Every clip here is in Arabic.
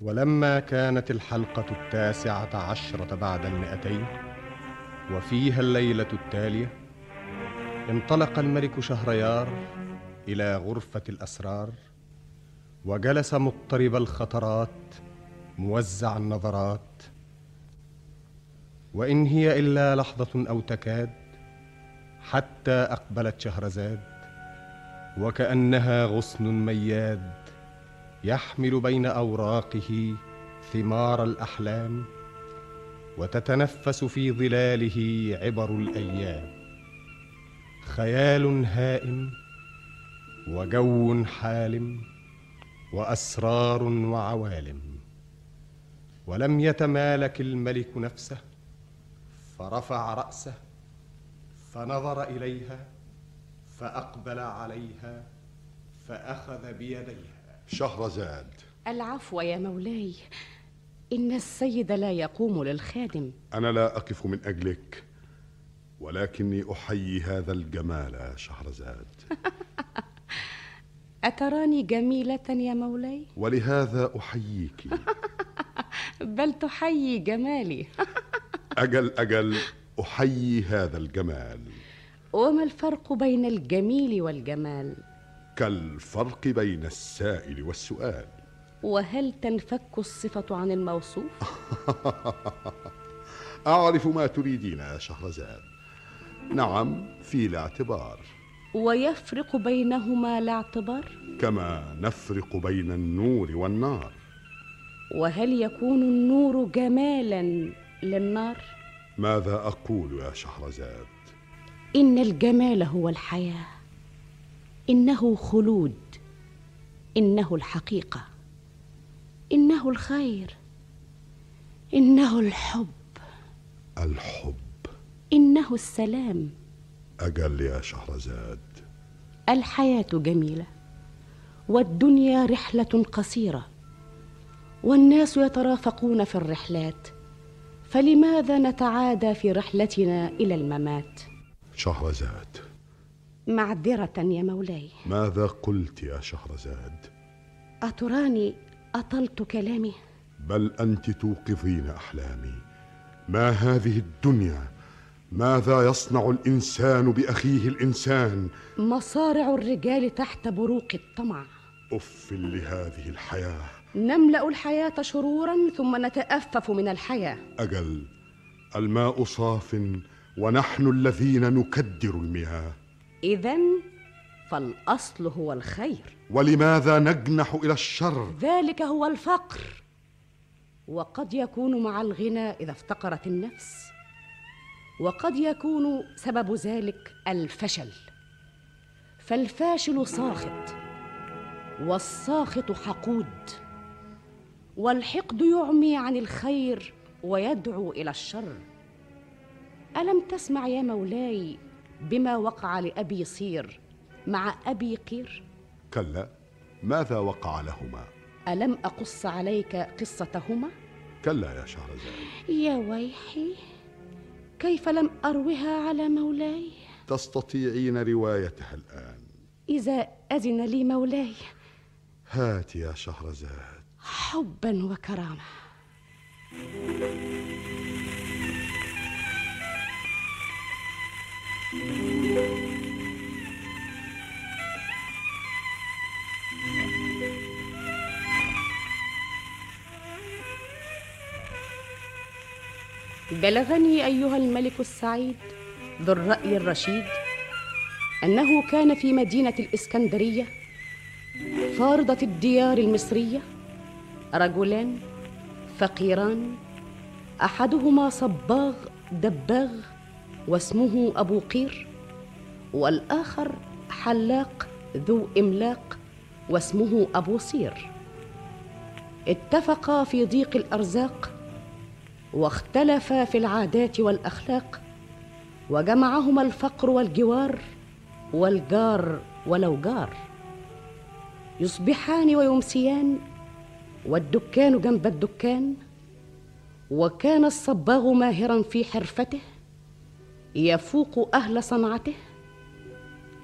ولما كانت الحلقة التاسعة عشرة بعد المئتين وفيها الليلة التالية انطلق الملك شهريار إلى غرفة الأسرار وجلس مضطرب الخطرات موزع النظرات وإن هي إلا لحظة أو تكاد حتى أقبلت شهرزاد وكأنها غصن مياد. يحمل بين أوراقه ثمار الأحلام وتتنفس في ظلاله عبر الأيام. خيال هائم وجو حالم وأسرار وعوالم. ولم يتمالك الملك نفسه فرفع رأسه فنظر إليها فأقبل عليها فأخذ بيديها. شهرزاد العفو يا مولاي. إن السيد لا يقوم للخادم. أنا لا أقف من أجلك ولكني أحيي هذا الجمال يا شهرزاد أتراني جميلة يا مولاي؟ ولهذا أحييك. بل تحيي جمالي. أجل أجل أحيي هذا الجمال. وما الفرق بين الجميل والجمال؟ كالفرق بين السائل والسؤال وهل تنفك الصفة عن الموصوف؟ أعرف ما تريدين يا شهرزاد نعم في الاعتبار ويفرق بينهما لا اعتبار؟ كما نفرق بين النور والنار وهل يكون النور جمالا للنار؟ ماذا أقول يا شهرزاد؟ إن الجمال هو الحياة إنه خلود إنه الحقيقة إنه الخير إنه الحب. الحب. إنه السلام. أجل يا شهرزاد. الحياة جميلة والدنيا رحلة قصيرة والناس يترافقون في الرحلات فلماذا نتعادى في رحلتنا إلى الممات؟ شهرزاد معذرة يا مولاي ماذا قلت يا شهرزاد؟ أتراني أطلت كلامي؟ بل أنت توقظين أحلامي ما هذه الدنيا؟ ماذا يصنع الإنسان بأخيه الإنسان؟ مصارع الرجال تحت بروق الطمع أف لهذه الحياة نملأ الحياة شرورا ثم نتأفف من الحياة أجل الماء صاف ونحن الذين نكدر المياه إذا فالأصل هو الخير. ولماذا نجنح إلى الشر؟ ذلك هو الفقر. وقد يكون مع الغنى إذا افتقرت النفس. وقد يكون سبب ذلك الفشل. فالفاشل ساخط والساخط حقود. والحقد يعمي عن الخير ويدعو إلى الشر. ألم تسمع يا مولاي بما وقع لأبي صير مع أبي قير؟ كلا ماذا وقع لهما؟ ألم أقص عليك قصتهما؟ كلا يا شهرزاد يا ويحي كيف لم أروها على مولاي؟ تستطيعين روايتها الآن. إذا أذن لي مولاي. هات يا شهرزاد حبا وكرامه بلغني أيها الملك السعيد ذو الرأي الرشيد أنه كان في مدينة الإسكندرية فارضة الديار المصرية رجلان فقيران أحدهما صباغ دباغ واسمه أبو قير والآخر حلاق ذو إملاق واسمه أبو صير. اتفقا في ضيق الأرزاق واختلفا في العادات والأخلاق وجمعهما الفقر والجوار والجار ولو جار يصبحان ويمسيان والدكان جنب الدكان وكان الصباغ ماهرا في حرفته يفوق أهل صنعته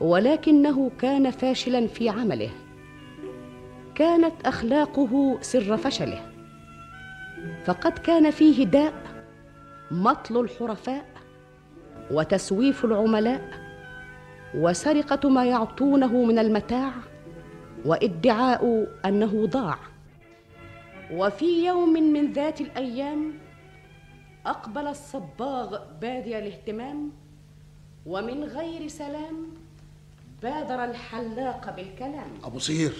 ولكنه كان فاشلا في عمله. كانت أخلاقه سر فشله. فقد كان فيه داء مطل الحرفاء وتسويف العملاء وسرقة ما يعطونه من المتاع وادعاء أنه ضاع. وفي يوم من ذات الأيام أقبل الصباغ بادي الاهتمام ومن غير سلام بادر الحلاق بالكلام. أبو صير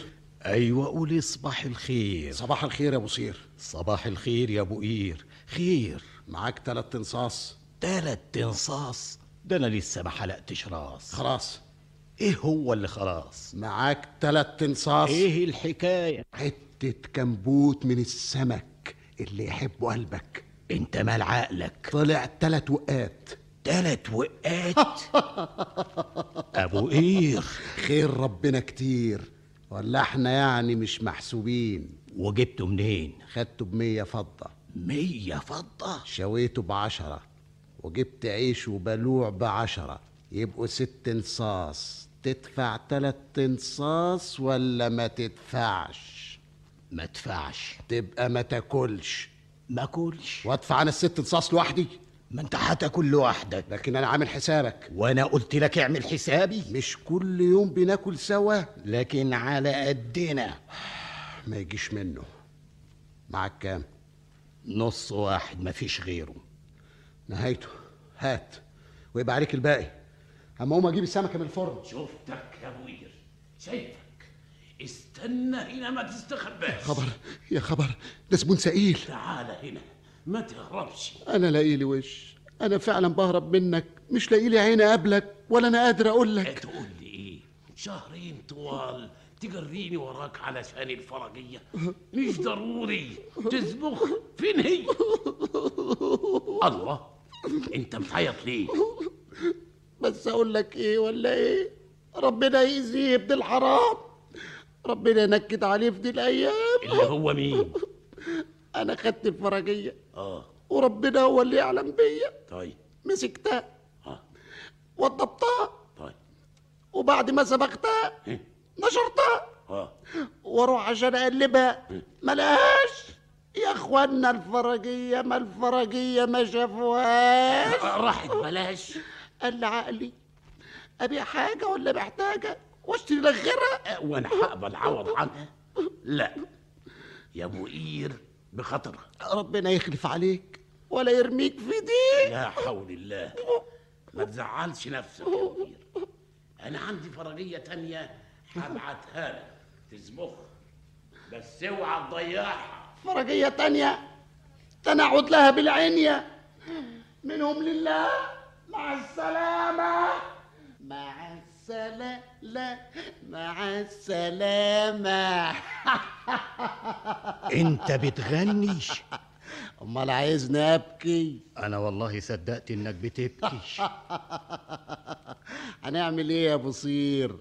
أيوه قولي صباح الخير. صباح الخير يا أبو صير صباح الخير يا أبو قير. خير. معاك تلات تنصاص. تلات تنصاص؟ ده أنا لسه ما حلقتش راس. خلاص. إيه هو اللي خلاص؟ معاك تلات تنصاص. إيه الحكاية؟ حتة كمبوت من السمك اللي يحبه قلبك. انت مال عقلك. طلع تلات وقات. تلات وقات؟ أبو قير. خير ربنا كتير ولا إحنا يعني مش محسوبين. وجبته منين؟ خدته بمية فضة. مية فضة؟ شويته بعشرة وجبت عيش وبلوع بعشرة. يبقوا ست نصاص تدفع تلات تنصاص ولا ما تدفعش؟ ما ادفعش تبقى ما تاكلش. ما كلش وادفع أنا الست نصاص لوحدي. ما أنت هتاكل لوحدك. لكن أنا عامل حسابك. وأنا قلت لك اعمل حسابي. مش كل يوم بناكل سوا. لكن على قدنا. ما يجيش منه. معاك كام؟ نص واحد مفيش غيره. نهايته. هات. ويبقى عليك الباقي. أما أقوم أجيب السمكة من الفرن. شفتك يا بوير شايفك استنى هنا ما تستخباش خبر يا خبر ده زبون سئيل. تعال هنا ما تهربش. أنا لاقي لي وش أنا فعلا بهرب منك. مش لاقي لي عين اقابلك ولا أنا قادر أقول لك. تقول لي إيه؟ شهرين طوال تجريني وراك علشان الفرجية. مش ضروري. تسبخ فين هي الله أنت بتعيط ليه؟ بس أقول لك إيه ولا إيه؟ ربنا يأذيه ابن الحرام. ربنا ينكد عليه في دي الأيام. اللي هو مين؟ أنا خدت الفرجية. آه. وربنا هو اللي يعلم بيا. طيب. مسكتها. آه. وضبطها طيب. وبعد ما سبختها إيه؟ نشرتها. آه. وأروح عشان أقلبها. ملهاش يا اخوانا الفرجية ما الفرجية ما شافوهاش. راحت بلاش قال لي عقلي أبيع حاجة ولا محتاجه واشتري لك غيرها؟ وأنا هقبل عوض عنها لا. يا أبو قير بخطر ربنا يخلف عليك ولا يرميك في دي لا حول الله. ما تزعلش نفسك يا أبو قير. أنا عندي فرجيه تانية هبعتها لك. تسبخ. بس اوعى تضيعها. فرجيه تانية تنعد لها بالعنية منهم لله. مع السلامة. مع السلامة. لا مع السلامة. انت بتغنيش. أمال عايزني أبكي؟ أنا والله صدقت إنك بتبكي هنعمل إيه يا بصير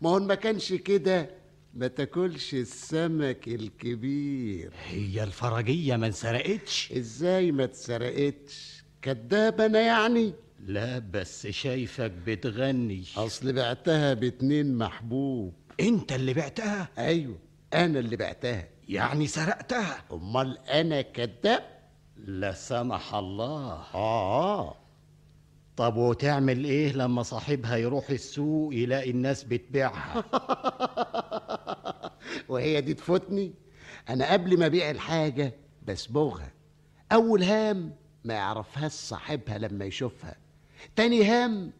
ما هو ما كانش كده ما تاكلش السمك الكبير. هي الفرجية ما انسرقتش. إزاي ما اتسرقتش؟ كداب أنا يعني. لا بس شايفك بتغني. أصل بعتها باتنين محبوب. أنت اللي بعتها؟ أيوه أنا اللي بعتها. يعني سرقتها؟ أمال أنا كداب لا سمح الله. آه. طب وتعمل إيه لما صاحبها يروح السوق يلاقي الناس بتبيعها؟ وهي دي تفوتني؟ أنا قبل ما أبيع الحاجة بصبغها أول هام ما يعرفهاش صاحبها لما يشوفها. تاني هام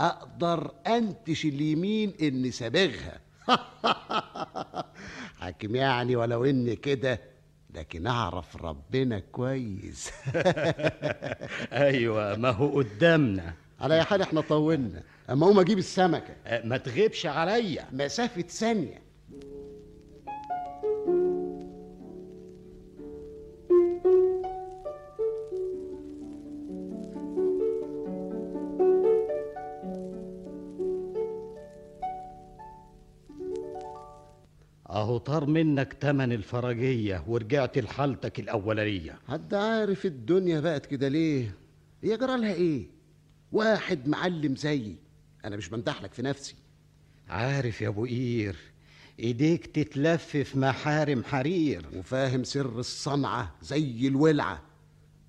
أقدر أنتش اليمين إني سابغها. حاكم يعني ولو إني كده لكن أعرف ربنا كويس. أيوه ما هو قدامنا. على أي حال إحنا طولنا. أما أقوم أجيب السمكة. أه، ما تغيبش عليا. مسافة ثانية. أهو طار منك تمن الفرجية ورجعت لحالتك الأولانية. حد عارف الدنيا بقت كده ليه؟ هي جرى لها إيه؟ واحد معلم زيي. أنا مش بمدح لك في نفسي. عارف يا أبو قير إيديك تتلف في محارم حرير. وفاهم سر الصنعة زي الولعة.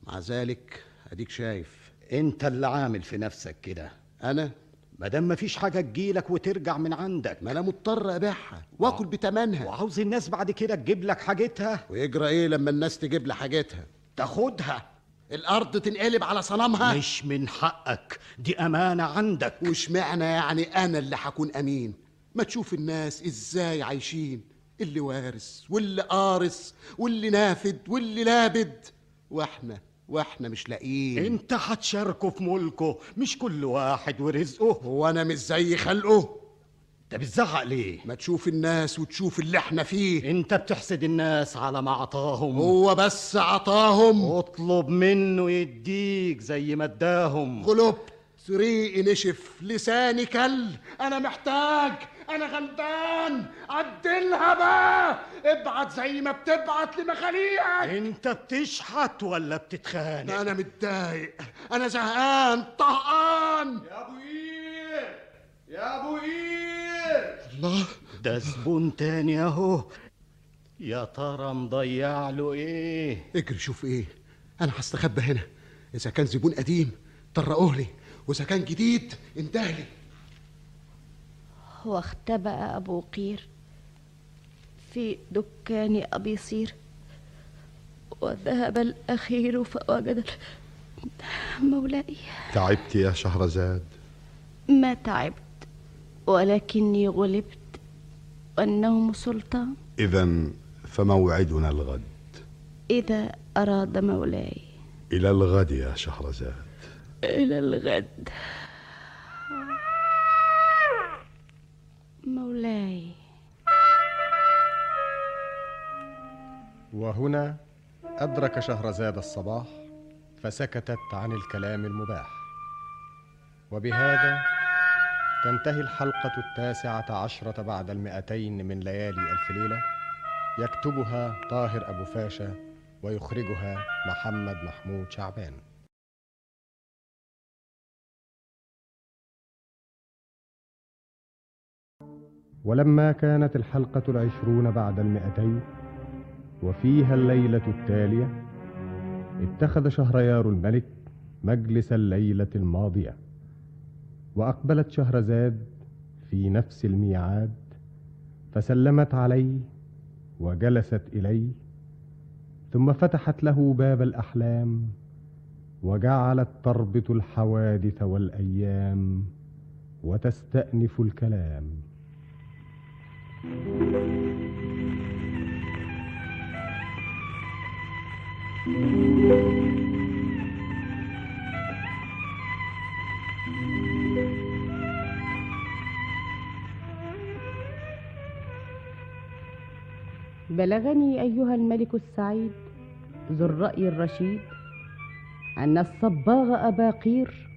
مع ذلك أديك شايف. أنت اللي عامل في نفسك كده. أنا؟ مادام مفيش حاجة تجيلك وترجع من عندك ما أنا مضطر أبيعها. واكل بتمنها. وعاوز الناس بعد كده تجيب لك حاجتها؟ ويجرى إيه لما الناس تجيب لي حاجتها؟ تاخدها. الأرض تنقلب على صنمها. مش من حقك دي أمانة عندك. واشمعنى يعني أنا اللي هكون أمين. ما تشوف الناس إزاي عايشين. اللي وارث واللي قارص واللي نافد واللي لابد. وإحنا وإحنا مش لاقيين. انت هتشاركه في ملكه مش كل واحد ورزقه. هو أنا مش زي خلقه. انت بتزعق ليه؟ ما تشوف الناس وتشوف اللي إحنا فيه. انت بتحسد الناس على ما عطاهم. هو بس عطاهم. اطلب منه يديك زي ما اداهم. غلبت ريقي نشف لساني كل أنا محتاج أنا غلبان عدلها بقى. ابعت زي ما بتبعت لمخاليقك. أنت بتشحت ولا بتتخانق؟ أنا متضايق. أنا زهقان طهقان. يا أبو قير. يا أبو قير. الله. ده زبون تاني أهو. يا ترى مضيع له إيه؟ اجري شوف إيه. أنا هستخبى هنا. إذا كان زبون قديم طرقوه لي. وإذا كان جديد اندهلي واختبأ أبو قير في دكان أبي صير وذهب الأخير فوجد مولاي. تعبت يا شهرزاد. ما تعبت ولكني غلبت والنوم سلطان. إذا فموعدنا الغد. إذا أراد مولاي. إلى الغد يا شهرزاد. إلى الغد. مولاي. وهنا أدرك شهرزاد الصباح فسكتت عن الكلام المباح. وبهذا تنتهي الحلقة التاسعة عشرة بعد المئتين من ليالي ألف ليلة يكتبها طاهر أبو فاشا ويخرجها محمد محمود شعبان. ولما كانت الحلقة العشرون بعد المئتين وفيها الليلة التالية اتخذ شهريار الملك مجلس الليلة الماضية وأقبلت شهرزاد في نفس الميعاد فسلمت عليه وجلست إليه ثم فتحت له باب الأحلام وجعلت تربط الحوادث والأيام وتستأنف الكلام. بلغني أيها الملك السعيد ذو الرأي الرشيد أن الصباغ أبا قير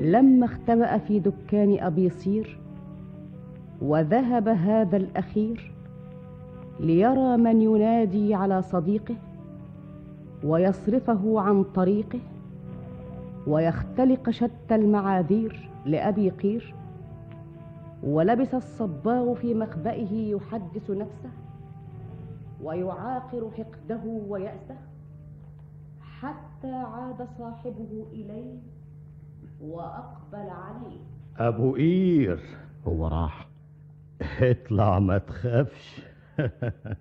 لما اختبأ في دكان أبي صير وذهب هذا الأخير ليرى من ينادي على صديقه ويصرفه عن طريقه ويختلق شتى المعاذير لأبي قير ولبس الصباغ في مخبئه يحدث نفسه ويعاقر حقده ويأسه حتى عاد صاحبه إليه وأقبل عليه. أبو قير. هو راح. اطلع ما تخافش.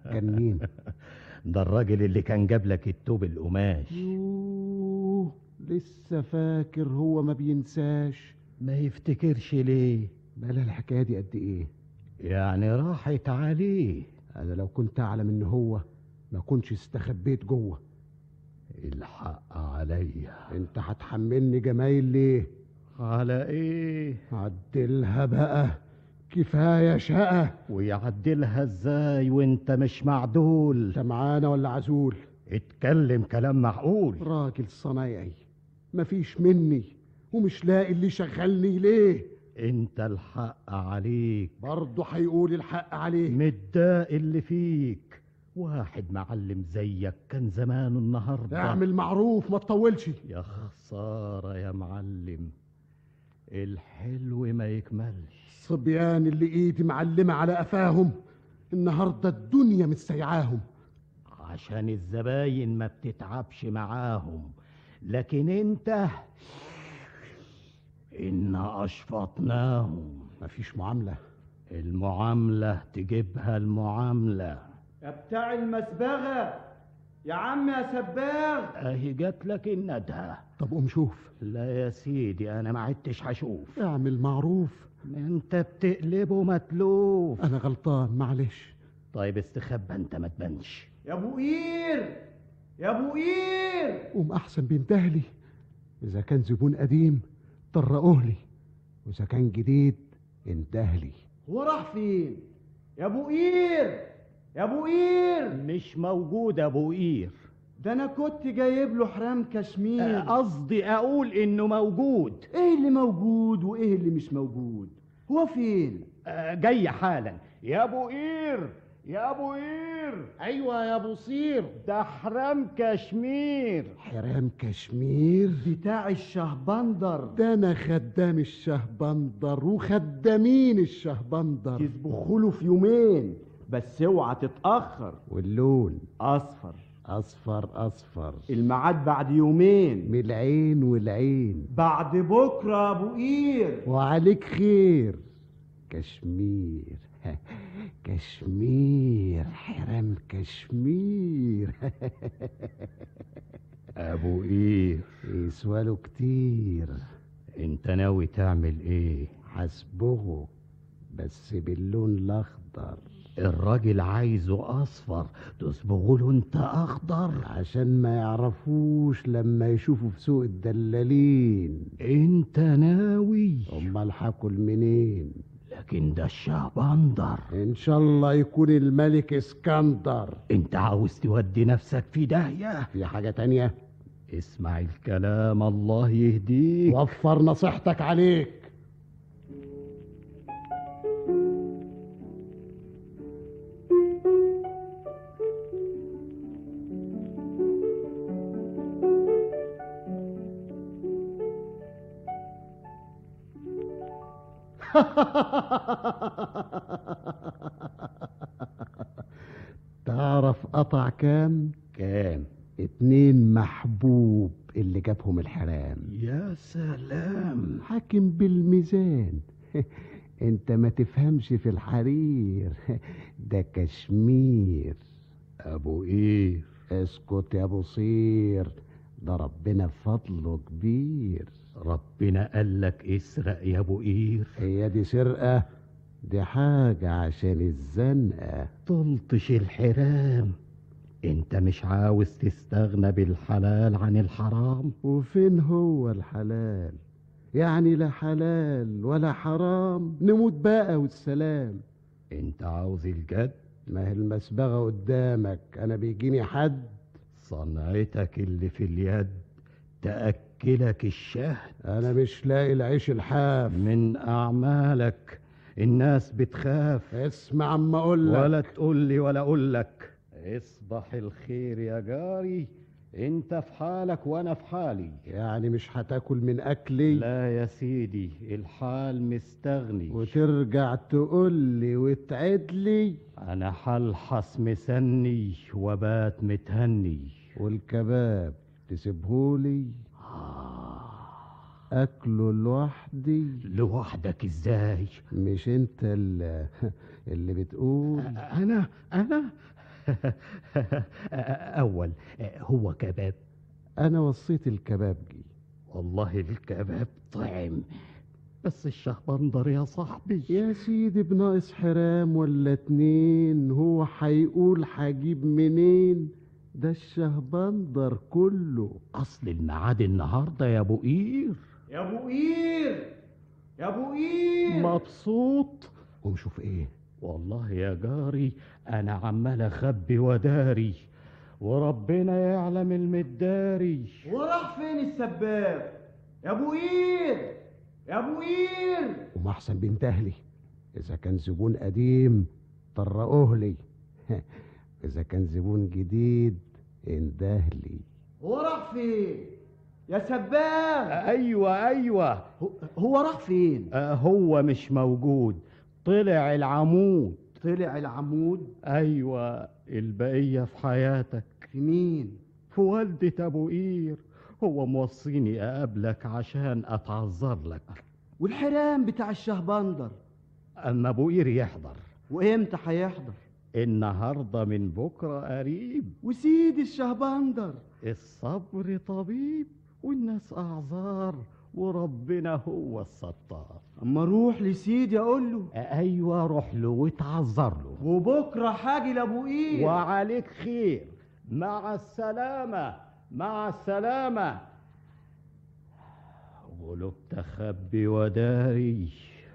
كان مين؟ ده الراجل اللي كان جاب لك التوب القماش. يوه لسه فاكر هو ما بينساش. ما يفتكرش ليه؟ بقى الحكاية دي قد إيه؟ يعني راحت عليه. أنا لو كنت أعلم إن هو ما كنتش استخبيت جوه. الحق عليا. أنت هتحملني جمايل ليه؟ على إيه؟ عدلها بقى. كفاية شقه ويعدلها إزاي وإنت مش معدول؟ انت معانا ولا عزول؟ اتكلم كلام معقول. راجل صنايعي مفيش مني ومش لاقي اللي شغلني ليه؟ إنت الحق عليك. برضه هيقول الحق عليه متضايق اللي فيك. واحد معلم زيك كان زمانه النهارده. اعمل معروف ما تطولش. يا خسارة يا معلم. الحلو ما يكملش. الصبيان اللي ايدي معلمة على قفاهم النهاردة الدنيا متسيعاهم عشان الزباين ما بتتعبش معاهم. لكن انت إنا أشفطناهم. مفيش معاملة. المعاملة تجيبها المعاملة. يا بتاع المسبغة. يا عم يا سباغ. أهي جات لك الندهة. طب قوم شوف. لا يا سيدي أنا ما عدتش هشوف. اعمل معروف. أنت بتقلبه متلوف. أنا غلطان معلش. طيب استخبى أنت ما تبانش يا أبو قير! يا أبو قير! قوم أحسن بينتهلي إذا كان زبون قديم طرقوه لي. وإذا كان جديد انتهلي هو راح فين؟ يا أبو قير! يا أبو قير! مش موجود أبو قير. ده أنا كنت جايب له حرام كشمير. قصدي أقول انه موجود. إيه اللي موجود وايه اللي مش موجود؟ هو فين؟ آه، جاي حالا. يا ابو قير يا ابو قير. أيوه يا ابو صير. ده حرام كشمير. حرام كشمير؟ بتاع الشهبندر. ده أنا خدام الشهبندر وخدامين الشهبندر. تسبخوا له في يومين بس اوعى تتأخر. واللون. أصفر. أصفر أصفر. الميعاد بعد يومين. من العين والعين. بعد بكرة يا أبو قير. وعليك خير. كشمير. كشمير. حرام كشمير. أبو قير. يسوى له كتير. أنت ناوي تعمل إيه؟ حسبه بس باللون الأخضر. الراجل عايزه أصفر تصبغه له أنت أخضر. عشان ما يعرفوش لما يشوفوا في سوق الدلالين. أنت ناوي. أمال هاكل منين؟ لكن ده الشهبندر إن شاء الله يكون الملك إسكندر. أنت عاوز تودي نفسك في داهية؟ في حاجة تانية؟ اسمع الكلام الله يهديك. وفر نصيحتك عليك. تعرف قطع كام؟ كام؟ اتنين محبوب اللي جابهم الحرام. يا سلام. حاكم بالميزان. انت ما تفهمش في الحرير. ده كشمير. أبو قير. اسكت يا أبو صير. ده ربنا فضله كبير. ربنا قال لك إسرق يا أبو قير. هي دي سرقة دي حاجة عشان الزنقة. طلطش الحرام. أنت مش عاوز تستغنى بالحلال عن الحرام؟ وفين هو الحلال؟ يعني لا حلال ولا حرام نموت بقى والسلام. أنت عاوز الجد؟ ما هي المسبغة قدامك أنا بيجيني حد. صنعتك اللي في اليد تأكلك الشهد. أنا مش لاقي العيش الحاف. من أعمالك الناس بتخاف. اسمع عم أقول لك ولا تقول لي ولا أقول لك اصبح الخير يا جاري أنت في حالك وأنا في حالي. يعني مش هتاكل من أكلي؟ لا يا سيدي الحال مستغني. وترجع تقول لي وتعد لي؟ أنا حلحص مسني وبات متهني. والكباب تسيبهولي؟ أكله لوحدي. لوحدك إزاي؟ مش أنت اللي, اللي بتقول. أنا؟ أنا؟ أول هو كباب. أنا وصيت الكبابجي والله الكباب طعم. بس الشهبندر يا صاحبي. يا سيدي بناقص حرام ولا اتنين؟ هو هيقول هجيب منين؟ ده الشهبندر كله. أصل الميعاد النهارده يا أبو قير. يا أبو قير يا أبو قير. مبسوط؟ قوم شوف إيه. والله يا جاري أنا عمال أخبي وداري وربنا يعلم المداري. وراح فين السباغ يا أبو قير يا أبو قير. وما أحسن بينتهلي إذا كان زبون قديم طرقوه لي. إذا كان زبون جديد اندهلي هو راح فين؟ يا سباغ أيوه أيوه. هو- هو راح فين؟ آه، هو مش موجود. طلع العمود. طلع العمود؟ أيوه البقية في حياتك. في مين؟ في والدة أبو قير. هو موصيني أقابلك عشان أتعذر لك. والحرام بتاع الشهبندر اما أبو قير يحضر. وإمتى هيحضر النهارده من بكرة قريب. وسيدي الشهبندر الصبر طبيب والناس أعذار وربنا هو الستار. أما أروح لسيدي أقول له. أيوه روح له وتعذر له. وبكرة حاجي لأبو إيه وعليك خير. مع السلامة مع السلامة. قلوب تخبي وداري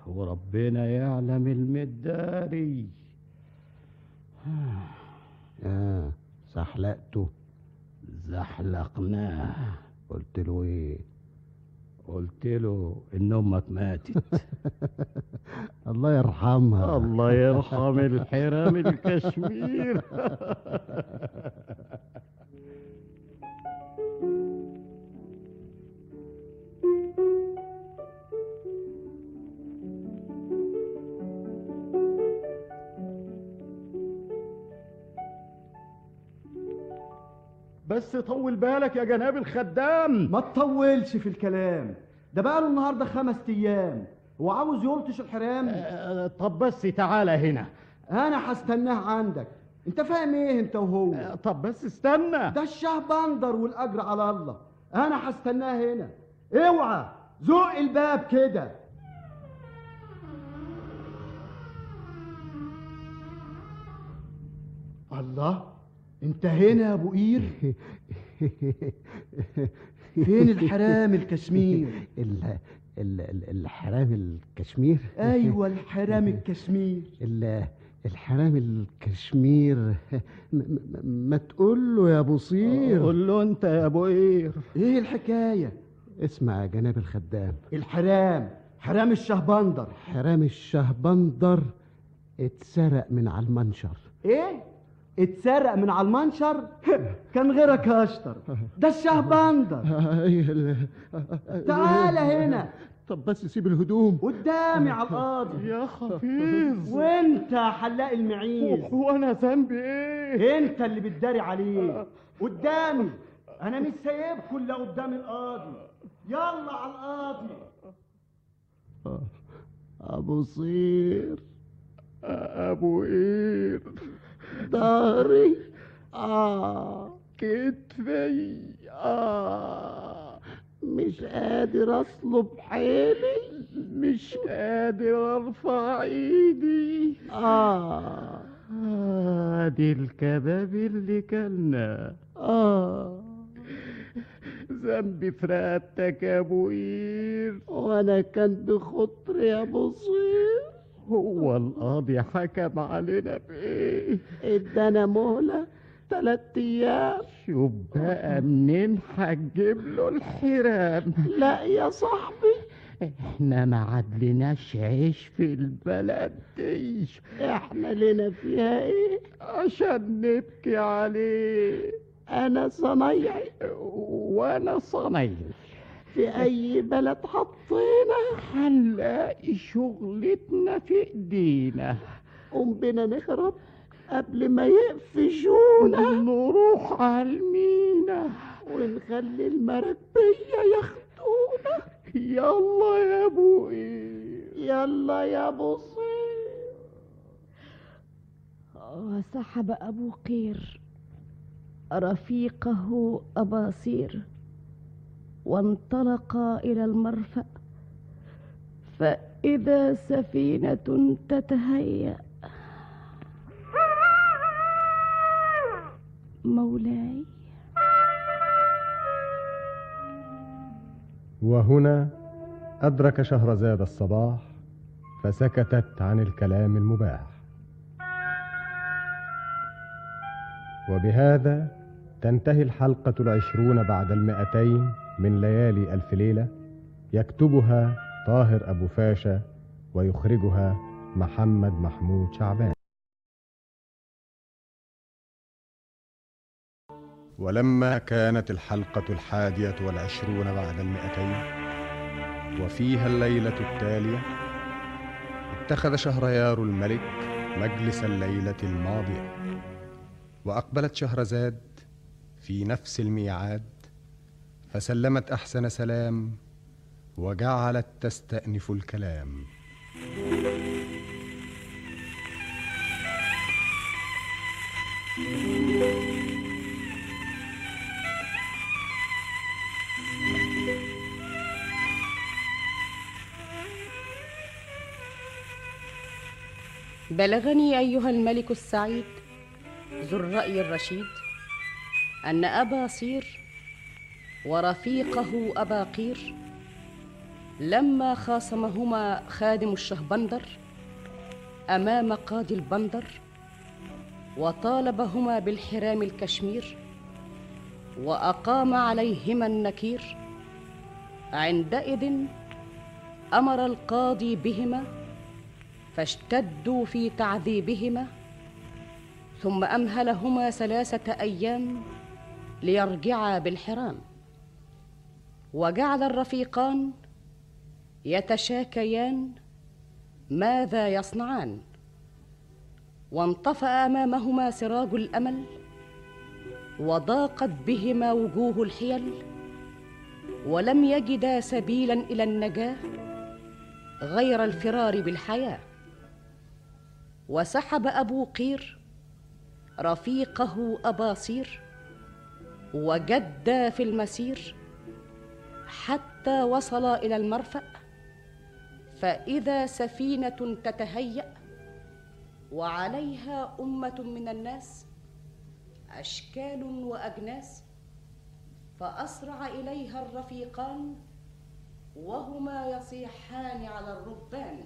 وربنا يعلم المداري. آه. سحلقته زحلقناه. قلت له إيه؟ قلت له إن أمك ماتت. الله يرحمها. الله يرحم الحرام الكشمير. بس طول بالك يا جناب الخدام. ما تطولش في الكلام. ده بقاله النهارده خمس أيام. هو عاوز يلطش الحرام؟ آه، طب بس تعالى هنا. أنا هستناه عندك. أنت فاهم إيه أنت وهو؟ آه، طب بس استنى. ده الشه بندر والأجر على الله. أنا هستناه هنا. اوعى. زق الباب كده. الله. انت هنا يا أبو قير. فين الحرام الكشمير؟ ال ال ال الحرام الكشمير؟ أيوه الحرام الكشمير. ال الحرام الكشمير. ما تقول له يا بصير قول له أنت يا أبو قير. إيه الحكاية؟ اسمع يا جناب الخدام. الحرام حرام الشهبندر. حرام الشهبندر اتسرق من على المنشر. إيه؟ اتسرق من على المنشر كان غيرك اشطر ده الشهبندر تعالى هنا. طب بس سيب الهدوم. قدامي على القاضي. يا خفيف. وانت حلاق المعيز. وأنا ذنبي إيه؟ انت اللي بتداري عليه. قدامي. أنا مش سايبكم الا قدام القاضي. يلا على القاضي. أبو صير. أبو قير. ظهري آه كتفي آه مش قادر أصلب حيلي. مش قادر أرفع إيدي. آه ادي الكباب اللي كلنا. آه ذنبي في رقبتك يا أبو قير. وأنا كان بخطري يا أبو صير. هو القاضي حكم علينا بايه ادانا مهله تلات أيام. شوف بقى منين هتجيب له الحرام؟ لا يا صاحبي. إحنا ما عدلناش عيش في البلد دي إحنا لنا فيها إيه؟ عشان نبكي عليه. أنا صنايعي. وأنا صنايعي. في أي بلد حطينا هنلاقي شغلتنا في إيدينا. قوم بينا نهرب قبل ما يقفشونا. نروح على المينا. ونخلي المربية ياخدونا. يلا يا أبو قير يلا يا أبو صير وسحب أبو قير رفيقه أباصير. وانطلقا إلى المرفأ فإذا سفينة تتهيأ مولاي. وهنا أدرك شهرزاد الصباح فسكتت عن الكلام المباح. وبهذا تنتهي الحلقة العشرون بعد المئتين. من ليالي ألف ليلة يكتبها طاهر أبو فاشا ويخرجها محمد محمود شعبان. ولما كانت الحلقة الحادية والعشرون بعد المئتين وفيها الليلة التالية اتخذ شهريار الملك مجلس الليلة الماضية وأقبلت شهرزاد في نفس الميعاد فسلمت أحسن سلام وجعلت تستأنف الكلام. بلغني أيها الملك السعيد ذو الرأي الرشيد أن أبا صير ورفيقه أبا قير لما خاصمهما خادم الشهبندر أمام قاضي البندر وطالبهما بالحرام الكشمير وأقام عليهما النكير عندئذ أمر القاضي بهما فاشتدوا في تعذيبهما ثم أمهلهما ثلاثة أيام ليرجعا بالحرام. وجعل الرفيقان يتشاكيان ماذا يصنعان؟ وانطفأ أمامهما سراج الأمل وضاقت بهما وجوه الحيل ولم يجدا سبيلا إلى النجاة غير الفرار بالحياة. وسحب أبو قير رفيقه أباصير وجدا في المسير حتى وصلا إلى المرفأ فإذا سفينة تتهيأ وعليها أمة من الناس أشكال وأجناس فأسرع إليها الرفيقان وهما يصيحان على الركبان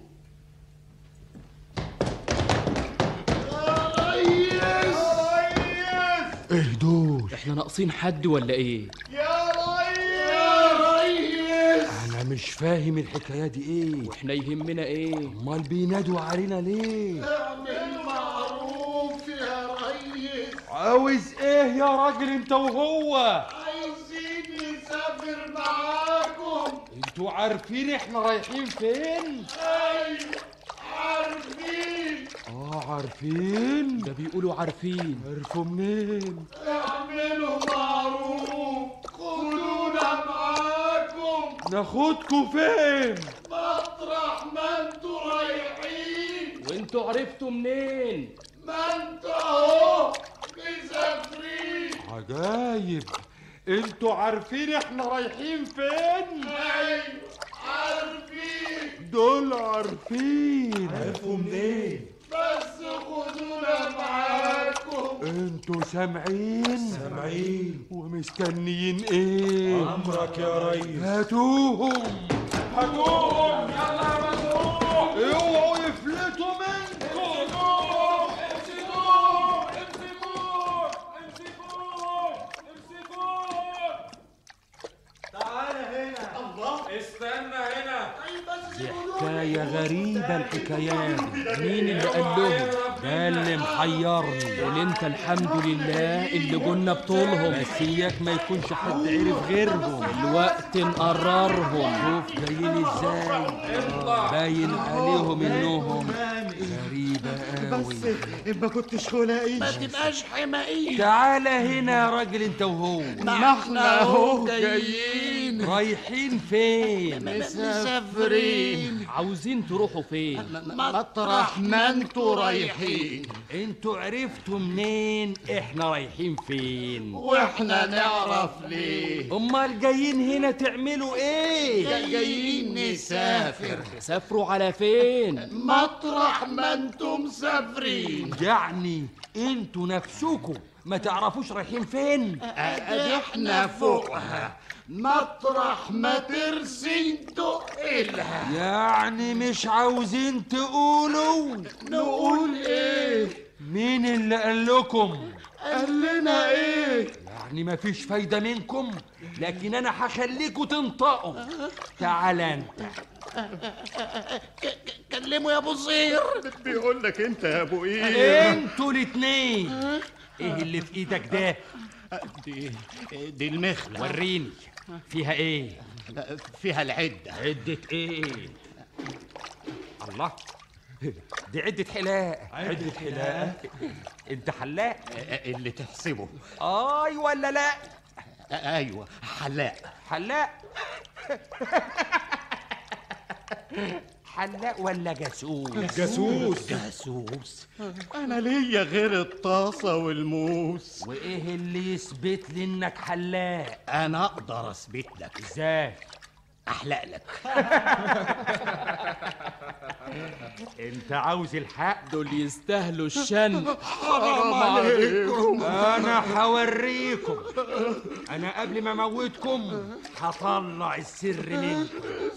إيه دول إحنا ناقصين حد ولا إيه؟ أنا مش فاهم الحكاية دي إيه؟ وإحنا يهمنا إيه؟ أمال بينادوا علينا ليه؟ معروف يا ريس عاوز إيه يا راجل أنت وهو؟ عايزين نسافر معاكم أنتوا عارفين إحنا رايحين فين؟ أيوه عارفين. آه عارفين. ده بيقولوا عارفين. عرفوا منين؟ اعملوا معروف. خدونا معاكم. ناخدكوا فين؟ مطرح ما أنتوا رايحين. وانتوا عرفتوا منين؟ ما أنتوا اهو مسافرين. عجايب. أنتوا عارفين إحنا رايحين فين؟ أيوه. عارفين دول عارفين عرفوا منين بس خدونا معاكم. أنتوا سامعين؟ سامعين. ومستنيين إيه؟ أمرك يا ريس. هاتوهم. هاتوهم. يلا يا مجروح اوعوا يفلتوا منكم. تعالى هنا. الله. استنى هنا. حكاية غريبة الحكايات. مين اللي قال لهم؟ ده اللي محيرني قول انت الحمد لله اللي قلنا بطولهم. بس اياك ما يكونش حد عرف غيرهم. الوقت نقررهم شوف جايين إزاي. باين عليهم انهم غريبة قوي. ما كنتش خلقي ما تبقاش حمائي تعالى هنا يا راجل انت وهو. ما إحنا أهو جايين. رايحين فين؟ مسافرين. عاوزين تروحوا فين؟ مطرح ما أنتوا رايحين. أنتوا عرفتوا منين؟ إحنا رايحين فين؟ وإحنا نعرف ليه. امال جايين هنا تعملوا إيه؟ جايين نسافر. سافروا على فين؟ مطرح ما أنتم مسافرين. يعني أنتوا نفسكم ما تعرفوش رايحين فين؟ ادي إحنا فوقها. مطرح ما ترسي تقلها يعني مش عاوزين تقولوا؟ نقول إيه؟ مين اللي قال لكم؟ قال لنا إيه؟ يعني مفيش فايدة منكم؟ لكن أنا هخليكوا تنطقوا. تعال أنت. كلموا يا أبو صير بيقول لك أنت يا أبو إيه؟ أنتوا الاتنين. إيه اللي في إيدك ده؟ دي دي المخلة. وريني. فيها إيه؟ فيها العدة. عدة إيه؟ الله. دي عدة حلاقة عدة حلاقة؟ انت حلاق. اللي تحسبه. اي ولا لا؟ أيوه حلاق. حلاق. حلاق ولا جاسوس؟ جاسوس. جاسوس. أنا ليا غير الطاسة والموس. وإيه اللي يثبت لي إنك حلاق؟ أنا أقدر أثبت لك. إزاي؟ أحلق لك. أنت عاوز الحق؟ دول يستاهلوا الشن. حرام عليكم. أنا هوريكم أنا قبل ما أموتكم هطلع السر منكم.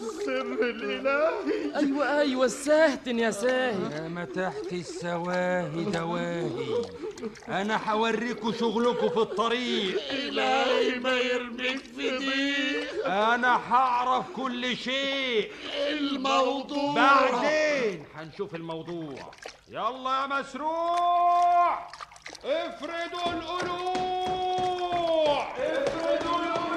السر الإلهي. أيوه أيوه الساهتن يا ساهي. يا ما تحت السواهي دواهي. أنا هوريكم شغلكم في الطريق. إلهي ما يرميك في ضيق أنا هعرف كل شيء. الموضوع. بعدين هنشوف الموضوع. يلا يا مسروع. افردوا القلوع افردوا القلوع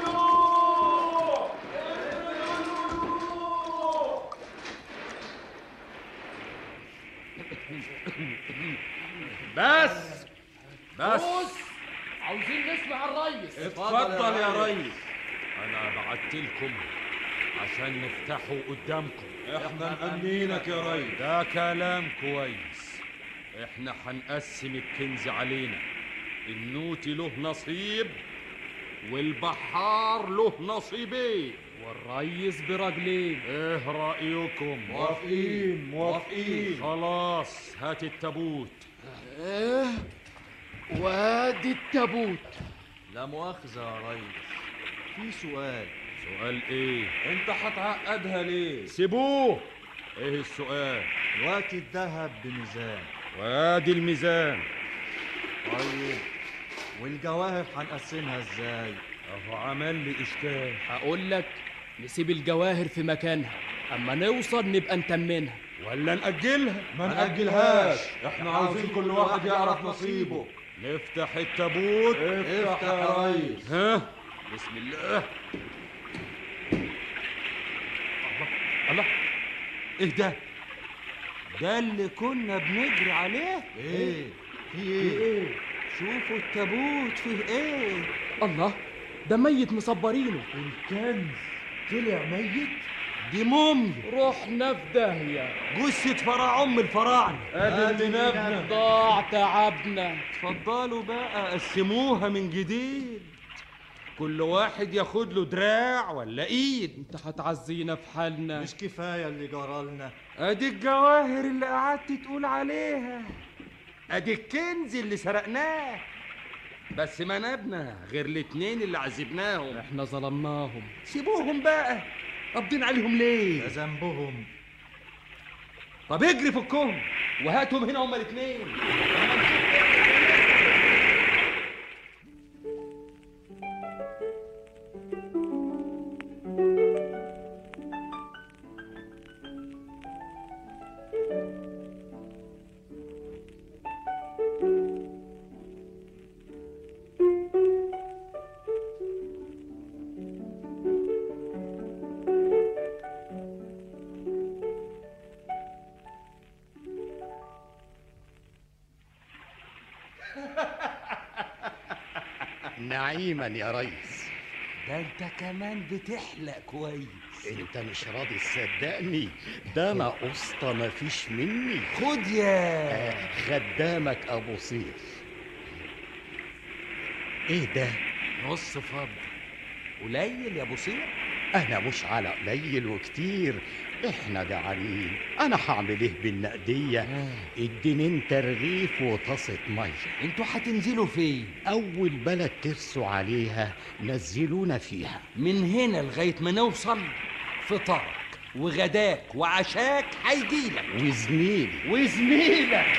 بس. بس. عاوزين نسمع الريس. اتفضل يا ريس. أنا بعت لكم عشان نفتحوا قدامكم. إحنا مأمنينك يا ريس. ده كلام كويس. إحنا هنقسم الكنز علينا. النوتي له نصيب والبحار له نصيبين. والريس برجلين. إيه رأيكم؟ موافقين موافقين. خلاص هات التابوت. إيه؟ وادي التابوت. لا مؤاخذة يا ريس. في سؤال. سؤال إيه؟ أنت هتعقدها ليه؟ سيبوه. إيه السؤال؟ دلوقتي الذهب بميزان. وادي الميزان. طيب والجواهر هنقسمها إزاي؟ أهو عمل لي إشكال. هقول لك نسيب الجواهر في مكانها أما نوصل نبقى نتمنها. ولا نأجلها؟ ما نأجلهاش. إحنا عاوزين كل واحد يعرف نصيبه. نفتح التابوت. افتح يا ريس. ها؟ بسم الله. الله. إيه ده؟ ده اللي كنا بنجري عليه؟ إيه؟ في إيه؟ شوفوا التابوت فيه إيه؟ الله ده ميت مصبرينه. الكنز. طلع ميت؟ دي موميا رحنا في داهية. جثة فرع أم الفراعنة. ادي نبنا ضاع تعبنا اتفضلوا بقى قسموها من جديد. كل واحد ياخد له دراع ولا إيد. انت هتعزينا في حالنا. مش كفاية اللي جرالنا. أدي الجواهر اللي قعدت تقول عليها. أدي الكنز اللي سرقناه. بس ما نبنا غير الاتنين اللي عذبناهم. إحنا ظلمناهم. سيبوهم بقى. قابضين عليهم ليه؟ ده ذنبهم. طب اجري فكهم. وهاتهم هنا هما الاتنين. نعيما يا ريس. ده انت كمان بتحلق كويس. انت مش راضي تصدقني؟ ده أنا قسطى مفيش مني. خد يا. آه، خدامك أبو صيف إيه ده؟ نص فضل قليل يا أبو صير أنا مش على قليل وكتير. إحنا جعانين. أنا هعمل إيه بالنقدية؟ اديني أنت رغيف وطاسة مية. أنتوا هتنزلوا فين؟ أول بلد ترسوا عليها نزلونا فيها. من هنا لغاية ما نوصل فطارك وغداك وعشاك هيجيلك. وزميلي. وزميلك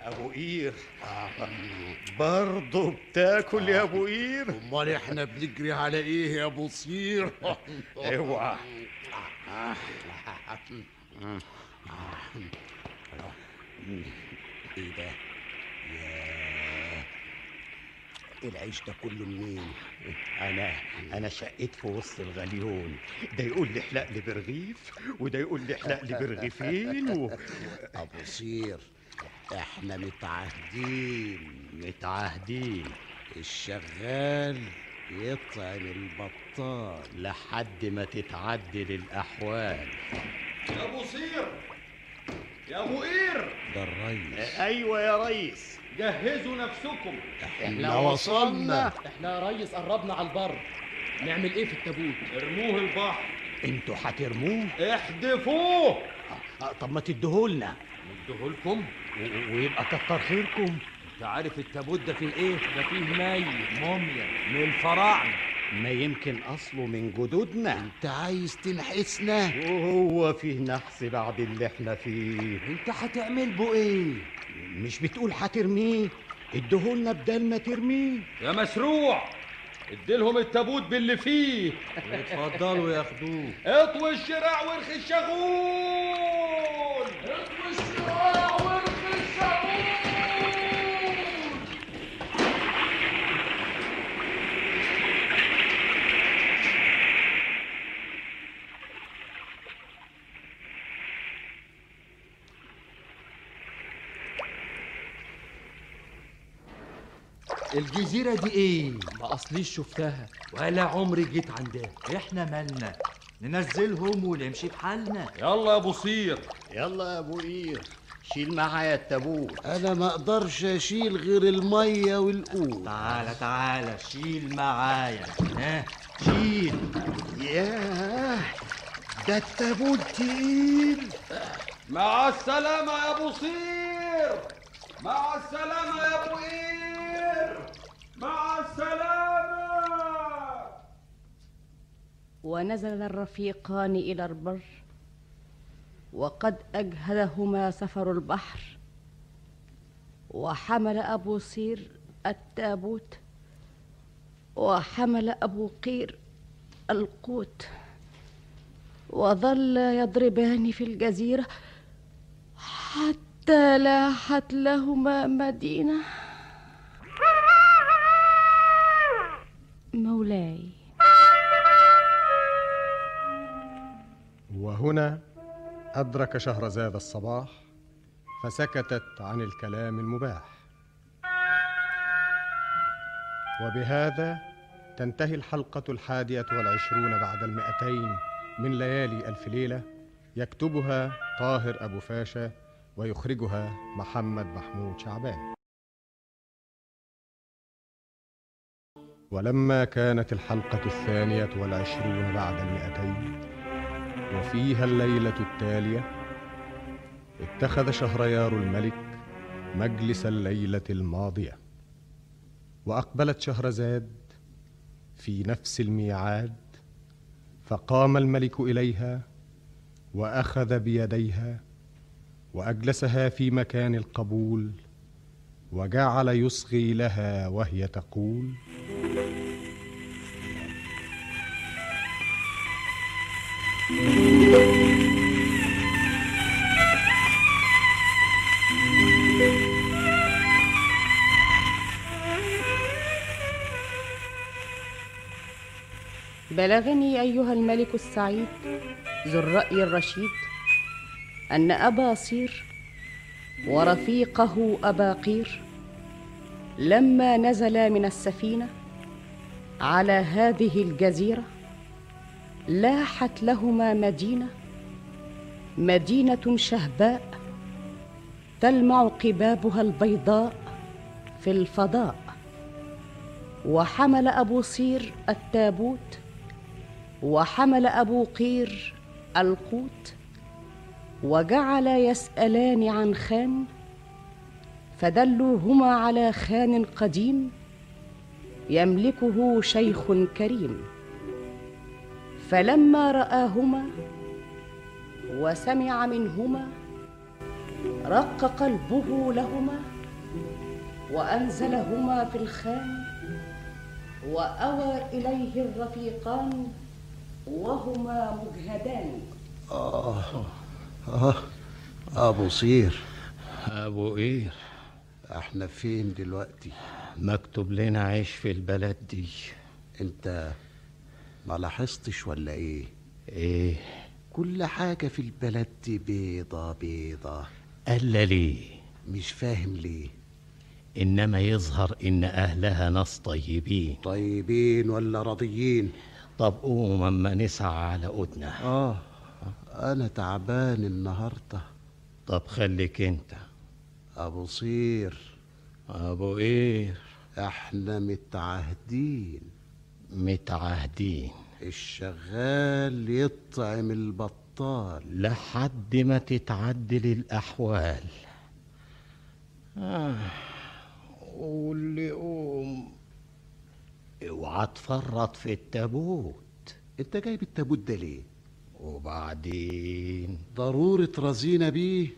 ابو قير برضه بتاكل يا أبو قير؟ أمال إحنا بنجري على إيه يا أبو صير؟ اوعى إيه ده؟ ياه. العيش ده كله منين؟ أنا أنا شقيت في وسط الغليون. ده يقول لي احلق لي برغيف وده يقول لي احلق لي برغيفين و... أبو صير. إحنا متعهدين متعهدين. الشغال يطعم البطال لحد ما تتعدل الاحوال يا ابو صير يا ابو قير ده الريس أيوه يا ريس جهزوا نفسكم. إحنا وصلنا. إحنا يا ريس قربنا على البر. نعمل إيه في التابوت؟ ارموه البحر. أنتوا هترموه؟ احدفوه. آه، طب ما تديهولنا. نديهولكم. ويبقى كتر خيركم. انت عارف التابوت ده فيه إيه؟ ده فيه ميت موميا. من الفراعنه ما يمكن أصله من جدودنا. انت عايز تنحسنا؟ وهو فيه نحس بعد اللي إحنا فيه. انت هتعمل بو إيه؟ مش بتقول هترميه؟ اديهولنا بدل ما ترميه. يا مسروع اديلهم التابوت باللي فيه. اتفضلوا ياخدوه. اطوي الشراع وارخي الشغول اطوي الشراع وارخي الشغول الجزيرة دي إيه؟ ما اصليش شفتها ولا عمري جيت عندها. إحنا مالنا؟ ننزلهم ونمشي بحالنا. يلا يا ابو صير. يلا يا ابو قير شيل معايا التابوت. أنا ما أقدرش أشيل غير المية والقوت. تعالى تعالى شيل معايا. ها؟ شيل. ياه ده التابوت تقيل. مع السلامة يا ابو صير. مع السلامة يا أبو قير. مع السلامة. ونزل الرفيقان إلى البر وقد اجهدهما سفر البحر وحمل أبو صير التابوت وحمل أبو قير القوت وظل يضربان في الجزيرة حتى لاحت لهما مدينة. مولاي. وهنا أدرك شهرزاد الصباح فسكتت عن الكلام المباح. وبهذا تنتهي الحلقة الحادية والعشرون بعد المئتين من ليالي ألف ليلة يكتبها طاهر أبو فاشا ويخرجها محمد محمود شعبان. ولما كانت الحلقة الثانية والعشرون بعد المئتين وفيها الليلة التالية اتخذ شهريار الملك مجلس الليلة الماضية وأقبلت شهرزاد في نفس الميعاد فقام الملك إليها وأخذ بيديها وأجلسها في مكان القبول وجعل يصغي لها وهي تقول بلغني أيها الملك السعيد ذو الرأي الرشيد أن أبا صير ورفيقه أبا قير لما نزلا من السفينة على هذه الجزيرة لاحت لهما مدينة مدينة شهباء تلمع قبابها البيضاء في الفضاء. وحمل أبو صير التابوت وحمل أبو قير القوت وجعل يسألان عن خان فدلوهما على خان قديم يملكه شيخ كريم. فلما رآهما وسمع منهما رق قلبه لهما وأنزلهما في الخان وأوى إليه الرفيقان وهما مجهدان. آه. آه. أبو صير. أبو قير. إحنا فين دلوقتي؟ مكتوب لنا عيش في البلد دي. أنت ما لاحظتش ولا إيه؟ إيه؟ كل حاجة في البلد دي بيضة بيضة. الا ليه؟ مش فاهم ليه. إنما يظهر إن أهلها ناس طيبين. طيبين ولا راضيين؟ طب قوم أما نسعى على قدنا آه. أنا تعبان النهارده. طب خليك أنت. أبو صير. أبو قير إحنا متعهدين متعهدين الشغال يطعم البطال. لحد ما تتعدل الأحوال آه. واللي قوم اوعى تفرط في التابوت. أنت جايب التابوت ده ليه؟ وبعدين؟ ضرورة رزينة بيه.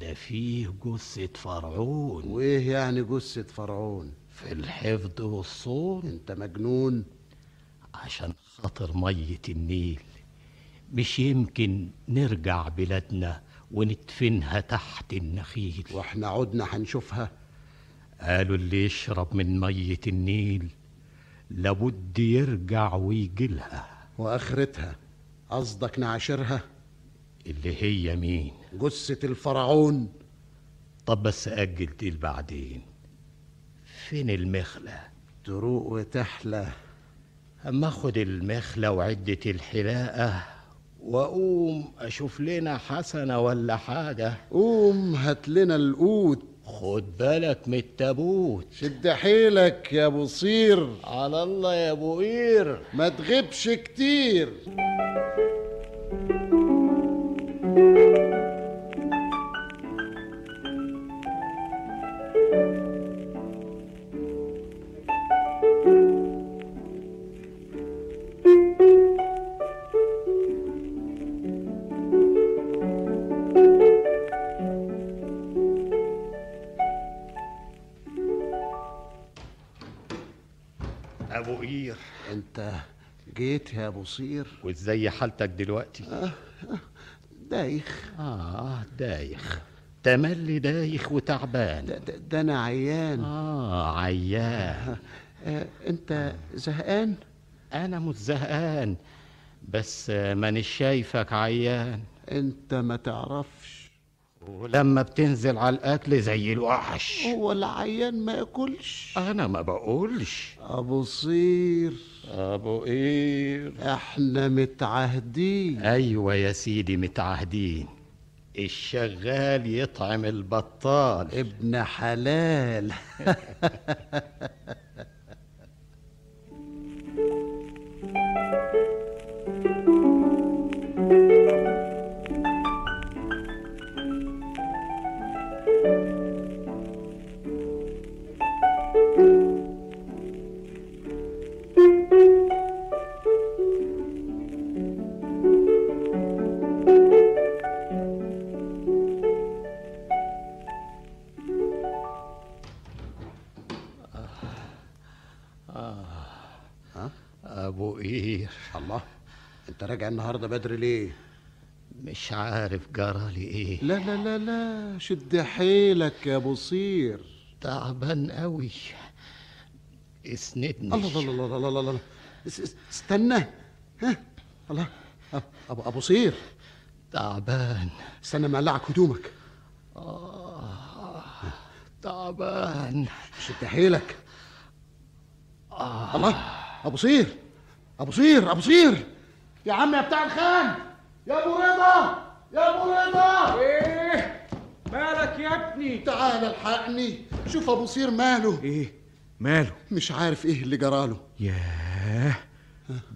ده فيه جثة فرعون. وإيه يعني جثة فرعون؟ في الحفظ والصون. أنت مجنون. عشان خاطر مية النيل. مش يمكن نرجع بلادنا وندفنها تحت النخيل. وإحنا عدنا هنشوفها. قالوا اللي يشرب من مية النيل لابد يرجع ويجيلها. وآخرتها. قصدك نعاشرها اللي هي مين؟ جثة الفرعون. طب بس أجل دي بعدين. فين المخلة؟ تروق وتحلى. أما أخد المخلة وعدة الحلاقة وأقوم أشوف لنا حسنة ولا حاجة. قوم هات لنا القوت. خد بالك من التابوت. شد حيلك يا أبو صير. على الله يا أبو قير. ما تغيبش كتير. أبو قير. أنت جيت يا أبو صير. وإزاي حالتك دلوقتي؟ آه دايخ. آه دايخ. تملي دايخ وتعبان. ده, ده, ده أنا عيان. آه عيان. آه أنت زهقان؟ أنا مش زهقان بس مانيش شايفك عيان. أنت ما تعرفش. ولما بتنزل على الأكل زي الوحش. هو العيان ما يأكلش. أنا ما بقولش. أبو صير. أبو قير إحنا متعهدين. أيوه يا سيدي متعهدين. الشغال يطعم البطال. ابن حلال. ابو انت راجع النهارده بدري ليه؟ مش عارف جرالي إيه. لا لا لا لا شد حيلك يا أبو صير. تعبان قوي اسندني. الله الله الله الله الله الله. اس- اس- استنى. ها؟ الله. ابو أبو صير. تعبان. استنى مقلعك هدومك. آه تعبان. شد حيلك. الله أبو صير. أبو صير أبو صير. يا عم يا بتاع الخان يا أبو رضا يا أبو رضا. إيه؟ مالك يا ابني؟ تعال الحقني شوف أبو صير ماله. إيه؟ ماله؟ مش عارف إيه اللي جراله ياه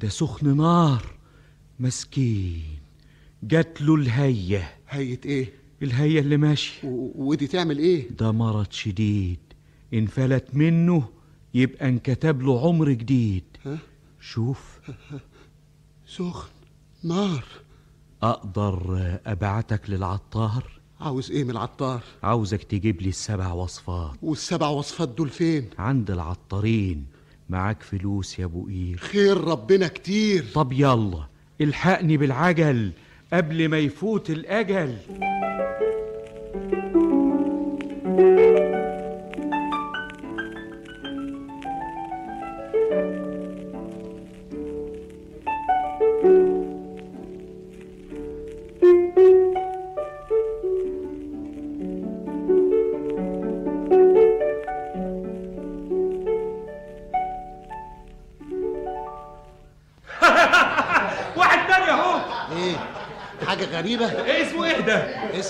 ده سخن نار. مسكين. جات له الهية. هية إيه؟ الهية اللي ماشي. و- ودي تعمل إيه؟ ده مرض شديد. انفلت منه يبقى انكتب له عمر جديد؟ شوف. سخن نار. أقدر أبعتك للعطار؟ عاوز إيه من العطار؟ عاوزك تجيب لي السبع وصفات. والسبع وصفات دول فين؟ عند العطارين. معاك فلوس يا أبو قير. خير ربنا كتير. طب يلا الحقني بالعجل قبل ما يفوت الأجل.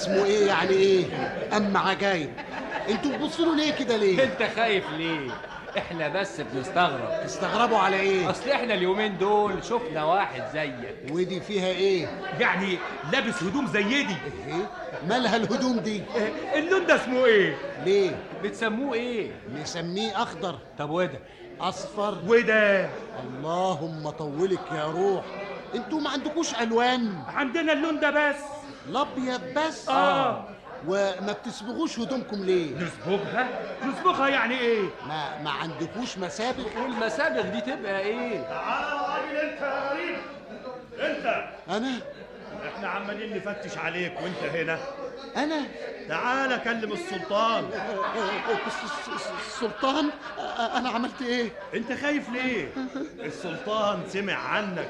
اسمه إيه يعني إيه؟ اما عجايب. أنتوا بتبصوا له ليه كده ليه؟ انت خايف ليه؟ إحنا بس بنستغرب. تستغربوا على إيه؟ أصل إحنا اليومين دول شفنا واحد زيك. ودي فيها إيه؟ يعني لابس هدوم زي دي. إيه؟ مالها الهدوم دي؟ اللون ده اسمه إيه؟ ليه؟ بتسموه إيه؟ نسميه أخضر. طب وده أصفر. وده اللهم طولك يا روح. أنتوا ما عندكوش ألوان. عندنا اللون ده بس. الأبيض بس. آه. وما بتسبغوش هدومكم ليه؟ نصبغها نصبغها يعني إيه؟ ما ما عندكوش مسابغ والمسابغ دي تبقى إيه؟ تعالى يا راجل أنت يا غريب. أنت. أنا؟ إحنا عمالين نفتش عليك وأنت هنا. أنا؟ تعالى كلم السلطان. السلطان؟ أنا عملت إيه؟ أنت خايف ليه؟ السلطان سمع عنك.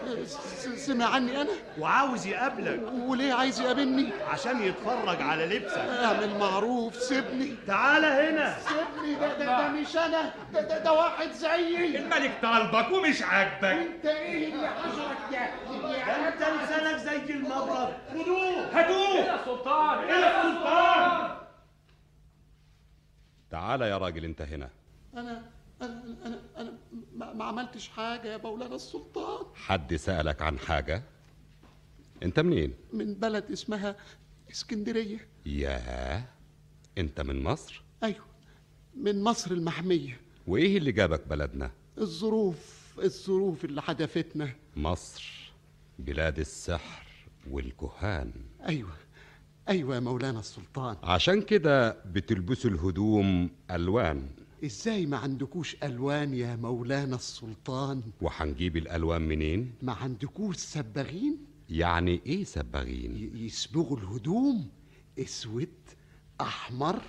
سمع عني أنا؟ وعاوز يقابلك. وليه عايز يقابلني؟ عشان يتفرج على لبسك. اعمل معروف سيبني. تعالى هنا. سيبني. ده ده, ده مش أنا. ده, ده, ده واحد زيي. الملك طالبك ومش عاجبك. أنت إيه اللي حشرك ده؟ ده أنت لسانك زي المبرد. خدوه. هاتوه. يا سلطان يا سلطان تعال يا راجل انت هنا. أنا أنا أنا, أنا ما, عملتش حاجة يا مولانا السلطان. حد سألك عن حاجة؟ انت منين؟ من بلد اسمها اسكندرية. ياه انت من مصر؟ أيوه من مصر المحمية. وإيه اللي جابك بلدنا؟ الظروف الظروف اللي حدفتنا. مصر بلاد السحر والكهان. أيوه. أيوه يا مولانا السلطان. عشان كده بتلبسوا الهدوم ألوان. إزاي ما عندكوش ألوان يا مولانا السلطان؟ وهنجيب الألوان منين؟ ما عندكوش سباغين؟ يعني إيه سباغين؟ ي- يصبغوا الهدوم أسود أحمر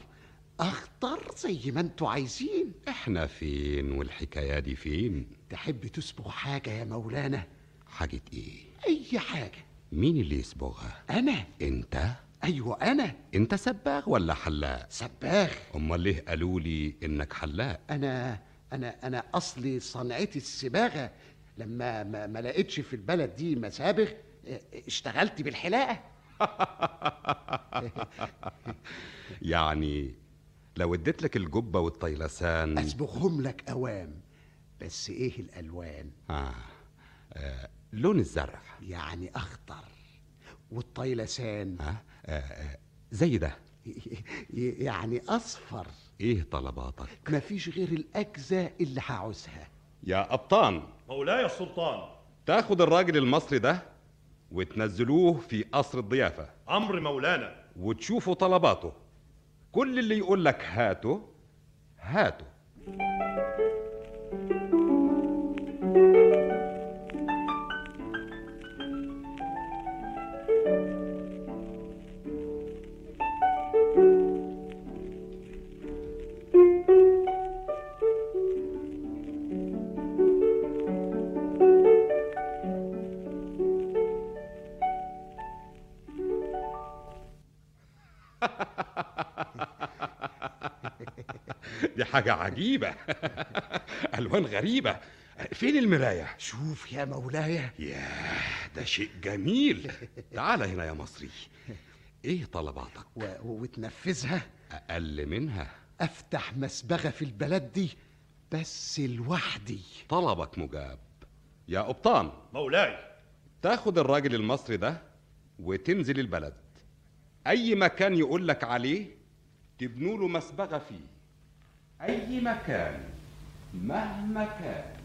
أخضر زي ما أنتوا عايزين. إحنا فين؟ والحكاية دي فين؟ تحب تصبغ حاجة يا مولانا؟ حاجة إيه؟ أي حاجة. مين اللي يصبغها أنا. أنت؟ أيوه أنا. أنت سباغ ولا حلاق؟ سباغ. أمال ليه قالوا لي إنك حلاق؟ أنا أنا أنا أصلي صنعتي الصباغه لما ما, ما لقيتش في البلد دي مسابغ آه، اشتغلت بالحلاقة. يعني لو اديت لك الجبة والطيلسان. اصبغهم لك أوام. بس إيه الألوان؟ آه. آه. لون الزرع. يعني أخضر. والطيلسان. آه. زي ده يعني أصفر. إيه طلباتك؟ مفيش غير الأجزاء اللي هعوزها. يا قبطان مولاي السلطان. تاخد الراجل المصري ده وتنزلوه في قصر الضيافة. أمر مولانا. وتشوفوا طلباته. كل اللي يقول لك هاته هاته. حاجة عجيبة. ألوان غريبة. فين المراية؟ شوف يا مولاي. ياه ده شيء جميل. تعال هنا يا مصري. إيه طلباتك؟ و... وتنفذها. أقل منها. أفتح مسبغة في البلد دي بس لوحدي. طلبك مجاب. يا قبطان. مولاي. تاخد الراجل المصري ده وتنزل البلد. أي مكان يقول لك عليه تبنوا له مسبغة فيه. أي مكان مهما كان.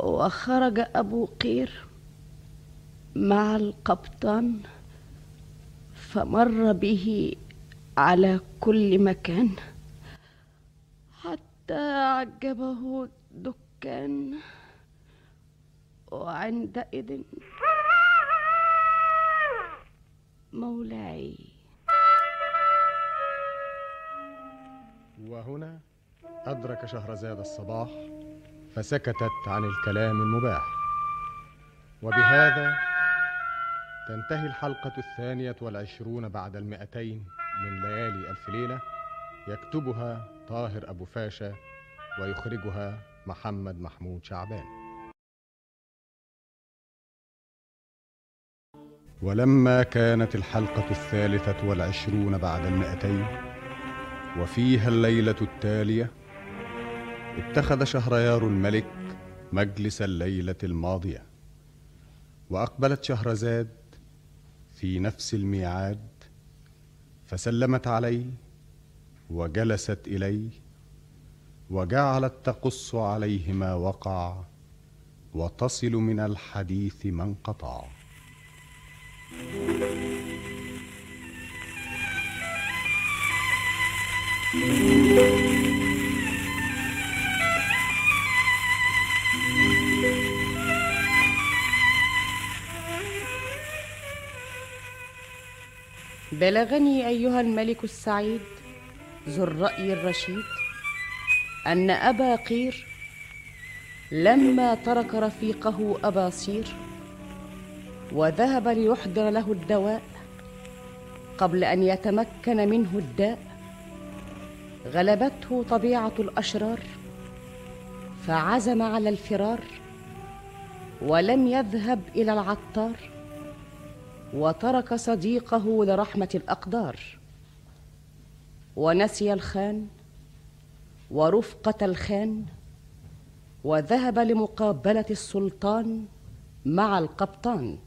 وخرج أبو قير مع القبطان فمر به على كل مكان حتى عجبه الدكان وعندئذ مولاي وهنا أدرك شهرزاد الصباح فسكتت عن الكلام المباح. وبهذا تنتهي الحلقة الثانية والعشرون بعد المئتين من ليالي ألف ليلة يكتبها طاهر أبو فاشا ويخرجها محمد محمود شعبان. ولما كانت الحلقة الثالثة والعشرون بعد المئتين وفيها الليلة التالية. اتخذ شهريار الملك مجلس الليلة الماضية. وأقبلت شهرزاد في نفس الميعاد فسلمت عليه وجلست إليه وجعلت تقص عليه ما وقع وتصل من الحديث ما انقطع. بلغني أيها الملك السعيد ذو الرأي الرشيد أن أبا قير لما ترك رفيقه أبا صير وذهب ليحضر له الدواء قبل أن يتمكن منه الداء غلبته طبيعة الأشرار فعزم على الفرار ولم يذهب إلى العطار وترك صديقه لرحمة الأقدار. ونسي الخان ورفقة الخان وذهب لمقابلة السلطان مع القبطان.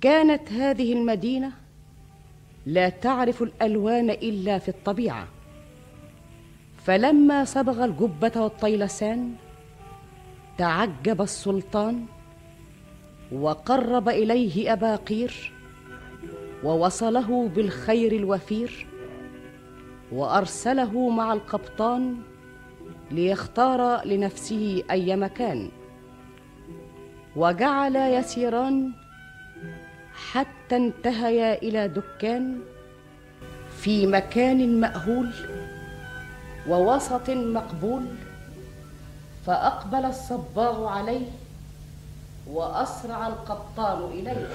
كانت هذه المدينة لا تعرف الألوان إلا في الطبيعة. فلما صبغ الجبة والطيلسان تعجب السلطان وقرب إليه أبا قير ووصله بالخير الوفير وأرسله مع القبطان ليختار لنفسه أي مكان. وجعلا يسيران حتى انتهيا إلى دكان في مكان مأهول ووسط مقبول فأقبل الصباغ عليه وأسرع القبطان اليه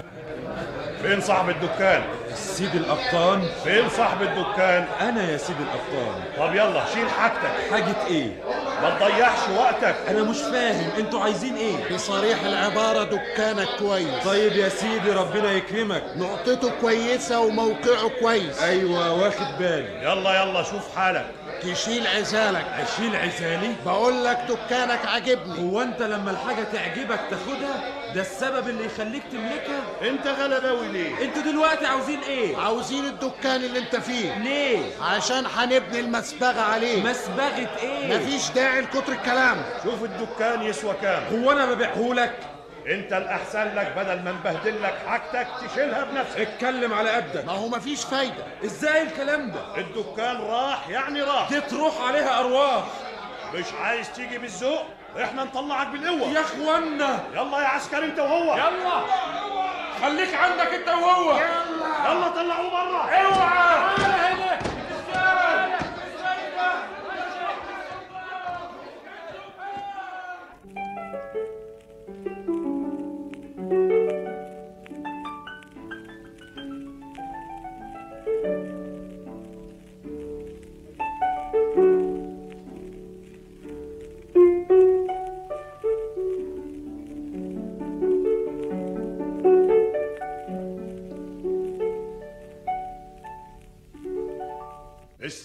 فين صاحب الدكان؟ سيد القبطان فين صاحب الدكان؟ أنا يا سيد القبطان طب يلا شيل حاجتك. حاجة إيه؟ ما تضيعش وقتك. أنا مش فاهم أنتوا عايزين إيه؟ بصريح العبارة دكانك كويس. طيب يا سيدي ربنا يكرمك. نقطته كويسة وموقعه كويس. أيوه واخد بالي. يلا يلا شوف حالك. تشيل عزالك. أشيل عزالي؟ بقول لك دكانك عاجبني. هو أنت لما الحاجة تعجبك تاخدها؟ ده السبب اللي يخليك تملكها؟ أنت غلباوي ليه؟ أنتوا دلوقتي عاوزين إيه؟ عاوزين الدكان اللي أنت فيه. ليه؟ عشان هنبني المسبغة عليه. مسبغة إيه؟ مفيش داعي لكتر الكلام. شوف الدكان يسوى كام. هو أنا ببيعهولك انت الاحسن لك بدل ما نبهدل لك حاجتك تشيلها بنفسك. اتكلم على قدك. ما هو مفيش فايدة. إزاي الكلام ده؟ الدكان راح يعني راح. دي تروح عليها أرواح. مش عايز تيجي بالذوق؟ إحنا نطلعك بالقوة. يا إخوانا. يلا يا عسكري انت وهو. يلا. خليك عندك انت وهو. يلا يلا طلعوه بره. اوعى.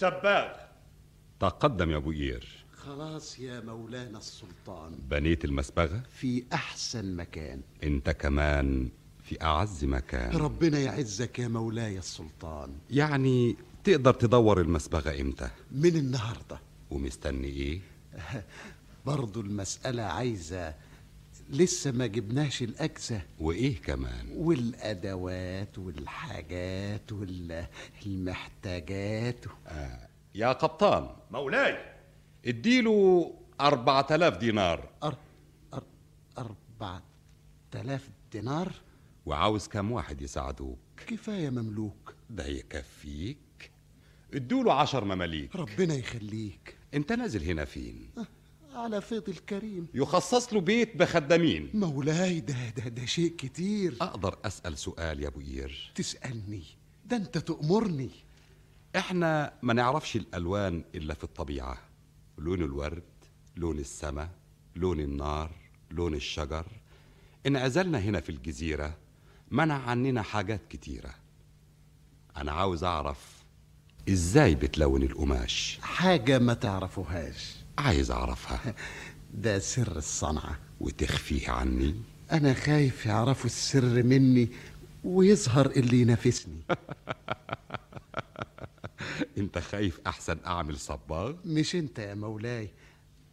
السباغ. تقدم يا أبو قير خلاص يا مولانا السلطان. بنيت المسبغة؟ في أحسن مكان. أنت كمان في أعز مكان. ربنا يعزك يا مولاي السلطان. يعني تقدر تدور المسبغة إمتى؟ من النهاردة. ومستني إيه؟ برضو المسألة عايزة لسه ما جبناش الأجزة. وإيه كمان؟ والأدوات والحاجات والمحتاجات. آه. يا قبطان. مولاي. اديله أربعة آلاف دينار. أر... أر... أربعة آلاف دينار؟ وعاوز كم واحد يساعدوك؟ كفاية مملوك. ده يكفيك. ادوله عشر مماليك. ربنا يخليك. أنت نازل هنا فين؟ على فيض الكريم. يخصص له بيت بخدامين. مولاي ده ده ده شيء كتير. أقدر أسأل سؤال يا أبو قير تسألني. ده أنت تأمرني. إحنا ما نعرفش الألوان إلا في الطبيعة. لون الورد لون السماء لون النار لون الشجر. انعزلنا هنا في الجزيرة منع عننا حاجات كتيرة. أنا عاوز أعرف إزاي بتلون القماش؟ حاجة ما تعرفوهاش عايز أعرفها. ده سر الصنعة وتخفيه عني. أنا خايف يعرفوا السر مني ويظهر اللي ينافسني. أنت خايف أحسن أعمل صباغ مش أنت يا مولاي.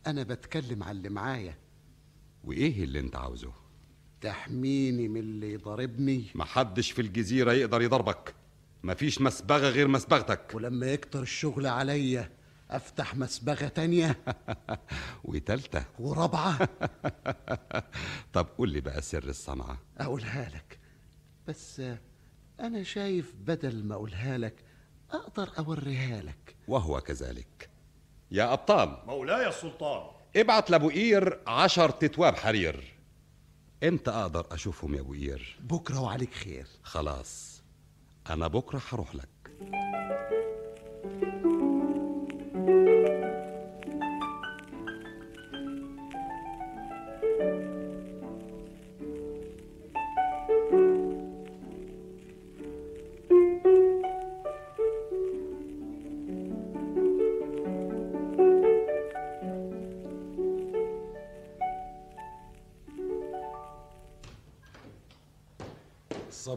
أنا بتكلم على اللي معايا. وإيه اللي أنت عاوزه؟ تحميني من اللي يضربني. محدش في الجزيرة يقدر يضربك. مفيش مسبغة غير مسبغتك. ولما يكتر الشغل عليا أفتح مسبغة تانية. وتالتة. ورابعة. طب قول لي بقى سر الصنعة. أقولها لك. بس أنا شايف بدل ما أقولها لك أقدر أوريها لك. وهو كذلك. يا أبطال. مولاي السلطان. ابعت لأبو قير عشر تتواب حرير. إمتى أقدر أشوفهم يا أبو قير؟ بكرة وعليك خير. خلاص. أنا بكرة هروح لك.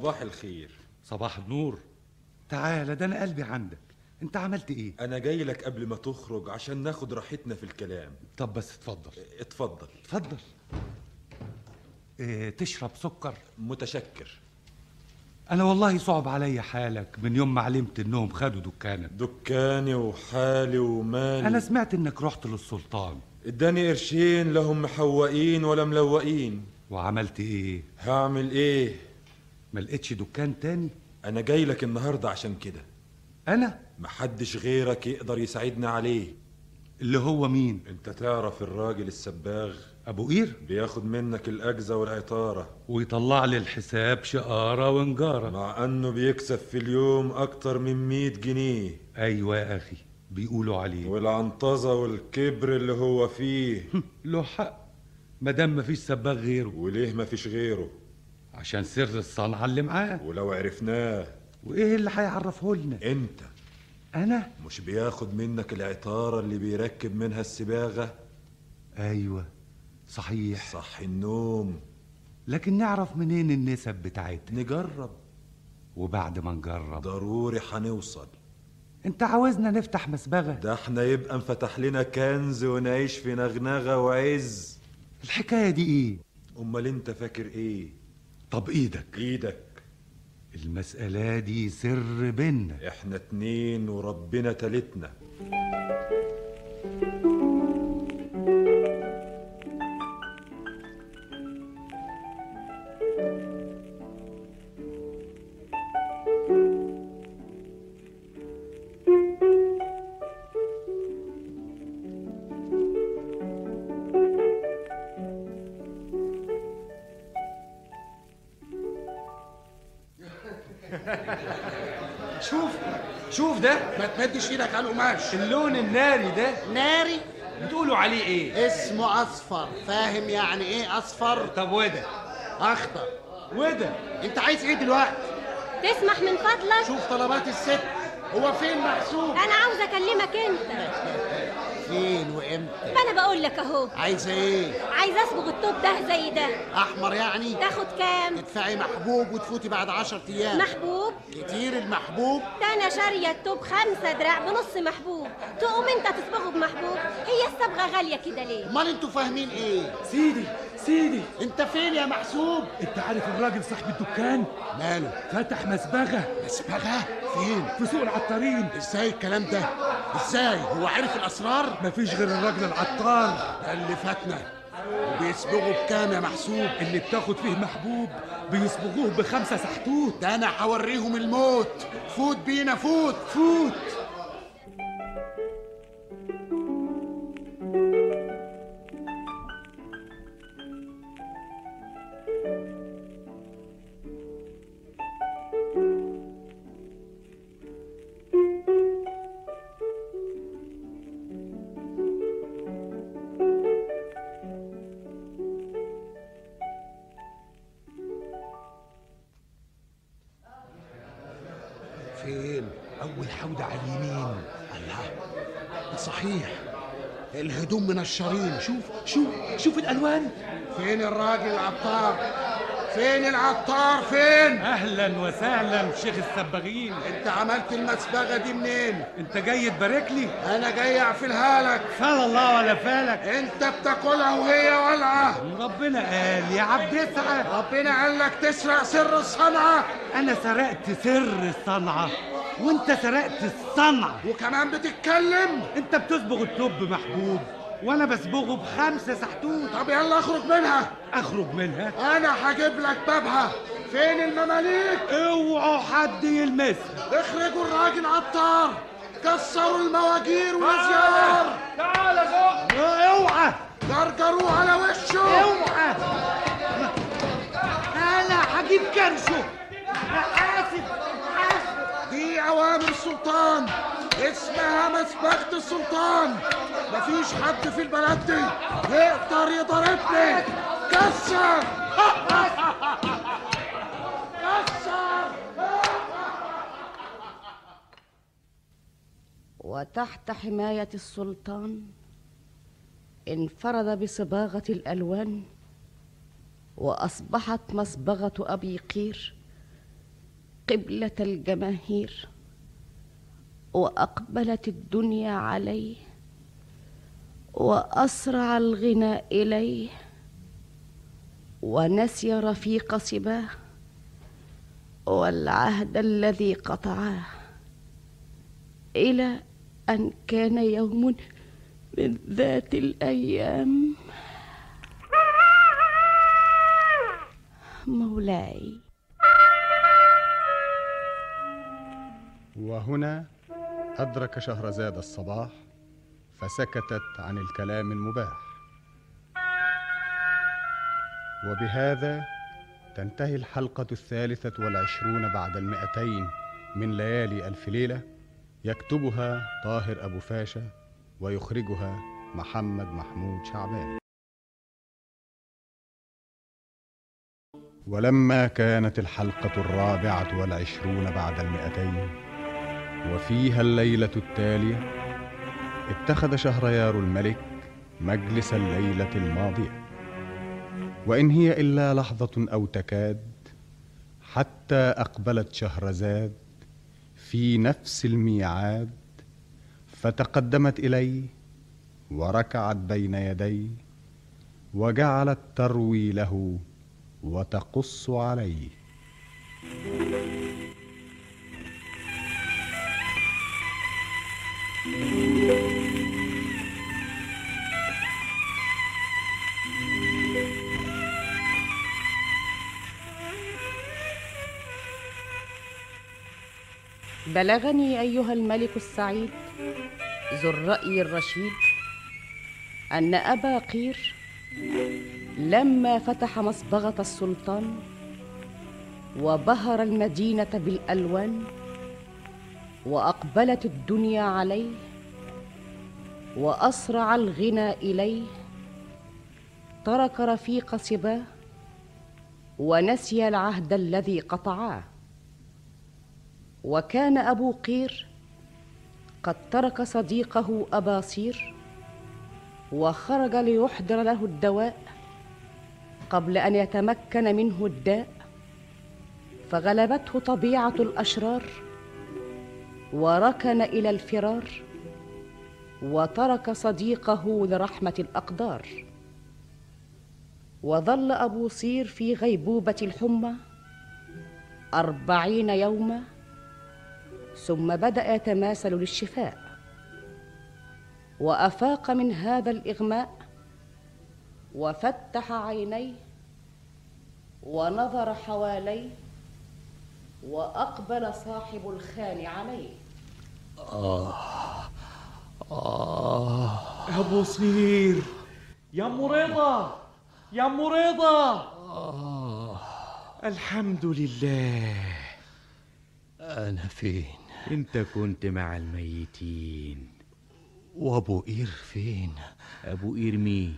صباح الخير. صباح النور. تعالى ده أنا قلبي عندك. انت عملت إيه؟ أنا جاي لك قبل ما تخرج عشان ناخد راحتنا في الكلام. طب بس اتفضل. اتفضل. اتفضل. إيه تشرب سكر؟ متشكر. أنا والله صعب عليا حالك من يوم ما علمت إنهم خدوا دكانك. دكاني وحالي ومالي. أنا سمعت إنك رحت للسلطان. إداني قرشين لا هم محوقين ولا ملوقين. وعملت إيه؟ هعمل إيه؟ ما لقيتش دكان تاني؟ أنا جاي لك النهارده عشان كده. أنا؟ محدش غيرك يقدر يساعدنا عليه. اللي هو مين؟ أنت تعرف الراجل السباغ؟ أبو قير؟ بياخد منك الأجزة والعطارة. ويطلع لي الحساب شقارة ونجارة. مع إنه بيكسب في اليوم أكتر من 100 جنيه. أيوه يا أخي بيقولوا عليه. والعنطزة والكبر اللي هو فيه. له حق. ما دام مفيش سباغ غيره. وليه مفيش غيره؟ عشان سر الصنعة اللي معاه. ولو عرفناه. وإيه اللي هيعرفه لنا؟ أنت. أنا؟ مش بياخد منك العطارة اللي بيركب منها السباغة؟ أيوه صحيح. صح النوم. لكن نعرف منين النسب بتاعتها؟ نجرب. وبعد ما نجرب. ضروري هنوصل أنت عاوزنا نفتح مسبغة. ده إحنا يبقى انفتح لنا كنز ونعيش في نغنغة وعز. الحكاية دي إيه؟ أمال أنت فاكر إيه؟ طب إيدك. إيدك. المسألة دي سر بينا. إحنا اتنين وربنا تالتنا. تمدش إيدك على القماش. اللون الناري ده ناري. بتقولوا عليه إيه؟ اسمه أصفر. فاهم يعني إيه أصفر؟ طب وده؟ أخضر. وده؟ انت عايز إيه دلوقتي؟ تسمح من فضلك؟ شوف طلبات الست. هو فين محسوب؟ أنا عاوز أكلمك أنت. فين وإمتى؟ ما أنا بقول لك أهو. عايزه إيه؟ عايز اصبغ الطوب ده زي ده. أحمر يعني؟ تاخد كام؟ تدفعي محبوب وتفوتي بعد عشر أيام. محبوب؟ كتير المحبوب. ده أنا شارية الطوب خمسة دراع بنص محبوب. تقوم أنت تصبغه بمحبوب. هي الصبغه غالية كده ليه؟ أمال أنتوا فاهمين إيه؟ سيدي سيدي. انت فين يا محسوب؟ انت عارف الراجل صاحب الدكان؟ ماله؟ فتح مسبغة. مسبغة؟ فين؟ في سوق العطارين. إزاي الكلام ده؟ إزاي؟ هو عارف الأسرار؟ مفيش غير الراجل العطار. ده اللي فاتنا. وبيصبغوا بكام يا محسوب؟ اللي بتاخد فيه محبوب بيصبغوه بخمسة سحتوت. ده أنا هوريهم الموت. فوت بينا فوت. فوت. الهدوم منشرين شوف شوف شوف الألوان. فين الراجل العطار؟ فين العطار؟ فين؟ أهلا وسهلا شيخ السباغين. أنت عملت المسبغة دي منين؟ أنت جاي تبارك لي؟ أنا جاي اعفلها لك فال الله ولا فالك. أنت بتاكلها وهي ولعة. ربنا قال يا عبد ربنا قال لك تسرق سر الصنعة. أنا سرقت سر الصنعة. وانت سرقت الصنعة. وكمان بتتكلم. انت بتصبغ التوب محبوب وأنا بصبغه بخمسة سحتوت. طب يلا اخرج منها. اخرج منها؟ أنا هجيب لك بابها. فين المماليك؟ اوعوا حد يلمسها اخرجوا الراجل عطار. كسروا المواجير والازيار تعال فوق اوعى. جرجروا على وشه. اوعى. أنا هجيب كرشه. آسف. اوامر السلطان. اسمها مسبكة السلطان. مفيش حد في البلد دي يقدر يضربني. كسر. كسر. وتحت حماية السلطان انفرد بصباغة الألوان وأصبحت مصبغة أبي قير قبلة الجماهير وأقبلت الدنيا عليه وأسرع الغنى إليه ونسي رفيق سباه والعهد الذي قطعاه إلى أن كان يوم من ذات الأيام. مولاي. وهنا أدرك شهرزاد الصباح فسكتت عن الكلام المباح. وبهذا تنتهي الحلقة الثالثة والعشرون بعد المئتين من ليالي ألف ليلة يكتبها طاهر أبو فاشا ويخرجها محمد محمود شعبان. ولما كانت الحلقة الرابعة والعشرون بعد المئتين وفيها الليلة التالية اتخذ شهريار الملك مجلس الليلة الماضية. وإن هي إلا لحظة أو تكاد حتى أقبلت شهرزاد في نفس الميعاد فتقدمت إليه وركعت بين يديه وجعلت تروي له وتقص عليه. بلغني أيها الملك السعيد ذو الرأي الرشيد أن أبا قير لما فتح مصبغة السلطان وبهر المدينة بالألوان وأقبلت الدنيا عليه وأسرع الغنى إليه ترك رفيق سباه ونسي العهد الذي قطعاه. وكان أبو قير قد ترك صديقه اباصير وخرج ليحضر له الدواء قبل أن يتمكن منه الداء فغلبته طبيعة الأشرار وركن إلى الفرار وترك صديقه لرحمة الأقدار. وظل أبو صير في غيبوبة الحمى أربعين يوما ثم بدأ يتماثل للشفاء. وأفاق من هذا الإغماء وفتح عينيه ونظر حواليه وأقبل صاحب الخان عليه. آه آه. يا أبو صير يا رضا يا رضا. آه. الحمد لله. أنا فين؟ انت كنت مع الميتين. وأبو قير فين؟ أبو قير مين؟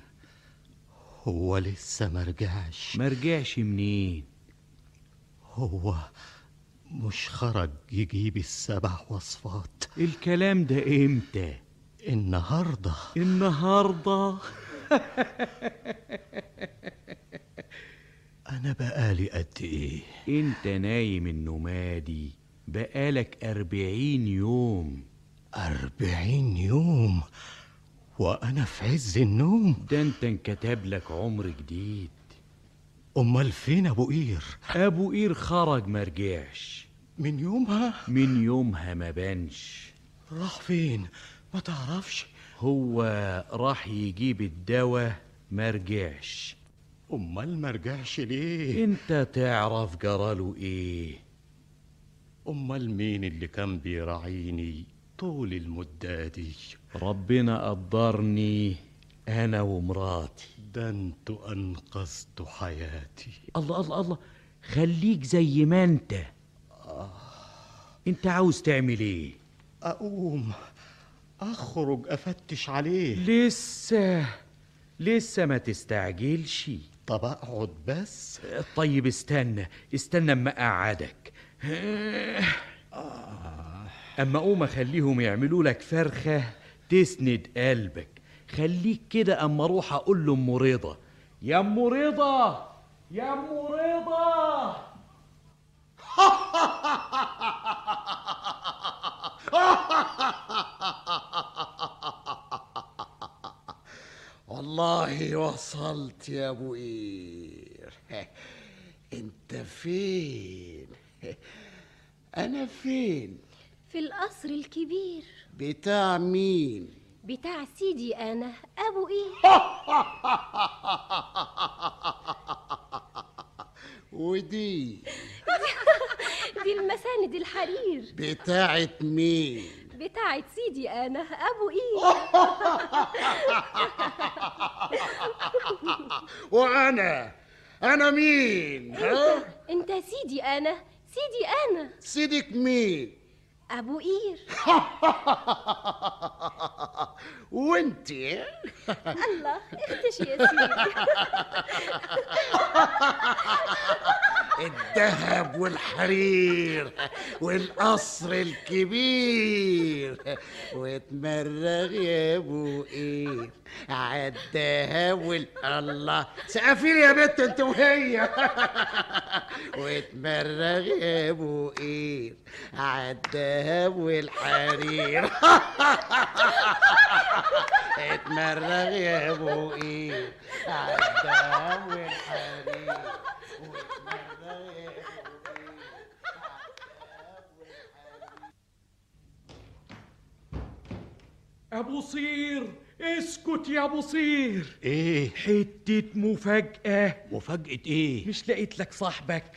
هو لسه مرجعش. مرجعش منين؟ هو مش خرج يجيب السبع وصفات. الكلام ده إمتى؟ النهارده. النهارده؟ أنا بقالي قد إيه؟ إنت نايم النومادي بقالك أربعين يوم. أربعين يوم؟ وأنا في عز النوم؟ ده أنت انكتب لك عمر جديد. أمال فين أبو قير أبو قير خرج مرجعش. من يومها؟ من يومها ما بانش. راح فين؟ ما تعرفش؟ هو راح يجيب الدواء مرجعش. أمال مرجعش ليه؟ أنت تعرف جراله إيه؟ أمال مين اللي كان بيراعيني طول المدة دي. ربنا قدرني أنا ومراتي. ده أنتوا أنقذتوا حياتي. الله الله الله. خليك زي ما أنت. أنت عاوز تعمل إيه؟ أقوم. أخرج أفتش عليه. لسه لسه ما تستعجلش. طب أقعد بس. طيب استنى استنى أما أقعدك. أما أقوم أخليهم يعملوا لك فرخة تسند قلبك. خليك كده أما أروح أقول لأم رضا يا أم رضا يا أم رضا. والله وصلت يا أبو قير. أنت فين؟ أنا فين؟ في القصر الكبير. بتاع مين؟ بتاع سيدي أنا أبو إيه؟ ودي. دي المساند الحرير. بتاعت مين؟ بتاعت سيدي أنا أبو إيه؟ وأنا؟ أنا مين؟ ها؟ أنت سيدي أنا سيدي أنا. سيدك مين؟ أبو قير وانت؟ الله اختش يا سيدي. الذهب والحرير والقصر الكبير واتمرغ يا أبو قير عالذهب وال الله. سقفير يا بنت أنت وهي. واتمرغ يا أبو قير عالذهب والحرير. اتمرغ يا ابو قير عالذهب والحرير. أبو صير اسكت يا أبو صير. إيه؟ حتة مفاجأة. مفاجأة إيه؟ مش لقيت لك صاحبك.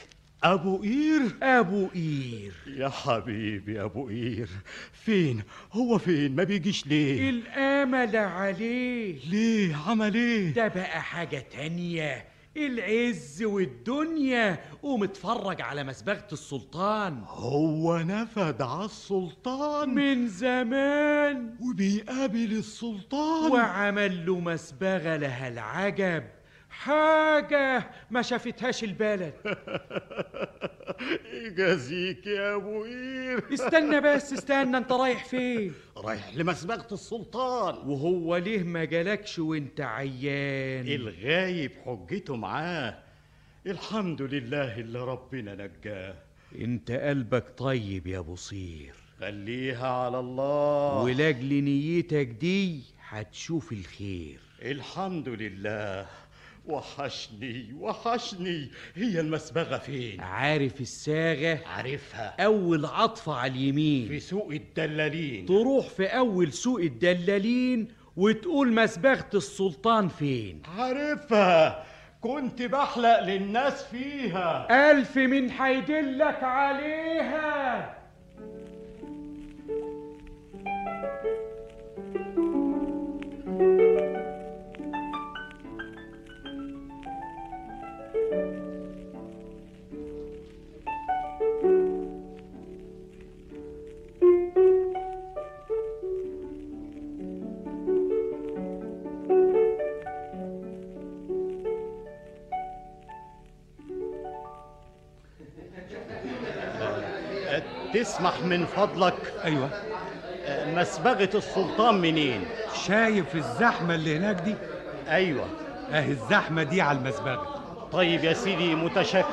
أبو قير أبو قير يا حبيبي أبو قير فين؟ هو فين؟ ما بيجيش ليه؟ الامل عليه. ليه؟ عمل إيه؟ ده بقى حاجة تانية. العز والدنيا قوم اتفرج على مسبغة السلطان. هو نفد على السلطان. من زمان. وبيقابل السلطان. وعمل له مسبغة لها العجب. حاجة ما شافتهاش البلد. يجازيك يا أبو قير استنى بس استنى أنت رايح فين؟ رايح لمسبغة السلطان. وهو ليه ما جالكش وأنت عيان؟ الغايب حجته معاه. الحمد لله اللي ربنا نجاه. أنت قلبك طيب يا أبو صير. خليها على الله. ولأجل نيتك دي هتشوف الخير. الحمد لله. وحشني وحشني. هي المسبغة فين؟ عارف الساغة؟ عارفها. أول عطفة على اليمين. في سوق الدلالين. تروح في أول سوق الدلالين وتقول مسبغة السلطان فين. عارفها. كنت بحلق للناس فيها. ألف من هيدلك عليها. تسمح من فضلك. أيوه. مسبغة السلطان منين؟ شايف الزحمة اللي هناك دي؟ أيوه. أهي الزحمة دي على المسبغة. طيب يا سيدي متشكر.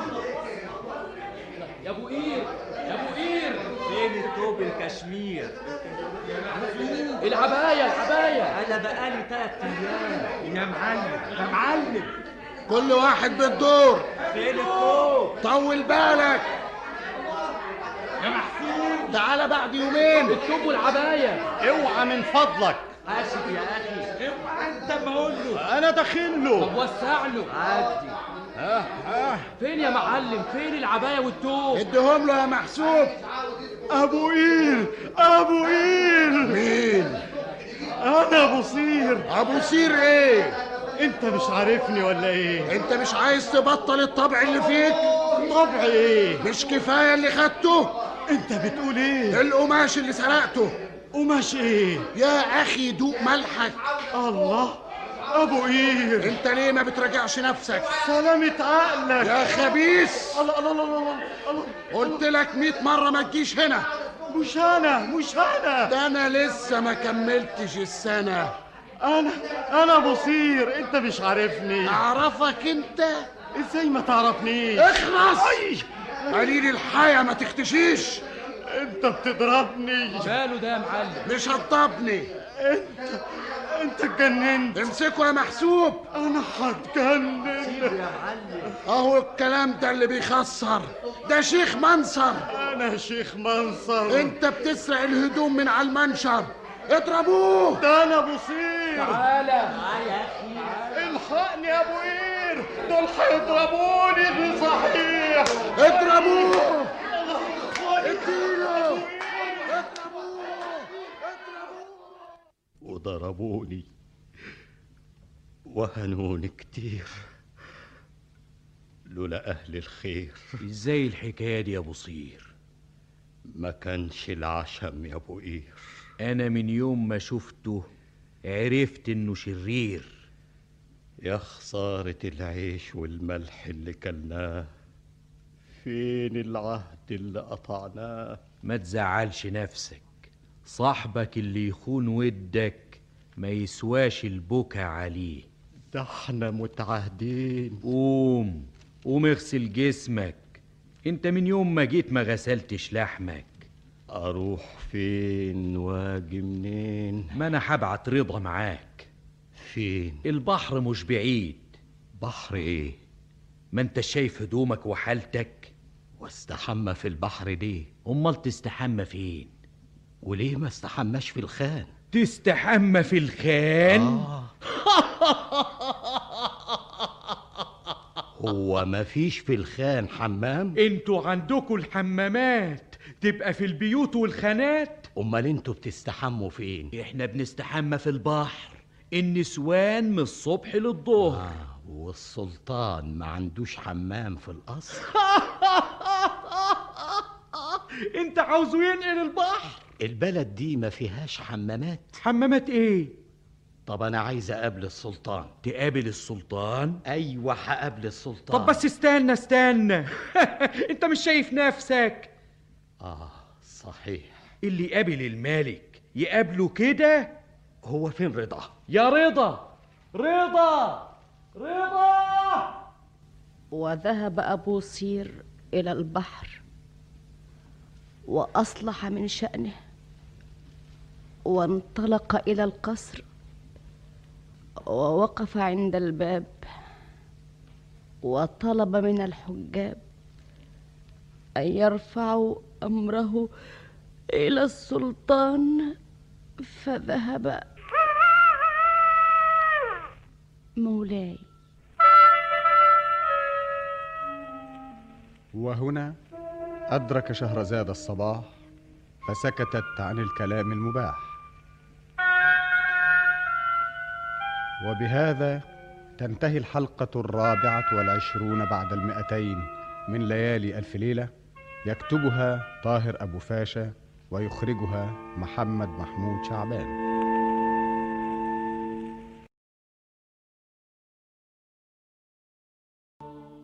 يا أبو قير يا أبو قير. فين التوب الكشمير؟ العبايه العبايه أنا بقالي تلات أيام. يا معلم يا معلم. كل واحد بالدور. فين التوب؟ طول بالك. تعالى بعد يومين. التوب والعبايه اوعى من فضلك. آسف يا أخي. اوعى. أنت ما أقول له. أنا داخل له. طب وسع له. عدي آه آه. فين يا معلم؟ فين العباية والتوب اديهم له يا محسوب. أبو قير أبو قير مين؟ أنا أبو صير. أبو صير إيه؟ أنت مش عارفني ولا إيه؟ أنت مش عايز تبطل الطبع اللي فيك؟ طبع إيه مش كفاية اللي خدته؟ انت بتقول إيه؟ القماش اللي سرقته. قماش إيه؟ يا أخي دوق ملحك. الله. ابو قير. انت ليه ما بتراجعش نفسك؟ سلامة عقلك. يا خبيث. الله الله الله الله الله. قلت لك 100 مرة ما تجيش هنا. مش أنا مش أنا. ده أنا لسه ما كملتش السنة. أنا أنا أبو صير أنت مش عارفني. أعرفك أنت. إزاي ما تعرفنيش؟ اخلص. قليل الحياة ما تختشيش انت بتضربني. ماله ده يا معلم؟ مش هتضربني انت انت اتجننت. امسكه يا محسوب. أنا هتجنن. يا معلم. اهو الكلام ده اللي بيخسر. ده شيخ منصر. أنا شيخ منصر. انت بتسرق الهدوم من على المنشر. اضربوه. ده أنا ابو صير تعالى. يا أخي الحقني يا ابو قير. دول هيضربوني صحيح. اضربوه اديله وضربوني وهنوني كتير. لولا أهل الخير. إزاي الحكاية دي يا أبو صير ما كانش العشم يا أبو قير. أنا من يوم ما شفته عرفت إنه شرير. يا خسارة العيش والملح اللي كلناه. فين العهد اللي قطعناه؟ ما تزعلش نفسك. صاحبك اللي يخون ودك ما يسواش البكا عليه. ده إحنا متعهدين. قوم قوم اغسل جسمك. انت من يوم ما جيت ما غسلتش لحمك. أروح فين واجي منين؟ ما أنا هبعت رضا معاك. فين؟ البحر مش بعيد. بحر إيه؟ ما انت شايف هدومك وحالتك؟ واستحمى في البحر ليه؟ أمال تستحمى فين؟ وليه ما استحماش في الخان؟ تستحمى في الخان؟ آه. هو ما فيش في الخان حمام؟ أنتوا عندكوا الحمامات تبقى في البيوت والخانات؟ أمال أنتوا بتستحموا فين؟ إحنا بنستحمى في البحر النسوان من الصبح للظهر. آه. والسلطان ما عندوش حمام في القصر. انت عاوزه ينقل البحر؟ البلد دي ما فيهاش حمامات. حمامات إيه؟ طب أنا عايز اقابل السلطان. تقابل السلطان؟ أيوه هقابل السلطان. طب بس استنى استنى. انت مش شايف نفسك؟ آه صحيح. اللي يقابل الملك يقابله كده؟ هو فين رضا؟ يا رضا! رضا! رضا! وذهب أبو صير إلى البحر وأصلح من شأنه وانطلق إلى القصر ووقف عند الباب وطلب من الحجاب أن يرفعوا أمره إلى السلطان فذهب مولاي. وهنا أدرك شهرزاد الصباح فسكتت عن الكلام المباح. وبهذا تنتهي الحلقة الرابعة والعشرون بعد المئتين من ليالي ألف ليلة يكتبها طاهر أبو فاشا ويخرجها محمد محمود شعبان.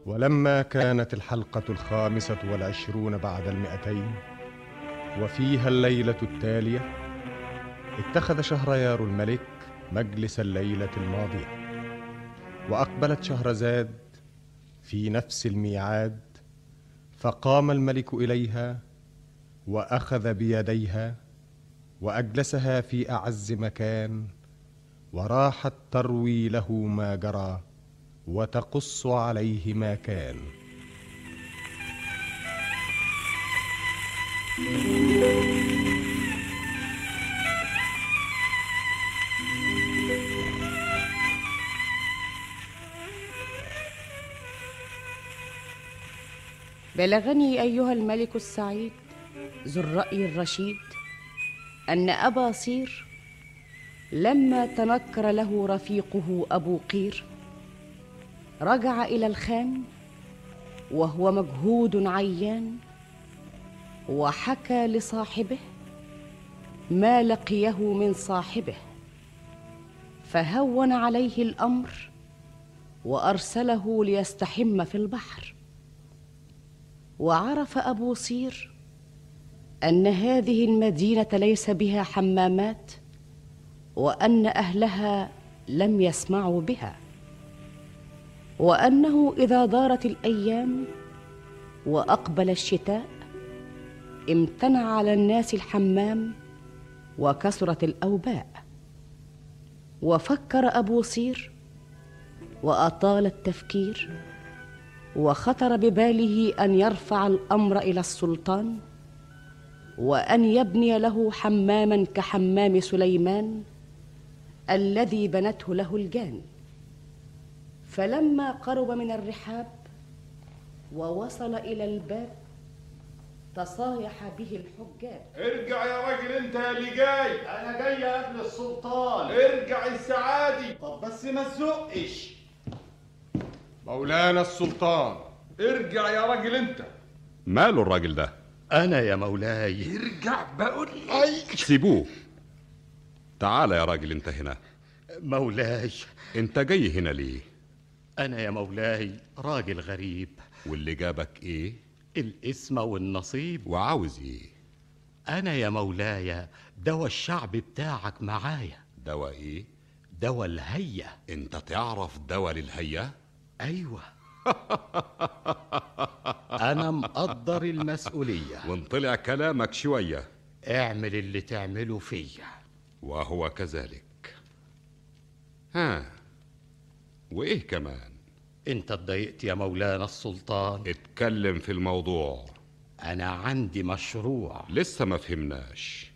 ولما كانت الحلقة الخامسة والعشرون بعد المئتين وفيها الليلة التالية اتخذ شهريار الملك مجلس الليلة الماضية وأقبلت شهرزاد في نفس الميعاد فقام الملك إليها وأخذ بيديها وأجلسها في أعز مكان وراحت تروي له ما جرى. وتقص عليه ما كان. بلغني أيها الملك السعيد ذو الرأي الرشيد أن أبا صير لما تنكر له رفيقه أبو قير رجع إلى الخان وهو مجهود عيان وحكى لصاحبه ما لقيه من صاحبه فهون عليه الأمر وأرسله ليستحم في البحر. وعرف أبو صير أن هذه المدينة ليس بها حمامات وأن أهلها لم يسمعوا بها. وأنه إذا دارت الأيام وأقبل الشتاء امتنع على الناس الحمام وكثرت الأوباء. وفكر أبو صير وأطال التفكير وخطر بباله أن يرفع الأمر إلى السلطان وأن يبني له حماما كحمام سليمان الذي بنته له الجان. فلما قرب من الرحاب ووصل إلى الباب تصايح به الحجاج. ارجع يا راجل انت يا اللي جاي أنا جاي يا ابن السلطان. ارجع السعادي طب بس ما تزقش. مولانا السلطان ارجع يا راجل انت. ماله الراجل ده؟ أنا يا مولاي. ارجع بقول لك. سيبوه. تعال يا راجل انت هنا. مولاي. انت جاي هنا ليه؟ أنا يا مولاي راجل غريب. واللي جابك إيه؟ الاسم والنصيب. وعاوز إيه؟ أنا يا مولاي دوا الشعب بتاعك معايا. دواء إيه؟ دوا الهية أنت تعرف دواء للهية أيوة. أنا مقدر المسؤولية. وان طلع كلامك شوية. اعمل اللي تعمله فيا. وهو كذلك. ها. وإيه كمان؟ انت اتضايقت يا مولانا السلطان. اتكلم في الموضوع. أنا عندي مشروع. لسه ما فهمناش.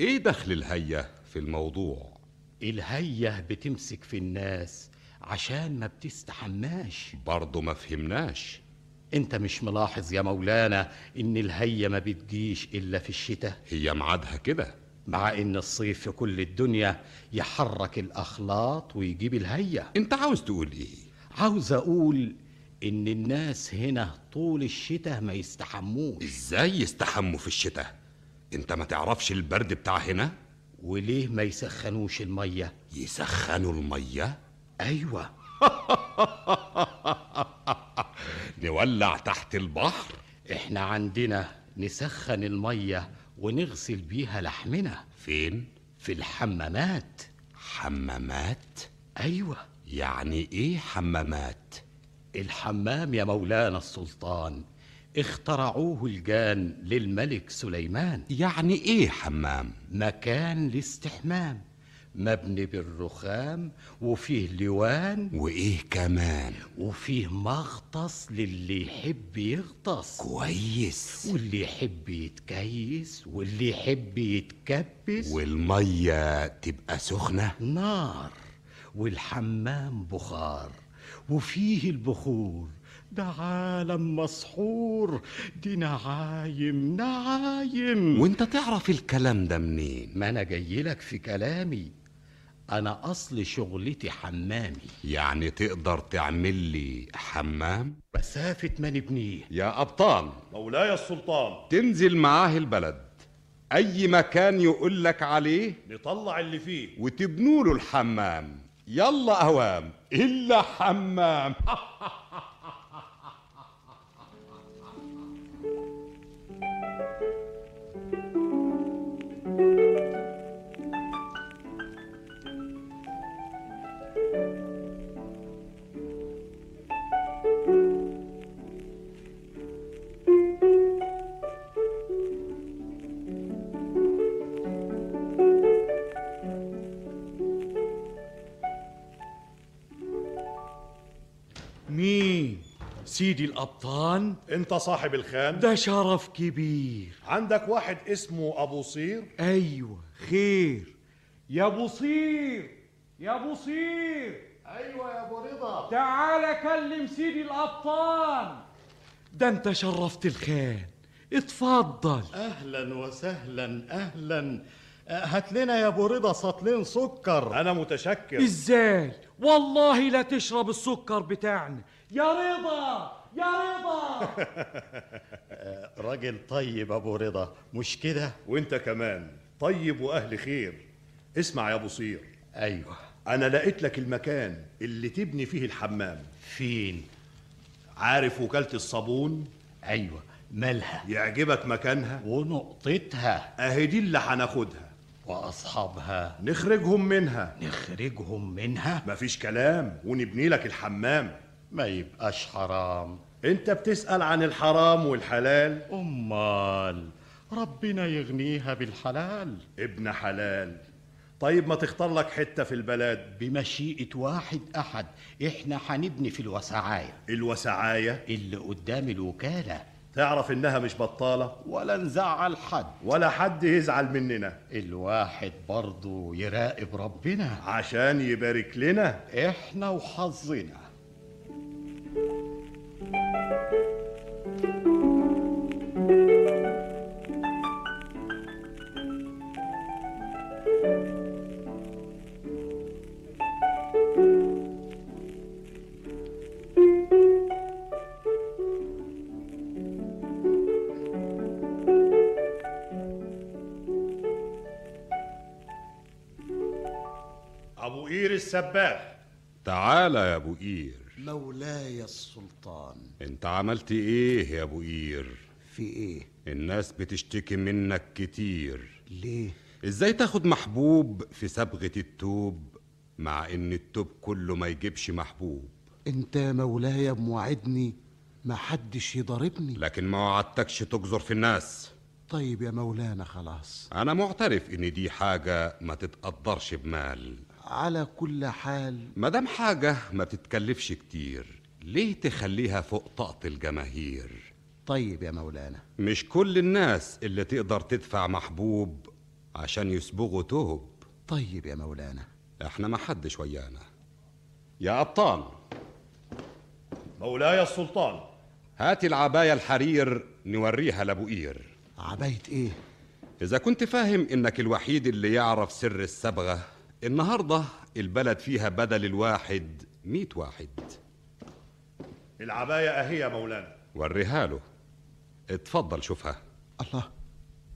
إيه دخل الهية في الموضوع؟ الهية بتمسك في الناس عشان ما بتستحماش. برضه ما فهمناش. انت مش ملاحظ يا مولانا إن الهية ما بتجيش إلا في الشتاء؟ هي معادها كده. مع إن الصيف في كل الدنيا يحرك الأخلاط ويجيب الهية أنت عاوز تقول إيه؟ عاوز أقول إن الناس هنا طول الشتاء ما يستحموش. إزاي يستحموا في الشتاء؟ أنت ما تعرفش البرد بتاع هنا؟ وليه ما يسخنوش المية؟ يسخنوا المية؟ أيوه. نولع تحت البحر؟ إحنا عندنا نسخن المية ونغسل بيها لحمنا. فين؟ في الحمامات. حمامات؟ أيوه. يعني إيه حمامات؟ الحمام يا مولانا السلطان اخترعوه الجان للملك سليمان. يعني إيه حمام؟ مكان لاستحمام. مبني بالرخام وفيه لوان وإيه كمان؟ وفيه مغطس للي يحب يغطس. كويس. واللي يحب يتكيس واللي يحب يتكبس. والمية تبقى سخنة؟ نار. والحمام بخار. وفيه البخور. ده عالم مسحور. دي نعايم نعايم. وانت تعرف الكلام ده منين؟ ما أنا جاي لك في كلامي. أنا أصل شغلتي حمامي. يعني تقدر تعمل لي حمام؟ مسافة ما نبنيه يا أبطال. مولاي السلطان. تنزل معاه البلد. أي مكان يقول لك عليه؟ نطلع اللي فيه. وتبنوا له الحمام. يلا أوام. إلا حمام. سيدي الأبطال انت صاحب الخان. ده شرف كبير. عندك واحد اسمه أبو صير. أيوة خير. يا بصير يا بصير أيوه يا أبو رضا. تعال كلم سيدي الأبطال ده انت شرفت الخان. اتفضل. أهلا وسهلا أهلا. آه، هات لنا يا أبو رضا سطلين سكر. أنا متشكر. إزاي؟ والله لا تشرب السكر بتاعنا. يا رضا يا رضا. راجل طيب أبو رضا. مش كده؟ وأنت كمان. طيب وأهل خير. اسمع يا أبو صير. أيوه. أنا لقيت لك المكان اللي تبني فيه الحمام. فين؟ عارف وكالة الصابون؟ أيوه. مالها؟ يعجبك مكانها؟ ونقطتها. أهي دي اللي هناخدها. وأصحابها. نخرجهم منها. نخرجهم منها؟ مفيش كلام. ونبني لك الحمام. ما يبقاش حرام. انت بتسأل عن الحرام والحلال؟ أمال ربنا يغنيها بالحلال. ابن حلال. طيب ما تختار لك حتة في البلد. بمشيئة واحد أحد. إحنا هنبني في الوسعاية. الوسعاية؟ اللي قدام الوكالة. تعرف إنها مش بطالة؟ ولا نزعل حد. ولا حد يزعل مننا. الواحد برضه يراقب ربنا. عشان يبارك لنا. إحنا وحظنا. أبو قير الصباغ. تعالى يا أبو قير. مولاي السلطان. انت عملت إيه يا ابو قير؟ في إيه؟ الناس بتشتكي منك كتير. ليه؟ إزاي تاخد محبوب في صبغة التوب مع ان التوب كله ما يجيبش محبوب؟ انت يا مولاي موعدني ما حدش يضربني. لكن ما وعدتكش تجزر في الناس. طيب يا مولانا خلاص. أنا معترف إن دي حاجة ما تتقدرش بمال. على كل حال. مادام حاجة ما بتتكلفش كتير. ليه تخليها فوق طاقة الجماهير؟ طيب يا مولانا. مش كل الناس اللي تقدر تدفع محبوب عشان يصبغوا توب. طيب يا مولانا. إحنا ما حدش ويانا. يا أبطال. مولاي السلطان. هاتي العباية الحرير نوريها لابو قير عباية إيه؟ إذا كنت فاهم إنك الوحيد اللي يعرف سر الصبغة النهاردة البلد فيها بدل الواحد ميت واحد. العباية أهي يا مولانا. وريها له اتفضل شوفها. الله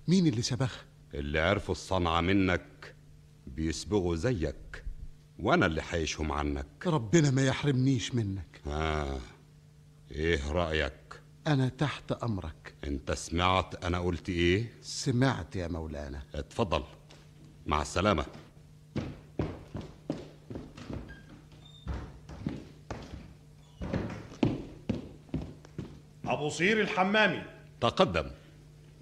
مين اللي سبخ؟ اللي عرفوا الصنعة منك بيسبغوا زيك وأنا اللي حيشهم عنك. ربنا ما يحرمنيش منك. آه. إيه رأيك؟ أنا تحت أمرك. أنت سمعت أنا قلت إيه؟ سمعت يا مولانا. اتفضل. مع السلامة. أبو صير الحمامي. تقدم.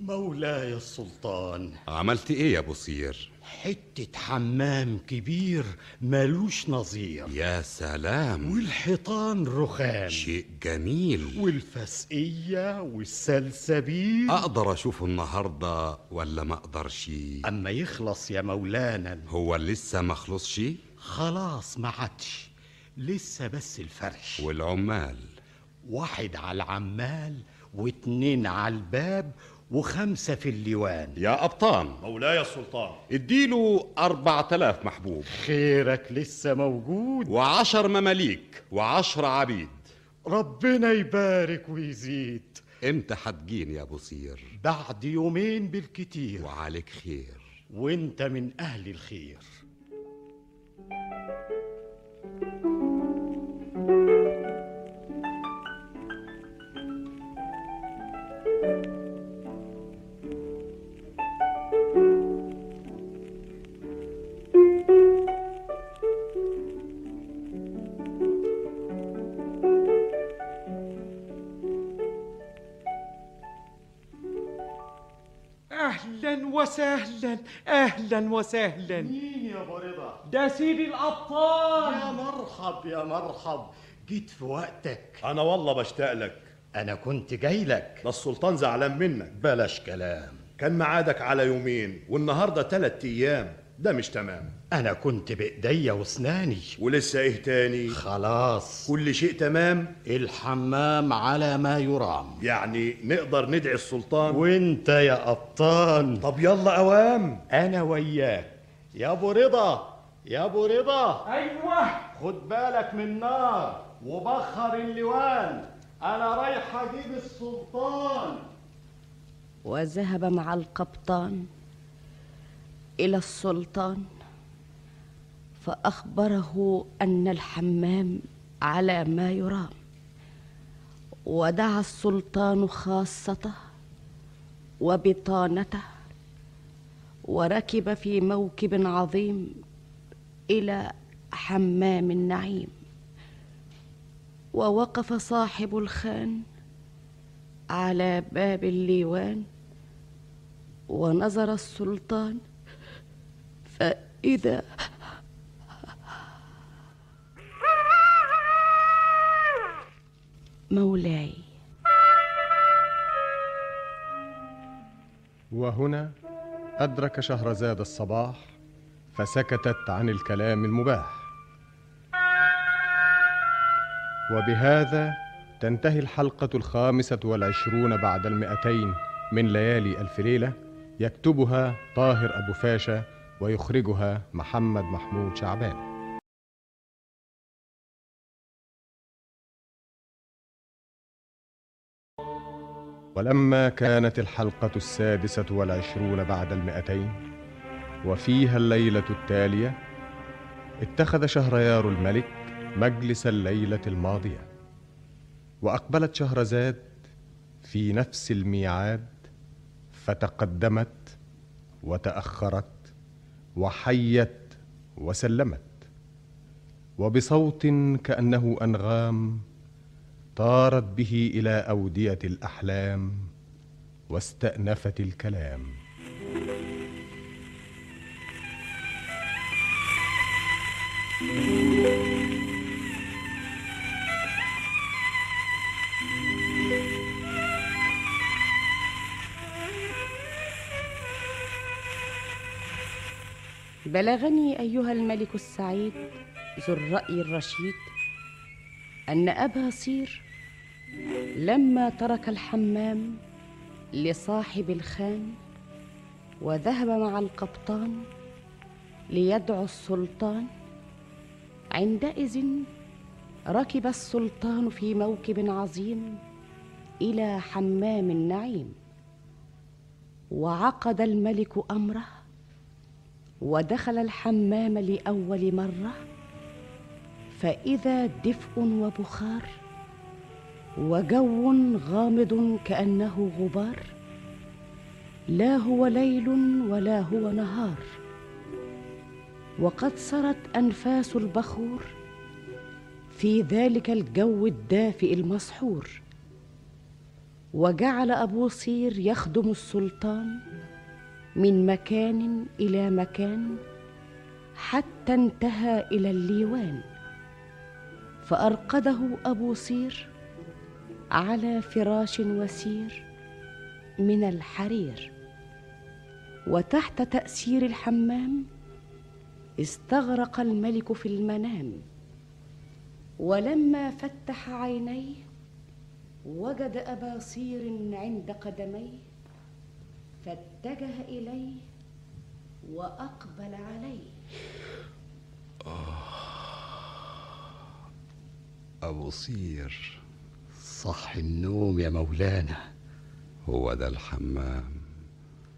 مولاي السلطان. عملت إيه يا أبو صير؟ حتة حمام كبير ملوش نظير. يا سلام. والحيطان رخام. شيء جميل. والفسقية والسلسبيل. أقدر اشوفه النهارده ولا ما أقدرش؟ أما يخلص يا مولانا. هو لسه ما خلصش؟ خلاص ما عادش. لسه بس الفرش. والعمال. واحد على العمال واتنين على الباب وخمسة في الليوان يا أبطال. مولاي السلطان. اديله أربعة آلاف محبوب. خيرك لسه موجود. وعشر مماليك وعشر عبيد. ربنا يبارك ويزيد. إمتى هتجين يا أبو صير؟ بعد يومين بالكتير. وعليك خير. وإنت من أهل الخير. وسهلا أهلا وسهلا. مين يا أبو رضا؟ ده سيدي الأبطال. يا مرحب يا مرحب. جيت في وقتك. أنا والله بشتاق لك. أنا كنت جاي لك. ده السلطان زعلان منك. بلاش كلام. كان ميعادك على يومين والنهاردة تلات أيام. ده مش تمام. أنا كنت بايديا وأسناني. ولسه إيه تاني؟ خلاص. كل شيء تمام؟ الحمام على ما يرام. يعني نقدر ندعي السلطان؟ وإنت يا قبطان. طب يلا أوام. أنا وياك. يا أبو رضا. يا أبو رضا. أيوه. خد بالك من نار وبخر اللوان. أنا رايح أجيب السلطان. وذهب مع القبطان. إلى السلطان فأخبره أن الحمام على ما يرام. ودعا السلطان خاصته وبطانته وركب في موكب عظيم إلى حمام النعيم. ووقف صاحب الخان على باب الليوان ونظر السلطان فإذا مولاي. وهنا أدرك شهرزاد الصباح فسكتت عن الكلام المباح. وبهذا تنتهي الحلقة الخامسة والعشرون بعد المئتين من ليالي ألف ليلة يكتبها طاهر أبو فاشا ويخرجها محمد محمود شعبان. ولما كانت الحلقة السادسة والعشرون بعد المئتين وفيها الليلة التالية اتخذ شهريار الملك مجلس الليلة الماضية وأقبلت شهرزاد في نفس الميعاد فتقدمت وتأخرت وحيت وسلمت وبصوت كأنه أنغام طارت به إلى أودية الأحلام واستأنفت الكلام. بلغني أيها الملك السعيد ذو الرأي الرشيد أن أبا صير لما ترك الحمام لصاحب الخان وذهب مع القبطان ليدعو السلطان عندئذ ركب السلطان في موكب عظيم إلى حمام النعيم وعقد الملك أمره ودخل الحمام لأول مرة فإذا دفء وبخار وجو غامض كأنه غبار لا هو ليل ولا هو نهار. وقد سرت أنفاس البخور في ذلك الجو الدافئ المسحور. وجعل أبو صير يخدم السلطان من مكان إلى مكان حتى انتهى إلى الليوان فأرقده أبو صير على فراش وسير من الحرير وتحت تأثير الحمام استغرق الملك في المنام ولما فتح عينيه وجد أبا صير عند قدميه. فاتجه إليه وأقبل عليه. أبو صير صح النوم يا مولانا. هو ده الحمام.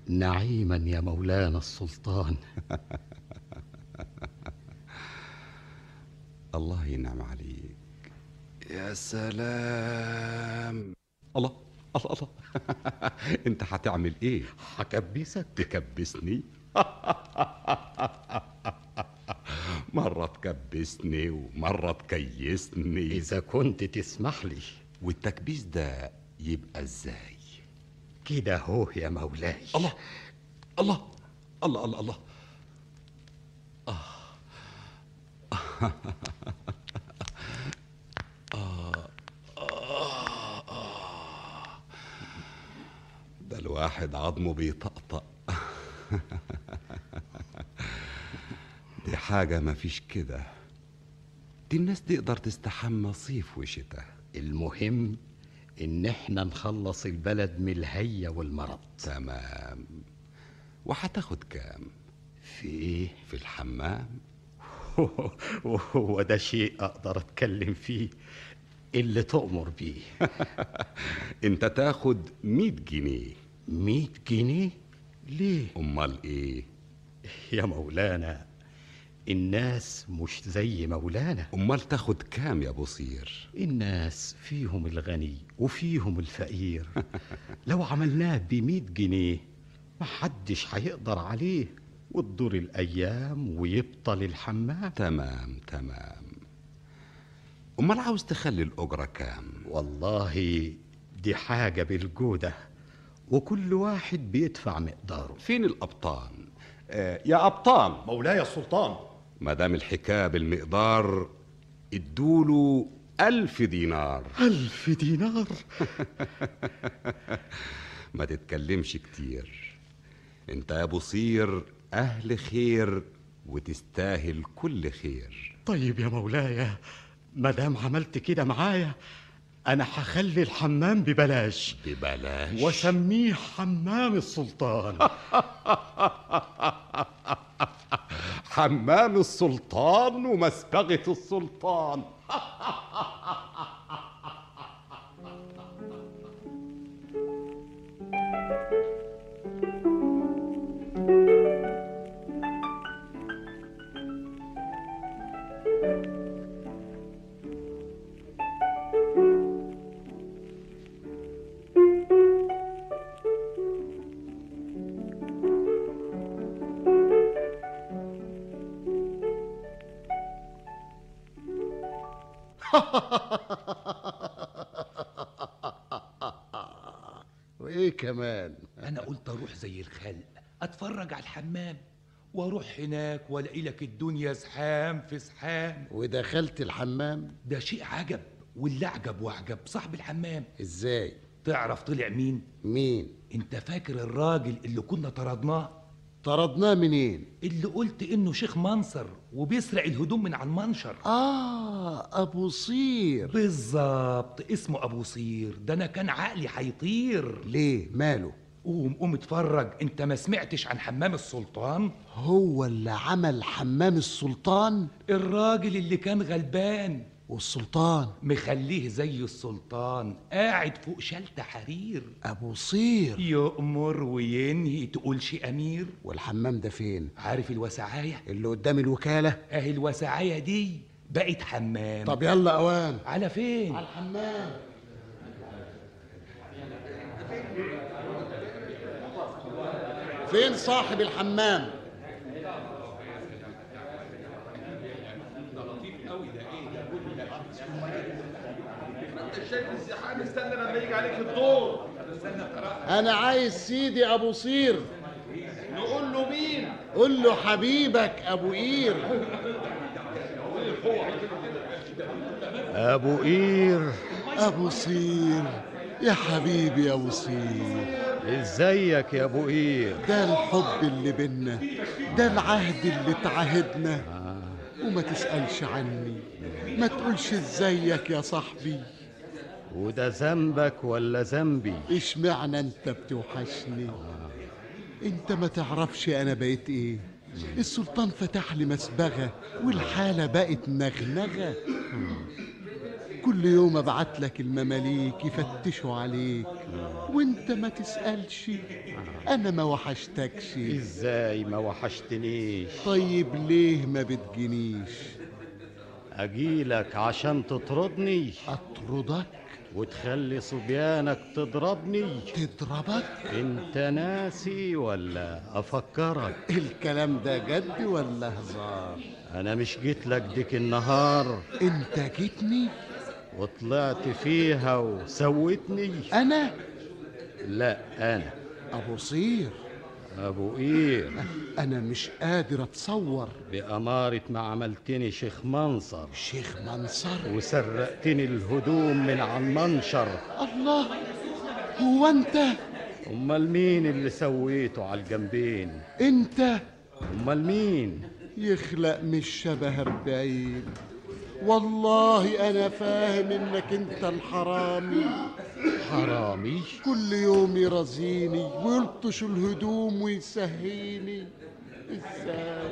نعيما يا مولانا السلطان. الله ينعم عليك. يا سلام. الله. الله الله. انت هتعمل إيه؟ هكبسك؟ تكبسني. مرة تكبسني ومرة تكيسني. إذا كنت تسمح لي. والتكبيس ده يبقى إزاي؟ كده هو يا مولاي. الله الله الله الله الله. آه. الواحد عظمه بيطقطق. دي حاجة مفيش كده. دي الناس تقدر تستحمى صيف وشتاء. المهم إن إحنا نخلص البلد من الهية والمرض. تمام. وهتاخد كام؟ في إيه؟ في الحمام. هو ده شيء أقدر أتكلم فيه اللي تؤمر بيه. انت تاخد مية جنيه. مية جنيه؟ ليه؟ أمال إيه؟ يا مولانا الناس مش زي مولانا. أمال تاخد كام يا بصير الناس فيهم الغني وفيهم الفقير. لو عملناه بمية جنيه محدش هيقدر عليه. وتدور الأيام ويبطل الحمام. تمام تمام. أمال عاوز تخلي الأجرة كام؟ والله دي حاجة بالجودة. وكل واحد بيدفع مقداره. فين الابطال آه يا ابطال مولاي السلطان ما دام الحكاية بالمقدار ادوله ألف دينار. ألف دينار؟ ما تتكلمش كتير. انت يا بصير أهل خير وتستاهل كل خير. طيب يا مولاي ما دام عملت كده معايا أنا هخلي الحمام ببلاش. ببلاش؟ واسميه حمام السلطان. حمام السلطان ومسبغة السلطان. كمان. أنا قلت أروح زي الخلق أتفرج على الحمام وأروح هناك وألاقي لك الدنيا زحام في زحام. ودخلت الحمام؟ ده شيء عجب واللي اعجب واعجب صاحب الحمام. إزاي؟ تعرف طلع مين؟ مين؟ أنت فاكر الراجل اللي كنا طردناه؟ طردناه منين؟ اللي قلت إنه شيخ منصر وبيسرق الهدوم من على المنشر آه أبو صير. بالظبط اسمه أبو صير. ده أنا كان عقلي هيطير. ليه؟ ماله؟ قوم قوم اتفرج. أنت ما سمعتش عن حمام السلطان؟ هو اللي عمل حمام السلطان؟ الراجل اللي كان غلبان. والسلطان. مخليه زي السلطان قاعد فوق شلتة حرير. أبو صير. يؤمر وينهي تقولش أمير. والحمام ده فين؟ عارف الوسعاية اللي قدام الوكالة. أهي الوسعاية دي بقت حمام. طب يلا أوان. على فين؟ على الحمام. فين صاحب الحمام؟ شايف الزحام استنى لما يجي عليك الدور. أنا عايز سيدي أبو صير. نقول له مين؟ قول له حبيبك أبو قير. أبو قير أبو صير. يا حبيبي يا أبو صير. إزيك يا أبو قير؟ ده الحب اللي بينا ده العهد اللي اتعهدنا وما تسألش عني. ما تقولش إزيك يا صاحبي. وده ذنبك ولا ذنبي؟ اشمعنى أنت بتوحشني؟ أنت ما تعرفش أنا بقيت إيه. السلطان فتح لي مسبغة والحالة بقت نغنغة كل يوم أبعت لك المماليك يفتشوا عليك وأنت ما تسألش. أنا ما وحشتكش. إزاي ما وحشتنيش؟ طيب ليه ما بتجينيش أجيلك عشان تطردني أطردك؟ وتخلي صبيانك تضربني. تضربك؟ انت ناسي ولا افكرك؟ الكلام ده جد ولا هزار؟ أنا مش جيت لك ديك النهار. انت جيتني؟ وطلعت فيها وسوتني أنا؟ لا أنا. أبو صير. ابو قير أنا مش قادر أتصور. بأمارة ما عملتني شيخ منصر. شيخ منصر؟ وسرقتني الهدوم من على المنشر. الله هو أنت؟ أمال مين اللي سويته على الجنبين؟ أنت؟ أمال مين؟ يخلق مش شبه أربعين والله أنا فاهم إنك أنت الحرامي حرامي؟ كل يوم يرازيني ويلطش الهدوم ويسهيني. إزاي؟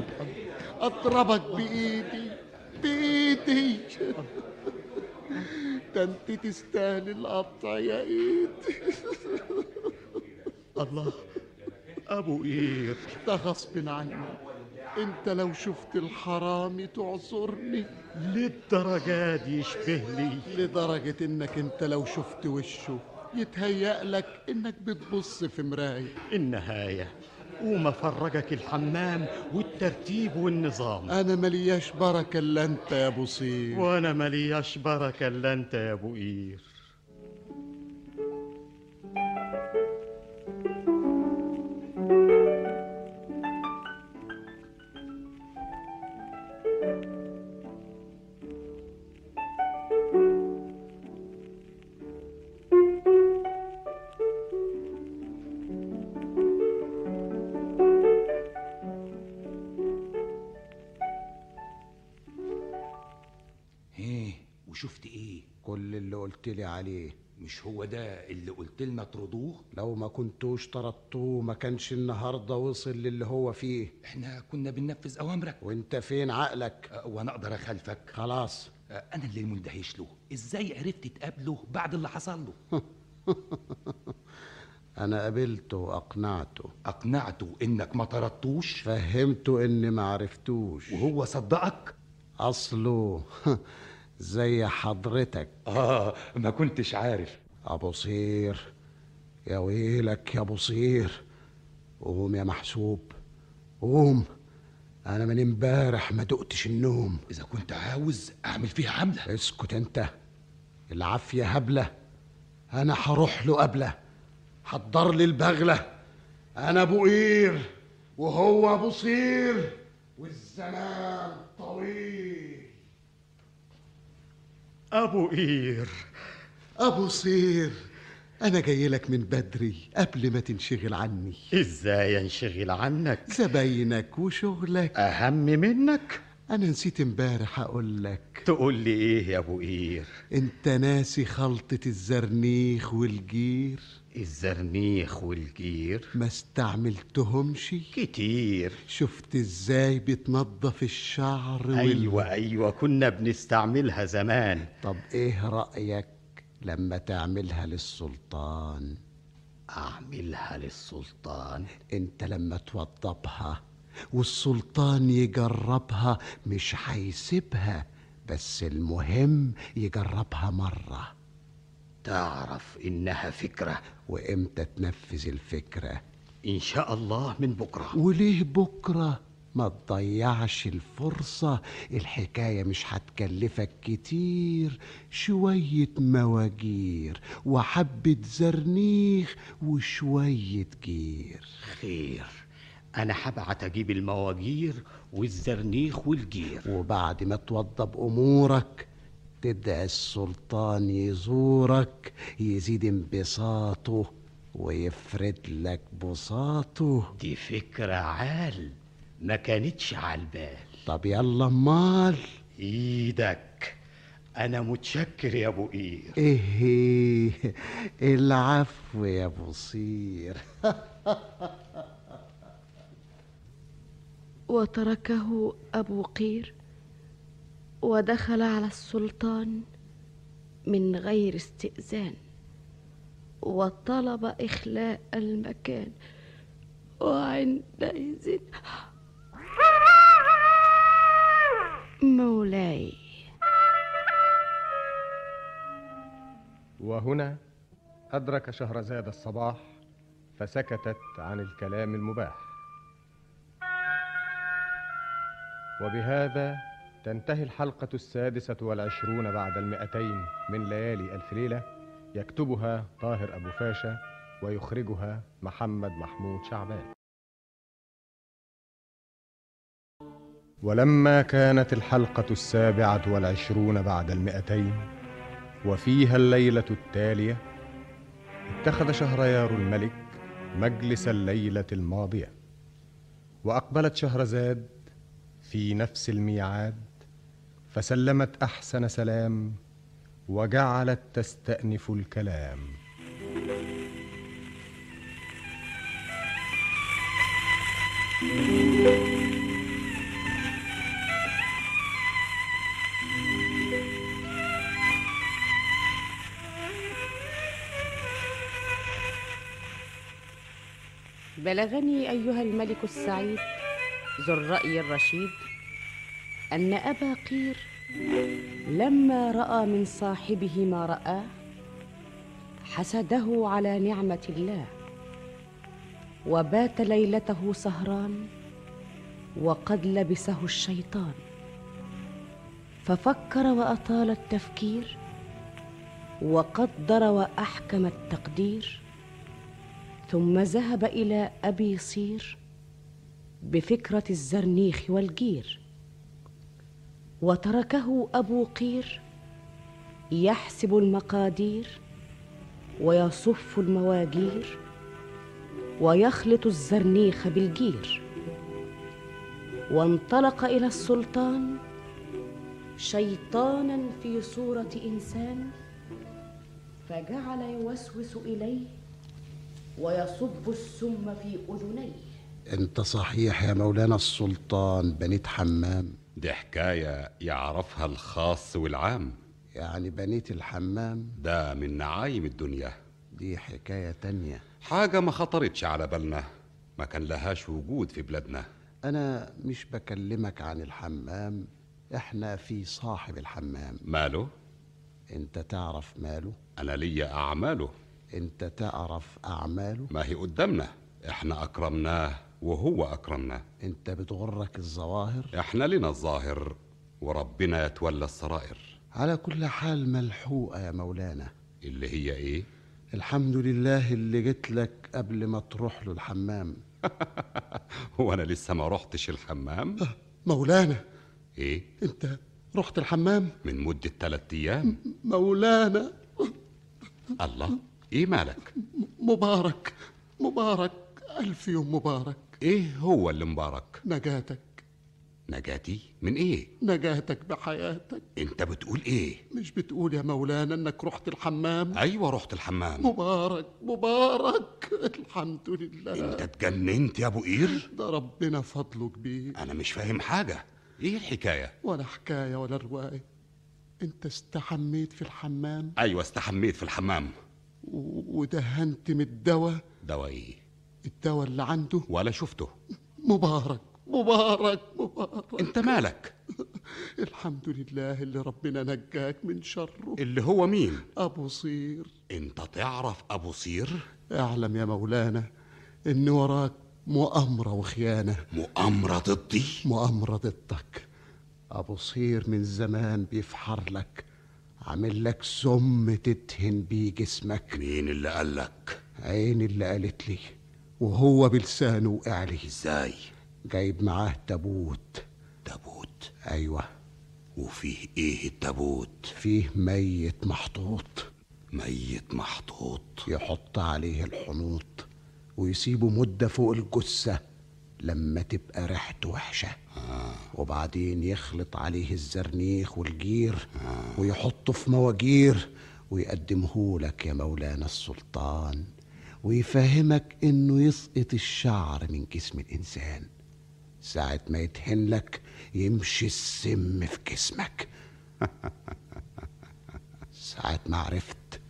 أضربك بإيدي بإيدي. ده أنت تستاهل القطع يا ايد الله أبو قير. ده غصب عني. انت لو شفت الحرامي تعذرني للدرجة دي يشبه لي. لدرجة انك انت لو شفت وشه يتهيأ لك انك بتبص في مراية. النهاية قوم أفرجك الحمام والترتيب والنظام. أنا ملياش بركة إلا أنت يا أبو صير. وأنا ملياش بركة إلا أنت يا أبو قير. وشفت إيه؟ كل اللي قلت لي عليه. مش هو ده اللي قلت لنا طردوه لو ما كنتوش طردتوه ما كانش النهارده وصل للي هو فيه. إحنا كنا بننفذ أوامرك. وأنت فين عقلك؟ أه وأنا أقدر أخالفك. خلاص. أه أنا اللي مندهش له. إزاي عرفت تقابله بعد اللي حصل له؟ أنا قابلته وأقنعته. أقنعته إنك ما طردتوش؟ فهمته إني ما عرفتوش. وهو صدقك؟ أصله. زي حضرتك. آه ما كنتش عارف. أبو صير يا ويلك يا أبو صير قوم يا محسوب قوم. أنا من امبارح ما دقتش النوم. إذا كنت عاوز أعمل فيها عملة. اسكت أنت. العافية هبلة. أنا هروح له قبلة. حضر لي البغلة. أنا أبو قير وهو أبو صير والزمان طويل. أبو قير أبو صير أنا جاي لك من بدري قبل ما تنشغل عني. إزاي انشغل عنك؟ زباينك وشغلك. أهم منك؟ أنا نسيت امبارح أقول لك. تقول لي إيه يا أبو قير أنت ناسي خلطة الزرنيخ والجير. الزرنيخ والجير. ما استعملتهمش؟ كتير. شفت إزاي بتنظف الشعر وال... أيوه أيوه كنا بنستعملها زمان. طب إيه رأيك لما تعملها للسلطان؟ أعملها للسلطان؟ أنت لما توضبها والسلطان يجربها مش هيسيبها بس المهم يجربها مرة. تعرف إنها فكرة وإمتى تنفذ الفكرة؟ إن شاء الله من بكرة. وليه بكرة؟ ما تضيعش الفرصة. الحكاية مش هتكلفك كتير شوية مواجير وحبة زرنيخ وشوية جير. خير. أنا هبعت أجيب المواجير والزرنيخ والجير. وبعد ما توضب أمورك تدعي السلطان يزورك يزيد انبساطه ويفرد لك بساطه. دي فكرة عال ما كانتش على البال. طب يلا مال. إيدك. أنا متشكر يا أبو قير. إيه العفو يا أبو صير. وتركه أبو قير. ودخل على السلطان من غير استئذان وطلب إخلاء المكان. وعندئذ مولاي. وهنا أدرك شهرزاد الصباح فسكتت عن الكلام المباح. وبهذا تنتهي الحلقة السادسة والعشرون بعد المئتين من ليالي ألف ليلة يكتبها طاهر أبو فاشا ويخرجها محمد محمود شعبان. ولما كانت الحلقة السابعة والعشرون بعد المئتين وفيها الليلة التالية اتخذ شهريار الملك مجلس الليلة الماضية وأقبلت شهرزاد في نفس الميعاد فسلمت أحسن سلام وجعلت تستأنف الكلام. بلغني أيها الملك السعيد ذو الرأي الرشيد أن أبا قير لما رأى من صاحبه ما راه حسده على نعمة الله. وبات ليلته سهران وقد لبسه الشيطان. ففكر وأطال التفكير وقدر وأحكم التقدير. ثم ذهب إلى أبي صير بفكرة الزرنيخ والجير. وتركه أبو قير يحسب المقادير ويصف المواجير ويخلط الزرنيخ بالجير. وانطلق إلى السلطان شيطانا في صورة إنسان فجعل يوسوس إليه ويصب السم في أذنيه. أنت صحيح يا مولانا السلطان بنيت حمام. دي حكاية يعرفها الخاص والعام. يعني بنيت الحمام. ده من نعايم الدنيا. دي حكاية تانية. حاجة ما خطرتش على بالنا ما كان لهاش وجود في بلادنا. أنا مش بكلمك عن الحمام إحنا في صاحب الحمام. ماله؟ أنت تعرف ماله؟ أنا ليا أعماله. أنت تعرف أعماله؟ ما هي قدامنا إحنا أكرمناه. وهو أكرمنا أنت بتغرك الظواهر؟ إحنا لنا الظاهر وربنا يتولى السرائر على كل حال ملحوقة يا مولانا اللي هي إيه؟ الحمد لله اللي جيت لك قبل ما تروح له الحمام هو أنا لسه ما رحتش الحمام؟ مولانا إيه؟ أنت رحت الحمام؟ من مدة ثلاثة أيام مولانا الله إيه مالك؟ مبارك مبارك ألف يوم مبارك إيه هو اللي مبارك؟ نجاتك. نجاتي؟ من إيه؟ نجاتك بحياتك. أنت بتقول إيه؟ مش بتقول يا مولانا إنك رحت الحمام؟ أيوه رحت الحمام. مبارك مبارك. الحمد لله. أنت اتجننت يا أبو قير؟ ده ربنا فضله كبير. أنا مش فاهم حاجة. إيه الحكاية؟ ولا حكاية ولا رواية. أنت استحميت في الحمام؟ أيوه استحميت في الحمام. و- ودهنت من الدواء؟ دواء إيه؟ الدواء اللي عنده ولا شفته. مبارك مبارك مبارك. انت مالك؟ الحمد لله اللي ربنا نجاك من شره. اللي هو مين؟ أبو صير. انت تعرف أبو صير؟ اعلم يا مولانا إن وراك مؤامرة وخيانة. مؤامرة ضدي؟ مؤامرة ضدك. أبو صير من زمان بيفحر لك عامل لك سم تدهن بيه جسمك. مين اللي قالك عيني اللي قالت لي. وهو بلسانه وقع لي إزاي؟ جايب معاه تابوت. تابوت؟ أيوه. وفيه إيه التابوت؟ فيه ميت محطوط. ميت محطوط؟ يحط عليه الحنوط ويسيبه مدة فوق الجثة لما تبقى ريحته وحشة. آه. وبعدين يخلط عليه الزرنيخ والجير آه. ويحطه في مواجير ويقدمه لك يا مولانا السلطان. ويفهمك إنه يسقط الشعر من جسم الإنسان. ساعة ما يدهن لك يمشي السم في جسمك. ساعة ما عرفت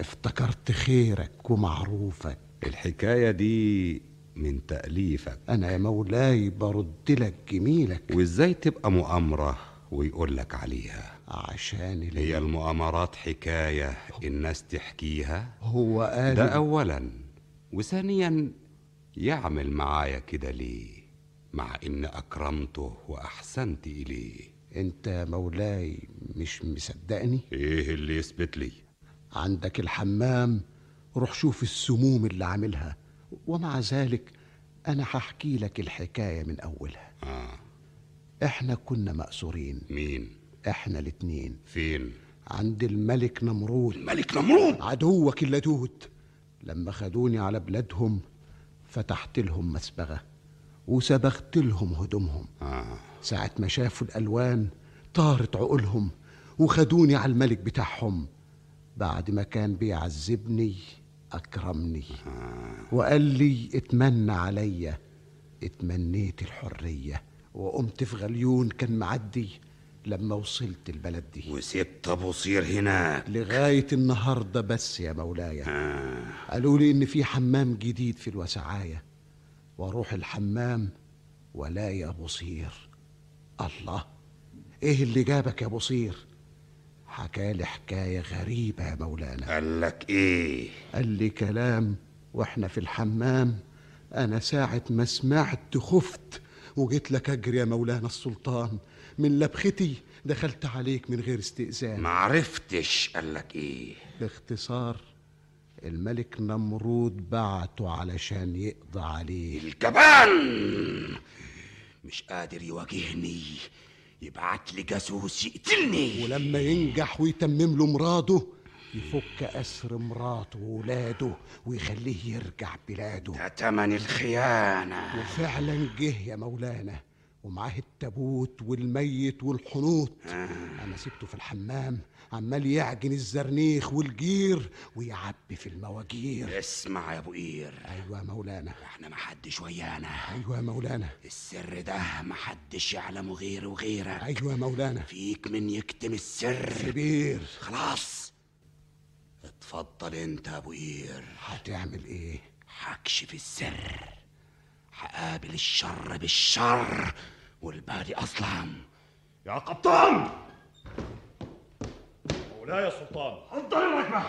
افتكرت خيرك ومعروفك. الحكاية دي من تأليفك. أنا يا مولاي برد لك جميلك. وإزاي تبقى مؤامرة ويقول لك عليها؟ عشان ال- هي المؤامرات حكاية الناس تحكيها. هو قال ده اولا. وثانيا يعمل معايا كده ليه؟ مع إن أكرمته وأحسنت إليه. أنت يا مولاي مش مصدقني؟ إيه اللي يثبت لي؟ عندك الحمام روح شوف السموم اللي عاملها. ومع ذلك أنا هحكي لك الحكاية من أولها. آه. إحنا كنا مأسورين. مين؟ إحنا الاتنين. فين؟ عند الملك نمرود. الملك نمرود! عدوك اللدود لما خدوني على بلادهم فتحت لهم مسبغة وسبغت لهم هدومهم. آه. ساعة ما شافوا الألوان طارت عقولهم وخدوني على الملك بتاعهم. بعد ما كان بيعذبني أكرمني. وقال لي اتمنى عليا. اتمنيت الحرية وقمت في غليون كان معدي. لما وصلت البلد دي. وسبت أبو صير هناك. لغاية النهاردة بس يا مولاي. آه. قالوا لي إن في حمام جديد في الوسعاية. وأروح الحمام ولاقي أبو صير. الله إيه اللي جابك يا أبو صير؟ حكالي حكاية غريبة يا مولانا. قال لك إيه؟ قال لي كلام وإحنا في الحمام. أنا ساعة ما سمعت خفت وجيت لك أجري يا مولانا السلطان. من لبختي دخلت عليك من غير استئذان. ما عرفتش قال لك إيه؟ باختصار الملك نمرود بعته علشان يقضى عليه. الجبان! مش قادر يواجهني. يبعت لي جاسوس يقتلني. ولما ينجح ويتمم له مراده يفك أسر مراته وولاده ويخليه يرجع بلاده. ده تمن الخيانة. وفعلا جه يا مولانا. ومعاه التابوت والميت والحنوط أنا سبته في الحمام عمال يعجن الزرنيخ والجير ويعبي في المواجير. اسمع يا أبو قير. أيوة يا مولانا. إحنا ما حدش ويانا. أيوة يا مولانا. السر ده ما حدش يعلمه غير وغيرك. أيوة يا مولانا. فيك من يكتم السر. كبير. خلاص. اتفضل أنت يا أبو قير. هتعمل إيه؟ هكشف السر. هقابل الشر بالشر والباقي أصلا يا قبطان! مولاي السلطان انطر الركبة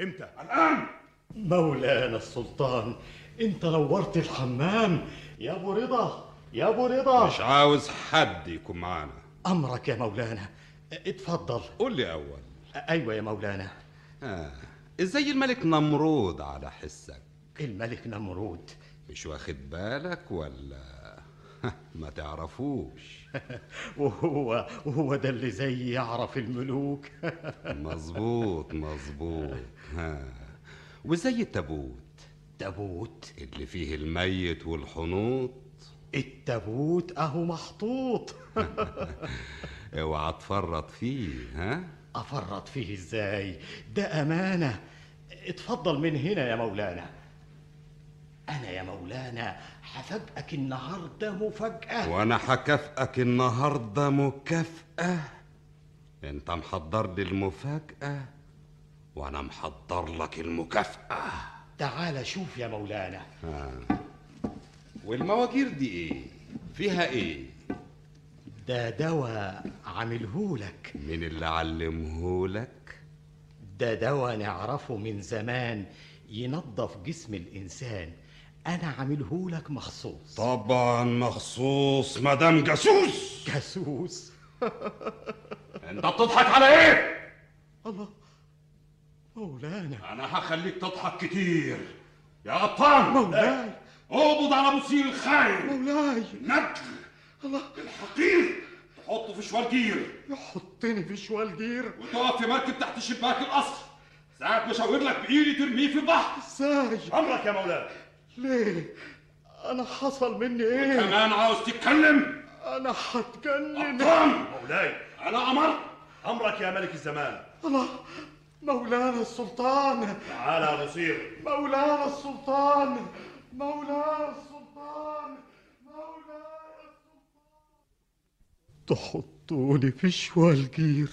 إمتى؟ الآن. مولانا السلطان انت نورت الحمام. يا أبو رضا يا أبو رضا. مش عاوز حد يكون معانا. أمرك يا مولانا. اتفضل. قول لي أول. أيوه يا مولانا. آه. إزاي الملك نمرود على حسك؟ الملك نمرود. مش واخد بالك ولا؟ ما تعرفوش. وهو وهو ده اللي زي يعرف الملوك. مظبوط مظبوط ها. وزي التابوت. تابوت؟ اللي فيه الميت والحنوط. التابوت أهو محطوط. اوعى تفرط فيه ها. أفرط فيه إزاي؟ ده أمانة. اتفضل من هنا يا مولانا. أنا يا مولانا هفاجئك النهارده مفاجاه وأنا هكافئك النهارده مكافأة أنت محضر لي المفاجأة وأنا محضر لك المكافأة. تعال شوف يا مولانا. ها. والمواجير دي إيه؟ فيها إيه؟ ده دواء عاملهولك مين اللي علمهولك ده دواء نعرفه من زمان ينظف جسم الإنسان. أنا عاملهولك مخصوص. طبعا مخصوص مدام جاسوس. جاسوس. أنت بتضحك على إيه؟ الله مولانا. أنا هخليك تضحك كتير. يا قبطان مولاي. اقبض على أبو صير الخاين مولاي. نجل. الله. الحقير. تحطه في شوال جير يحطني في شوال جير وتقف في مركب تحت شباك القصر. ساعة ما اشاور لك بإيدي ترميه في البحر. إزاي؟ أمرك يا مولاي. ليه؟ أنا حصل مني إيه؟ كمان عاوز تتكلم؟ أنا هتجنن قبطان مولاي أنا امرت أمرك يا ملك الزمان. الله مولانا السلطان. تعال يا بصير. مولانا السلطان. مولانا السلطان. مولانا تحطوني في شوالجير.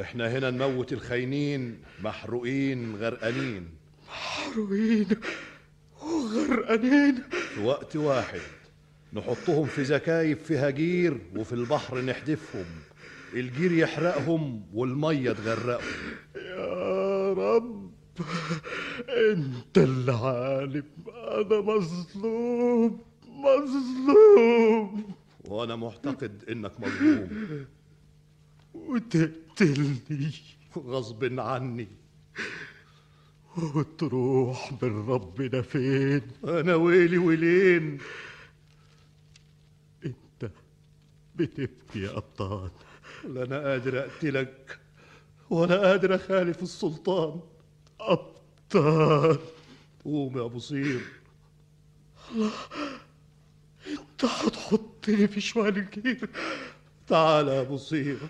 إحنا هنا نموت الخاينين محروقين غرقانين. محروقين. وغرقانين في وقت واحد. نحطهم في زكايب فيها جير وفي البحر نحدفهم. الجير يحرقهم والمية تغرقهم. يا رب أنت اللي عالم أنا مظلوم مظلوم. وأنا معتقد إنك مظلوم. وتقتلني. غصب عني. وتروح من ربنا فين؟ أنا ويلي ويلين أنت بتبكي يا قطان لا أنا قادر أقتلك ولا قادر أخالف السلطان. قطان قوم يا أبو صير. الله أنت هتحطني في شوال الجير تعال يا بصيرة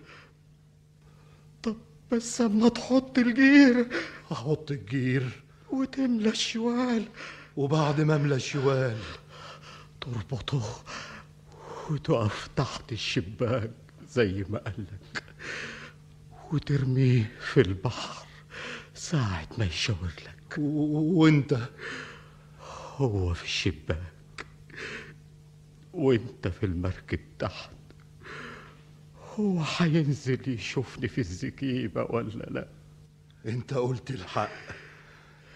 طب بس أما تحط الجير أحط الجير. وتملى الشوال. وبعد ما املى الشوال تربطه وتقف تحت الشباك زي ما قالك. وترميه في البحر ساعة ما يشاور لك. وانت؟ هو في الشباك. وانت في المركب تحت. هو هينزل يشوفني في الزكيبة ولا لا؟ انت قلت الحق.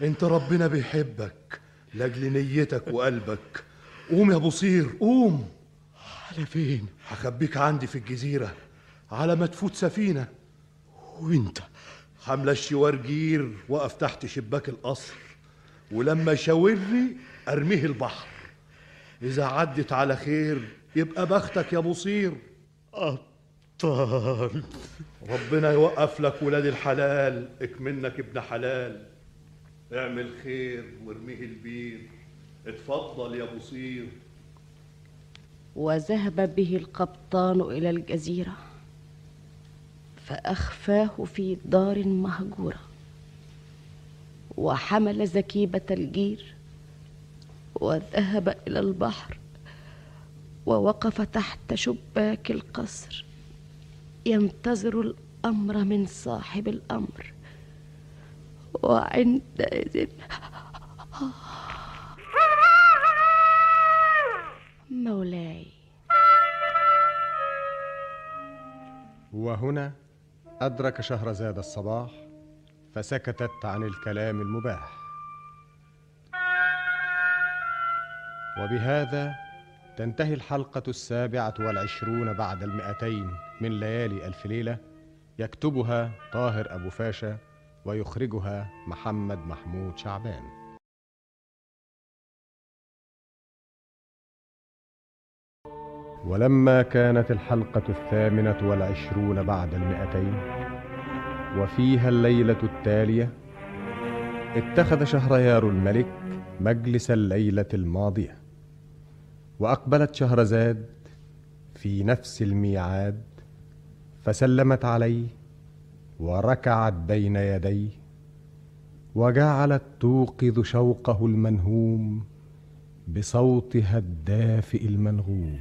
انت ربنا بيحبك لاجل نيتك وقلبك. قوم يا بصير قوم. على فين؟ هخبيك عندي في الجزيرة على ما تفوت سفينة. وانت؟ حملة الشوار جير وقف تحت شباك القصر. ولما يشاور لي ارميه البحر. إذا عدت على خير يبقى بختك يا بصير أبطال ربنا يوقف لك ولاد الحلال اكمنك ابن حلال. اعمل خير وارميه البير. اتفضل يا بصير. وذهب به القبطان إلى الجزيرة فأخفاه في دار مهجورة وحمل زكيبة الجير وذهب إلى البحر ووقف تحت شباك القصر. ينتظر الأمر من صاحب الأمر. وعندئذ مولاي. وهنا أدرك شهرزاد الصباح فسكتت عن الكلام المباح. وبهذا تنتهي الحلقة السابعة والعشرون بعد المئتين. من ليالي ألف ليلة يكتبها طاهر أبو فاشا ويخرجها محمد محمود شعبان. ولما كانت الحلقة الثامنة والعشرون بعد المئتين وفيها الليلة التالية اتخذ شهريار الملك مجلس الليلة الماضية وأقبلت شهرزاد في نفس الميعاد فسلمت عليه وركعت بين يديه وجعلت توقظ شوقه المنهوم بصوتها الدافئ المنغوم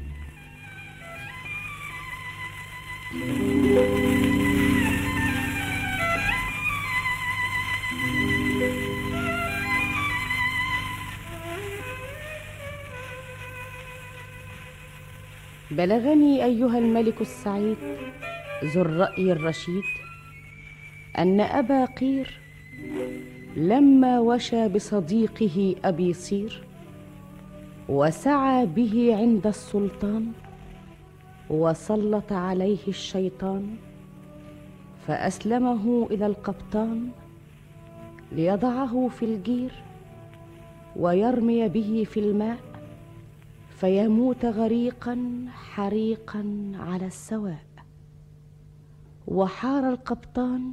بلغني أيها الملك السعيد ذو الرأي الرشيد أن أبا قير لما وشى بصديقه أبي صير وسعى به عند السلطان وسلط عليه الشيطان فأسلمه إلى القبطان ليضعه في الجير ويرمي به في الماء فيموت غريقا حريقا على السواء وحار القبطان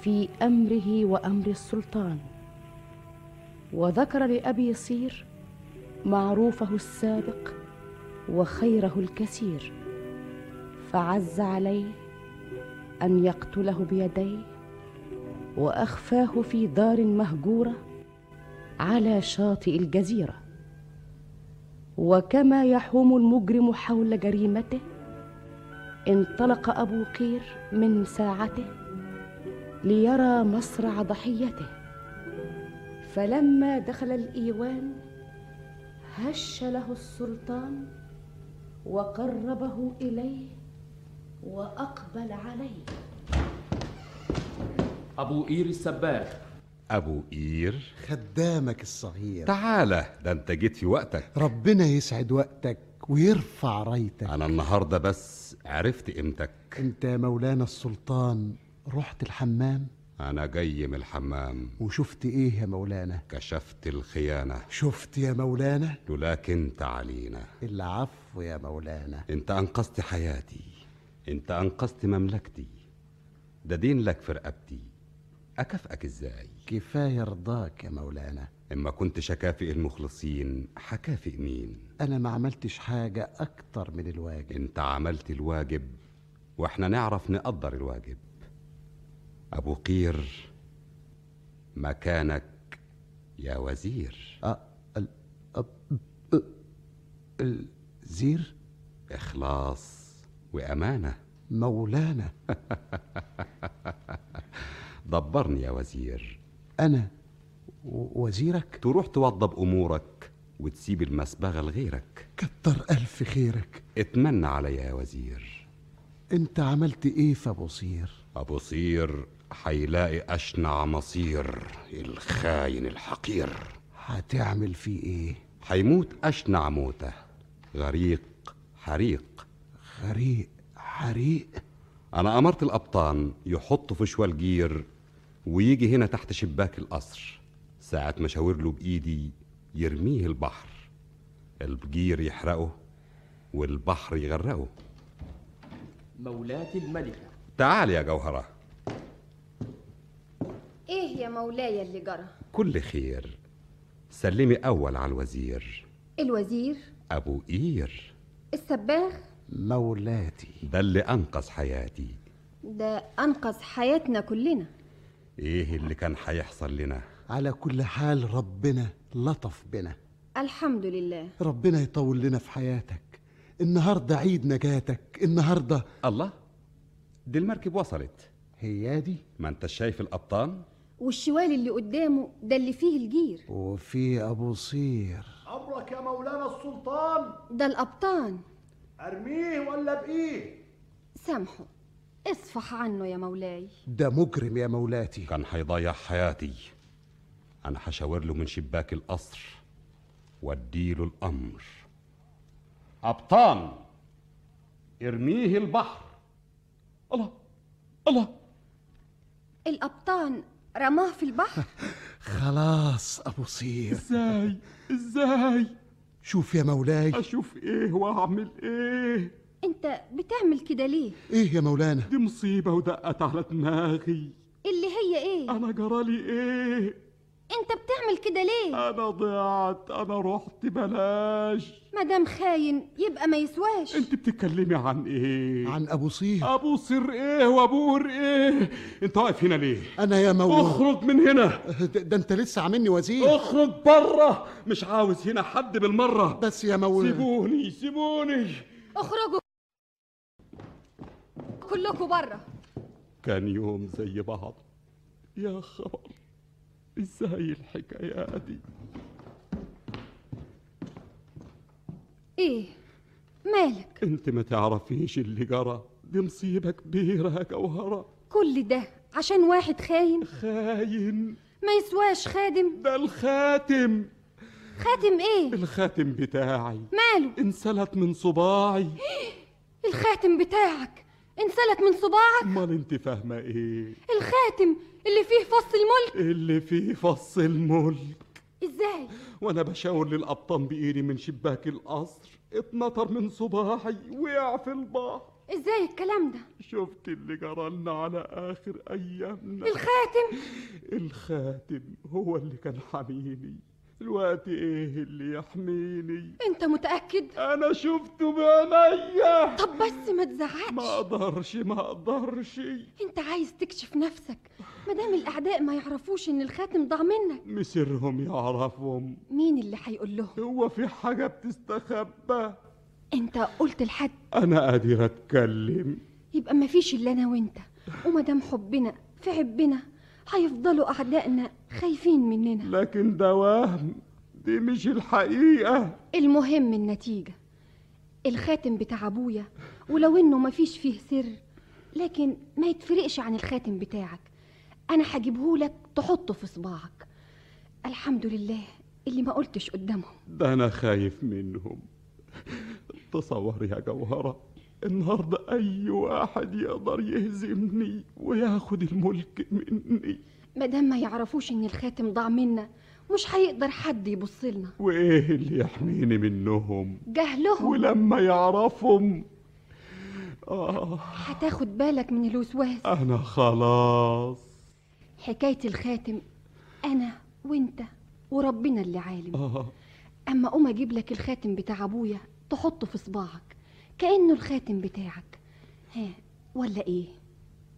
في أمره وأمر السلطان. وذكر لأبي صير معروفه السابق وخيره الكثير. فعز عليه أن يقتله بيديه وأخفاه في دار مهجورة على شاطئ الجزيرة. وكما يحوم المجرم حول جريمته انطلق أبو قير من ساعته ليرى مصرع ضحيته. فلما دخل الإيوان هش له السلطان وقربه إليه وأقبل عليه. أبو قير السباك أبو قير خدامك الصغير. تعالى ده أنت جيت في وقتك. ربنا يسعد وقتك ويرفع رايتك أنا النهاردة بس عرفت قيمتك. انت يا مولانا السلطان رحت الحمام؟ أنا جاي من الحمام. وشفت إيه يا مولانا؟ كشفت الخيانة. شفت يا مولانا؟ لولاك أنت علينا. العفو يا مولانا. أنت أنقذت حياتي. أنت أنقذت مملكتي. ده دين لك في رقبتي. أكافئك إزاي؟ كفاية رضاك يا مولانا. إما كنتش أكافئ المخلصين حكافئ مين؟ أنا ما عملتش حاجة أكتر من الواجب. أنت عملت الواجب وإحنا نعرف نقدر الواجب. أبو قير مكانك يا وزير. أه ال... أب... الزير إخلاص وأمانة. مولانا. دبرني يا وزير. أنا و- وزيرك؟ تروح توضب أمورك وتسيب المسبغة لغيرك. كتر ألف خيرك. اتمنى عليا يا وزير. أنت عملت إيه في أبو صير؟ أبو صير حيلاقي أشنع مصير الخاين الحقير. هتعمل فيه إيه؟ حيموت أشنع موته. غريق حريق. غريق حريق؟ أنا أمرت الأبطان يحطوا في شوال جير ويجي هنا تحت شباك القصر. ساعة ما شاور له بإيدي يرميه البحر. الجير يحرقه والبحر يغرقه. مولاتي الملكة. تعال يا جوهرة. إيه يا مولاي اللي جرى؟ كل خير. سلمي أول على الوزير. الوزير؟ أبو قير السباغ مولاتي. ده اللي أنقذ حياتي. ده أنقذ حياتنا كلنا. إيه اللي كان هيحصل لنا؟ على كل حال ربنا لطف بنا. الحمد لله. ربنا يطول لنا في حياتك. النهاردة عيد نجاتك. النهاردة الله دي المركب وصلت. هي دي. ما انت شايف القبطان؟ والشوال اللي قدامه ده اللي فيه الجير. وفي أبو صير. أمرك يا مولانا السلطان. ده القبطان. أرميه ولا بإيه سامحه اصفح عنه يا مولاي. ده مجرم يا مولاتي. كان هيضيع حياتي. أنا هشاور له من شباك القصر واديله الأمر. أبطان ارميه البحر. الله الله. القبطان رماه في البحر؟ خلاص أبو صير. إزاي؟ إزاي؟ شوف يا مولاي. أشوف إيه وأعمل إيه؟ أنت بتعمل كده ليه؟ إيه يا مولانا؟ دي مصيبة ودقت على دماغي. اللي هي إيه؟ أنا جرالي إيه؟ انت بتعمل كده ليه؟ أنا ضيعت أنا رحت بلاش. مدام خاين يبقى ما يسواش. أنت بتتكلمي عن إيه؟ عن أبو صير. أبو صير إيه وابور إيه؟ أنت واقف هنا ليه؟ أنا يا مولانا اخرج من هنا. ده, ده أنت لسه عاملني وزير. اخرج بره مش عاوز هنا حد بالمرة. بس يا مولانا سيبوني سيبوني. اخرجوا. كلكم بره كان يوم زي بعض. يا خبر. إزاي الحكاية دي إيه مالك؟ أنت ما تعرفيش اللي جرى دي مصيبة كبيرة يا جوهرة. كل ده عشان واحد خاين؟ خاين. ما يسواش خادم؟ ده الخاتم. خاتم إيه؟ الخاتم بتاعي. ماله؟ انسلت من صباعي. الخاتم بتاعك. انسلت من صباعك. أمال أنت فاهمة إيه؟ الخاتم اللي فيه فص الملك. اللي فيه فص الملك. إزاي؟ وأنا بشاور للقبطان بإيدي من شباك القصر. اتنطر من صباعي وقع في البحر. إزاي الكلام ده؟ شفت اللي جرالنا على آخر أيامنا. الخاتم. الخاتم هو اللي كان حاميني. الوقت إيه اللي يحميني؟ انت متأكد؟ أنا شفته بعينيا طب بس ما تزعقش. ما أقدرش ما أقدرش. انت عايز تكشف نفسك. مادام الأعداء ما يعرفوش إن الخاتم ضاع منك. مسرهم يعرفهم. مين اللي هيقول لهم؟ هو في حاجة بتستخبى. انت قلت لحد. أنا قادر أتكلم. يبقى ما فيش إلا أنا وأنت. ومادام حبنا في عبنا هيفضلوا أعدائنا خايفين مننا. لكن ده وهم. دي مش الحقيقة. المهم النتيجة. الخاتم بتاع أبويا ولو إنه ما فيش فيه سر لكن ما يتفرقش عن الخاتم بتاعك. أنا هجيبهولك تحطه في صباعك. الحمد لله اللي ما قلتش قدامهم. ده أنا خايف منهم. تصور يا جوهرة. النهارده أي واحد يقدر يهزمني وياخد الملك مني. مادام ما يعرفوش إن الخاتم ضاع منا مش هيقدر حد يبص لنا. وإيه اللي يحميني منهم؟ جهلهم. ولما يعرفهم. آه. هتاخد بالك من الوسواس. أنا خلاص. حكاية الخاتم أنا وأنت وربنا اللي عالم. آه. أما أقوم أجيب لك الخاتم بتاع أبويا تحطه في صباعك. كأنه الخاتم بتاعك ها ولا إيه؟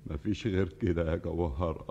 مفيش غير كده يا جوهرة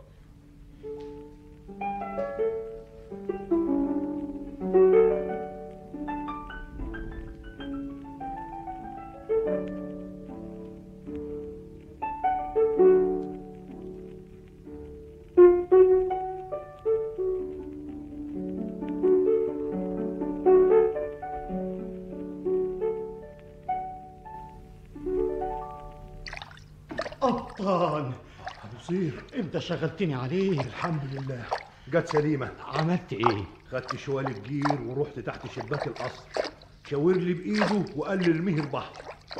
انت شغلتني عليه. الحمد لله. جت سليمة. عملت إيه؟ خدت شوال الجير ورحت تحت شباك القصر. شاور لي بإيده وقال لي ارميه البحر.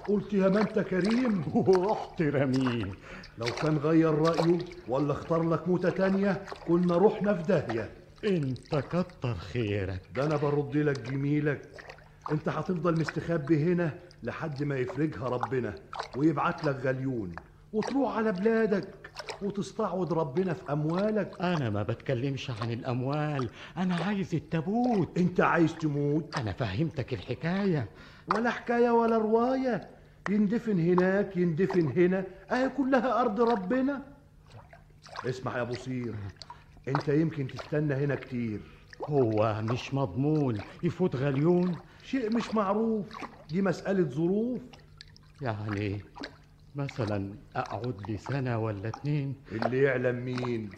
قلت يا ما انت كريم. ورحت رميه. لو كان غير رأيه ولا اختار لك موتة تانية كنا رحنا في داهية انت كتر خيرك. ده أنا برد لك جميلك. انت هتفضل مستخبي هنا لحد ما يفرجها ربنا ويبعت لك غليون وتروح على بلادك. وتستعوض ربنا في أموالك. أنا ما بتكلمش عن الأموال أنا عايز التابوت. أنت عايز تموت؟ أنا فهمتك الحكاية. ولا حكاية ولا رواية. يندفن هناك يندفن هنا. أهي كلها أرض ربنا. اسمع يا بصير أنت يمكن تستنى هنا كتير. هو مش مضمون. يفوت غليون؟ شيء مش معروف. دي مسألة ظروف. يعني مثلا اقعد لي سنه ولا اتنين اللي يعلم مين؟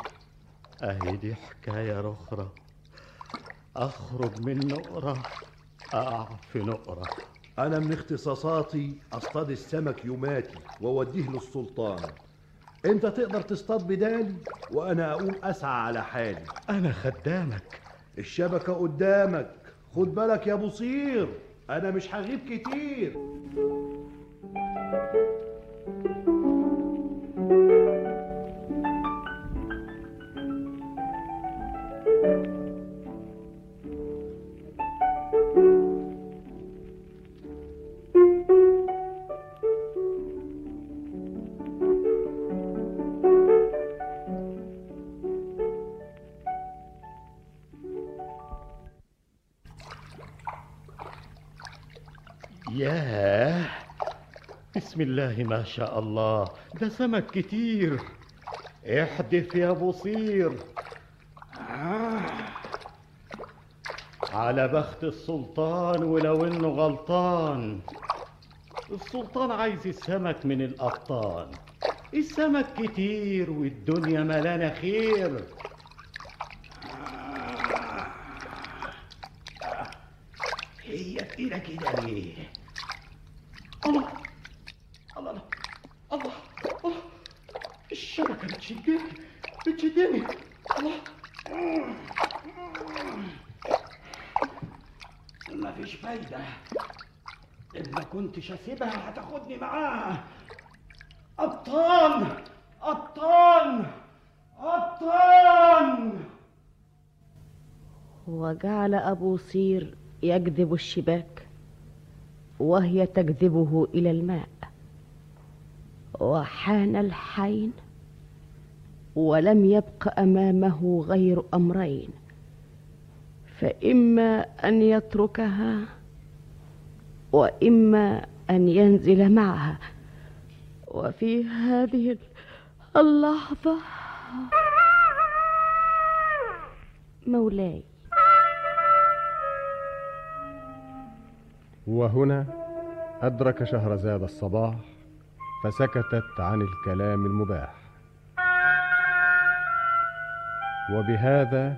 اهي دي حكاية أخرى. أخرج من نقرة أقع في نقرة. أنا من اختصاصاتي أصطاد السمك يوماتي وأوديه للسلطان. أنت تقدر تصطاد بدالي وأنا أقوم أسعى على حالي. أنا خدامك. الشبكة قدامك. خد بالك يا بصير أنا مش هغيب كتير. الله ما شاء الله. ده سمك كتير. احدف يا بصير آه. على بخت السلطان ولو إنه غلطان. السلطان عايز السمك من القطان السمك كتير والدنيا ملانة خير هي كتيرة كده ليه؟ الله الله الله الله الله الشبكة بتشدني بتشدني الله مفيش فايدة إن ما كنتش أسيبها هتاخدني معاها قطان قطان قطان وجعل أبو صير يجذب الشباك وهي تجذبه إلى الماء. وحان الحين ولم يبق أمامه غير أمرين فإما أن يتركها وإما أن ينزل معها. وفي هذه اللحظة مولاي وهنا أدرك شهرزاد الصباح فسكتت عن الكلام المباح. وبهذا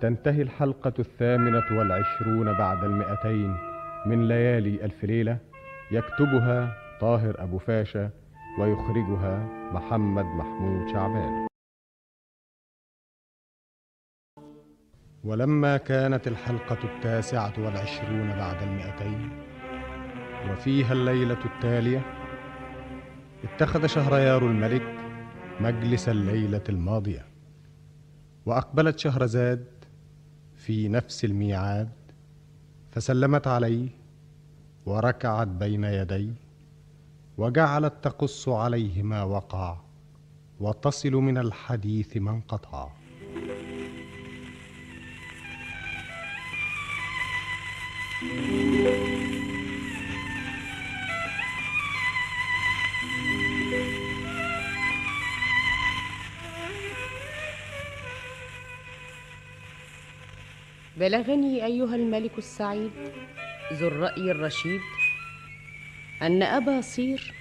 تنتهي الحلقة الثامنة والعشرون بعد المئتين من ليالي ألف ليلة يكتبها طاهر أبو فاشا ويخرجها محمد محمود شعبان. ولما كانت الحلقة التاسعة والعشرون بعد المئتين وفيها الليلة التالية اتخذ شهريار الملك مجلس الليلة الماضية وأقبلت شهرزاد في نفس الميعاد فسلمت عليه وركعت بين يديه وجعلت تقص عليه ما وقع وتصل من الحديث ما انقطع بلغني أيها الملك السعيد ذو الرأي الرشيد أن أبا صير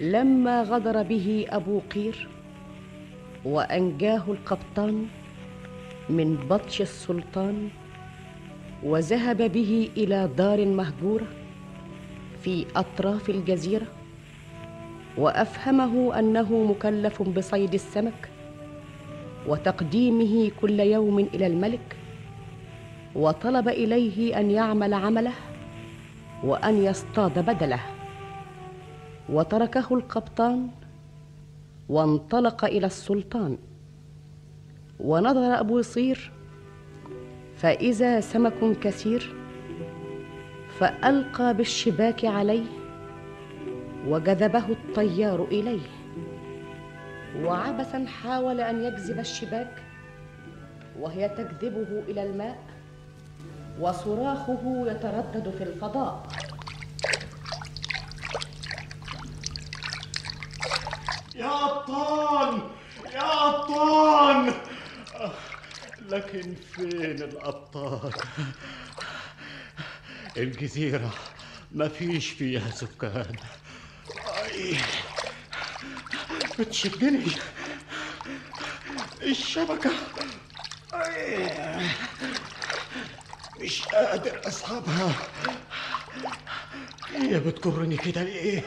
لما غدر به أبو قير وأنجاه القبطان من بطش السلطان وذهب به إلى دار مهجورة في أطراف الجزيرة وأفهمه أنه مكلف بصيد السمك وتقديمه كل يوم إلى الملك وطلب إليه أن يعمل عمله وأن يصطاد بدله. وتركه القبطان وانطلق إلى السلطان. ونظر أبو صير فإذا سمك كثير فألقى بالشباك عليه وجذبه الطيار إليه. وعبثا حاول أن يجذب الشباك وهي تجذبه إلى الماء. وصراخه يتردد في الفضاء. يا أبطال! يا أبطال! لكن فين الأبطال؟ الجزيرة ما فيش فيها سكان. بتشدني. الشبكة. مش قادر أسحبها هي بتجرني كده ليه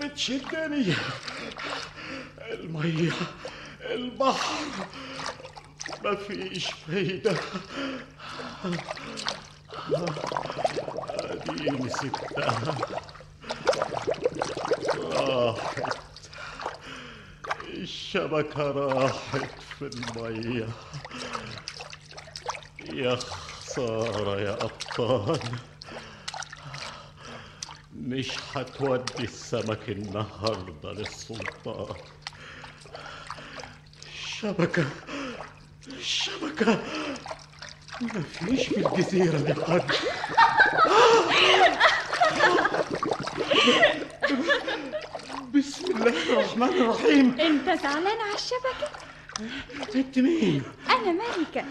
بتشدني المية البحر مفيش فايدة اديني سبتها راحت الشبكة راحت في المية يا خسارة يا أبطال. مش هتودي السمك النهاردة للسلطان. الشبكة الشبكة. مفيش في الجزيرة دي حد. بسم الله الرحمن الرحيم. انت زعلان على الشبكة؟ انت مين؟ أنا ملكة.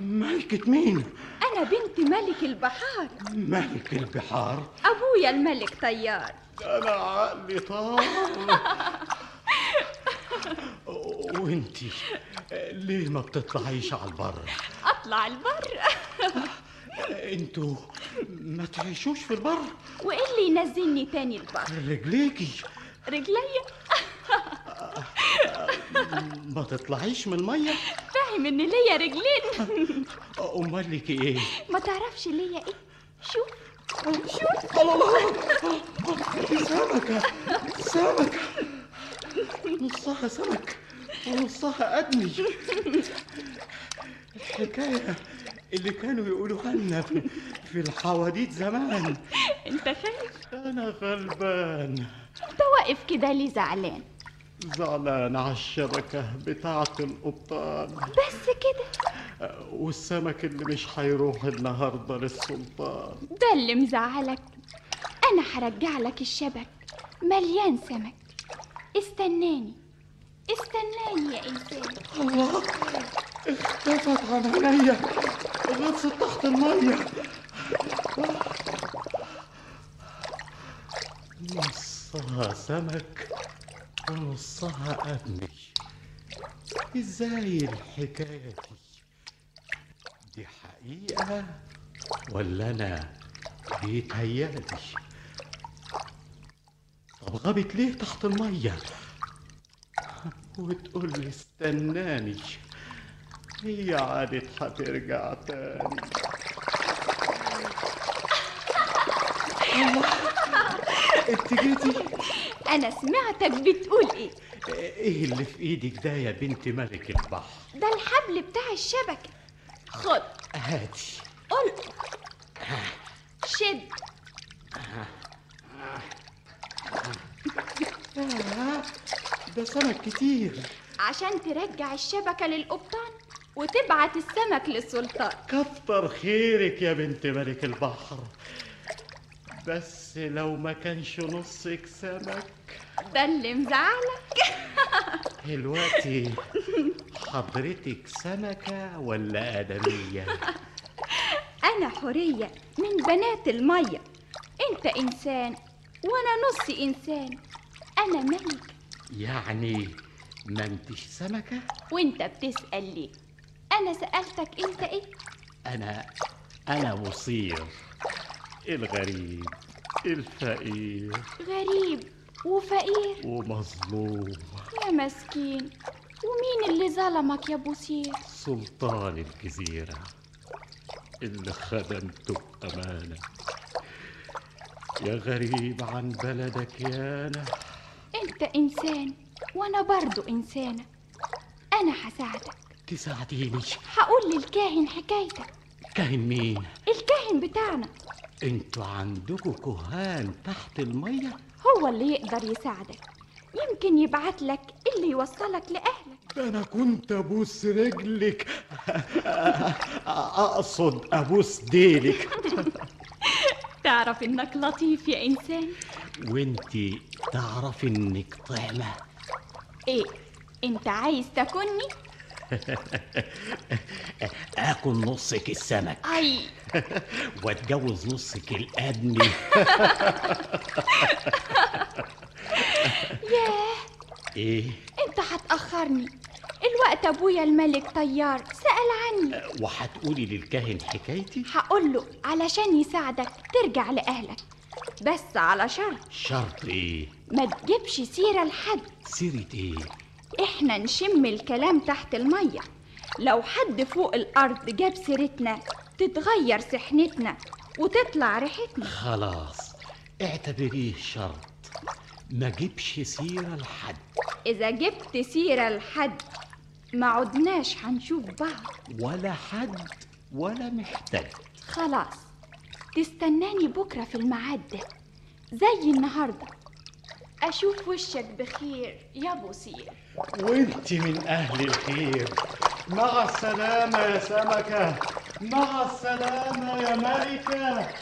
ملكة مين؟ أنا بنت ملك البحار. ملك البحار؟ أبويا الملك طيار. أنا عقلي طار. وانتي ليه ما بتطلعيش على البر؟ أطلع البر. أنتوا ما تعيشوش في البر؟ وإيه اللي ينزلني تاني البر؟ رجليكي. رجليا ما تطلعيش من المية. فاهم إن ليا رجلين. أمال لك إيه؟ ما تعرفش ليا إيه. شوف شوف الله سمكة. سمكة. نصها سمك ونصها أدمي الحكاية اللي كانوا يقولوها لنا في, في الحواديت زمان. أنت خايف؟ أنا غلبان. انت واقف كده ليه زعلان؟ زعلان على الشبكة بتاعة القبطان. بس كده؟ والسمك اللي مش هيروح النهاردة للسلطان. ده اللي مزعلك. أنا هرجع لك الشبك. مليان سمك. استناني. استناني يا إنسان. الله! اختفت عن عينيا. غطست تحت المية. نصها سمك ونصها أدمي إزاي الحكاية دي؟ دي حقيقة ولا أنا بيتهيألي؟ طب غابت ليه تحت المية؟ وتقول لي استناني. هي عادت هترجع تاني. الله انت جيتي أنا سمعتك بتقول إيه؟ إيه اللي في إيدك ده يا بنت ملك البحر؟ ده الحبل بتاع الشبكة خد. هاتي. قل شد. ده سمك كتير. عشان ترجع الشبكة للقبطان وتبعت السمك للسلطان. كتر خيرك يا بنت ملك البحر. بس لو ما كانش نصك سمك ده اللي مزعلك دلوقتي حضرتك سمكة ولا آدمية؟ أنا حورية من بنات المية. أنت إنسان وأنا نص إنسان. أنا ملك. يعني ما أنتش سمكة؟ وأنت بتسأل ليه؟ أنا سألتك أنت إيه؟ أنا أنا مصير الغريب. الفقير. غريب وفقير. ومظلوم. يا مسكين ومين اللي ظلمك يا بوسير سلطان الجزيرة. اللي خدمته بأمانة يا غريب عن بلدك يانا أنت إنسان وأنا برضو إنسانة. أنا هساعدك. تساعديني. هقول للكاهن حكايتك. كاهن مين؟ الكاهن بتاعنا. أنتوا عندكوا كهان تحت المية؟ هو اللي يقدر يساعدك. يمكن يبعت لك اللي يوصلك لأهلك. ده أنا كنت أبوس رجلك. أقصد أبوس ديلك. تعرف إنك لطيف يا إنسان؟ وانتي تعرفي إنك طعمة. إيه أنت عايز تاكلني؟ اكل نصك السمك. أي. واتجوز نصك الأدمي. ياه. إيه؟ أنت هتأخرني. الوقت أبويا الملك طيار. سأل عني. وهتقولي للكاهن حكايتي؟ هقول له علشان يساعدك ترجع لأهلك. بس على شرط. شرط إيه؟ ما تجيبش سيرة لحد. سيرة إيه؟ إحنا نشم الكلام تحت المية. لو حد فوق الأرض جاب سيرتنا تتغير سحنتنا وتطلع ريحتنا. خلاص اعتبريه شرط. ما جيبش سيرة لحد. إذا جبت سيرة لحد ما عدناش هنشوف بعض. ولا حد ولا محتاج. خلاص تستناني بكرة في الميعاد ده زي النهاردة. أشوف وشك بخير يا بوسير. وإنت من أهل الخير. مع السلامة يا سمكة. مع السلامة يا ملكة.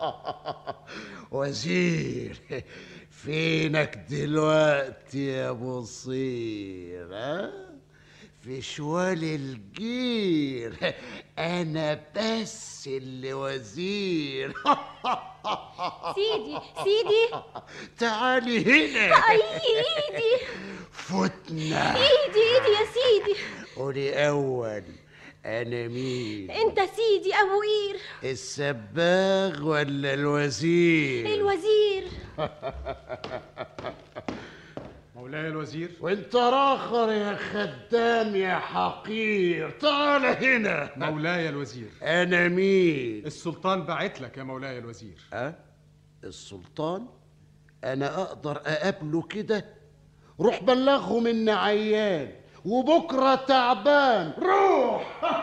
وزير فينك دلوقتي يا أبو صير ها؟ في شوال الجير أنا بس اللي وزير. سيدي سيدي. تعالي هنا. أي إيدي. فتنا إيدي إيدي يا سيدي. قولي أول. أنا مين أنت سيدي أبو قير السباغ ولا الوزير؟ الوزير. مولاي الوزير. وانت راخر يا خدام يا حقير تعال هنا. مولاي الوزير. أنا مين السلطان بعت لك يا مولاي الوزير. أه؟ السلطان؟ أنا أقدر أقابله كده؟ روح بلغهم ان عيان. وبكرة تعبان. روح!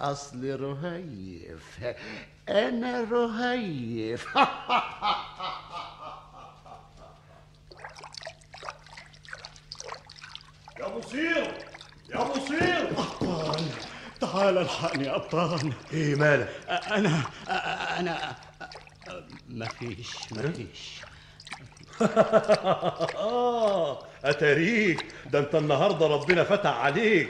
أصل رهيف. أنا رهيف. يا مصير! يا مصير! أبطال. تعال الحقني يا أبطال. إيه مالك؟ أنا أنا مفيش مفيش. آه أتاريك؟ ده أنت النهارده ربنا فتح عليك.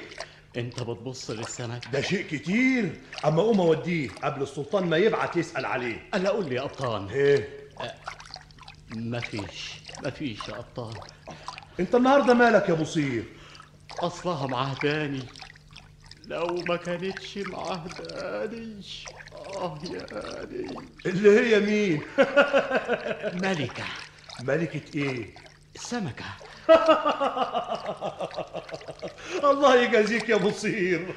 أنت بتبص للسمك. ده شيء كتير. أما قوم أوديه قبل السلطان ما يبعت يسأل عليه. ألا قول لي يا ابطال إيه؟ مفيش مفيش يا ابطال أنت النهارده مالك يا بصير أصلها معهداني. لو ما كانتش معهداني. آه يا اللي هي مين؟ ملكة. ملكة إيه؟ السمكة. الله يجازيك يا بصير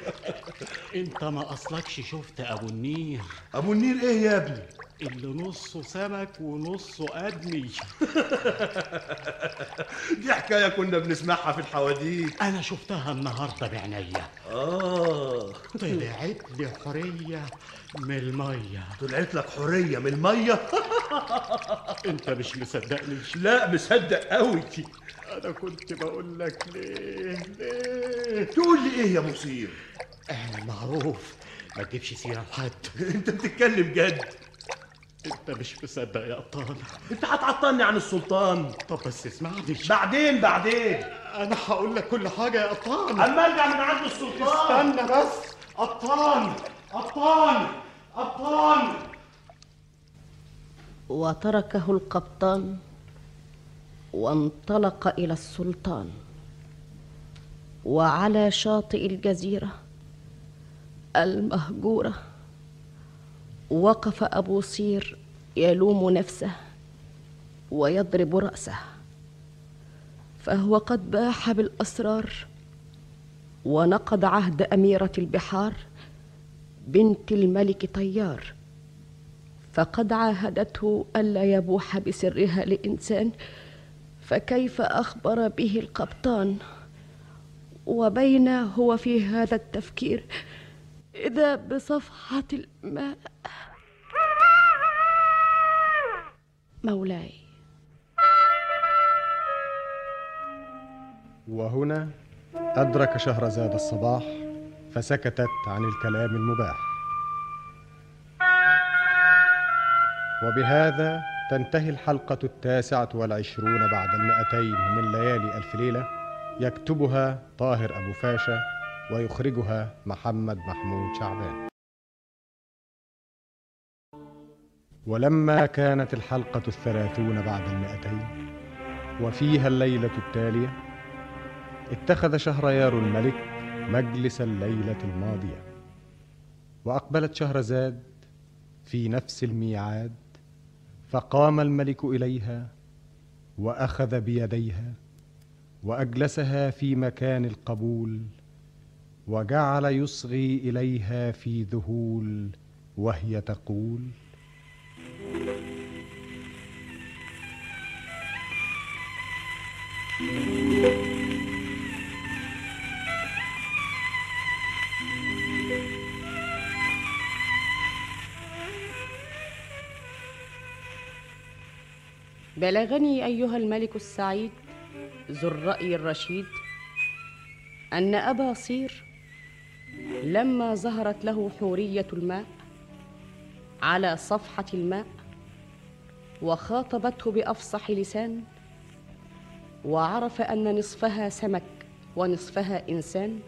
انت ما اصلكش شفت ابو النير. ابو النيل إيه يا ابني؟ اللي نصه سمك ونصه ادمي دي حكاية كنا بنسمعها في الحواديت. أنا شفتها النهارده بعينيا آه. طلعت لي حرية. من المية. طلعت لك حرية من المية؟ انت مش مصدقني. لا مصدق قوي. أنا كنت بقول لك ليه؟ ليه؟ تقول لي إيه يا مصير؟ أنا معروف. ما تجيبش سيرة لحد انت بتتكلم جد. انت مش مصدق يا ابطال انت هتعطلني عن السلطان. طب بس اسمعني. بعدين بعدين. أنا هقول لك كل حاجة يا ابطال أما أرجع من عند السلطان. استنى بس. ابطال أبطال! أبطال! وتركه القبطان وانطلق إلى السلطان وعلى شاطئ الجزيرة المهجورة. وقف أبو صير يلوم نفسه ويضرب رأسه فهو قد باح بالأسرار ونقض عهد أميرة البحار. بنت الملك طيار. فقد عاهدته ألا يبوح بسرها لإنسان فكيف أخبر به القبطان؟ وبين هو في هذا التفكير إذا بصفحة الماء. مولاي. وهنا أدرك شهرزاد الصباح فسكتت عن الكلام المباح. وبهذا تنتهي الحلقة التاسعة والعشرون بعد المئتين من ليالي ألف ليلة يكتبها طاهر أبو فاشا ويخرجها محمد محمود شعبان. ولما كانت الحلقة الثلاثون بعد المئتين وفيها الليلة التالية اتخذ شهريار الملك مجلس الليلة الماضية. وأقبلت شهرزاد في نفس الميعاد فقام الملك إليها وأخذ بيديها وأجلسها في مكان القبول وجعل يصغي إليها في ذهول وهي تقول بلغني أيها الملك السعيد ذو الرأي الرشيد أن أبا صير لما ظهرت له حورية الماء على صفحة الماء وخاطبته بأفصح لسان وعرف أن نصفها سمك ونصفها إنسان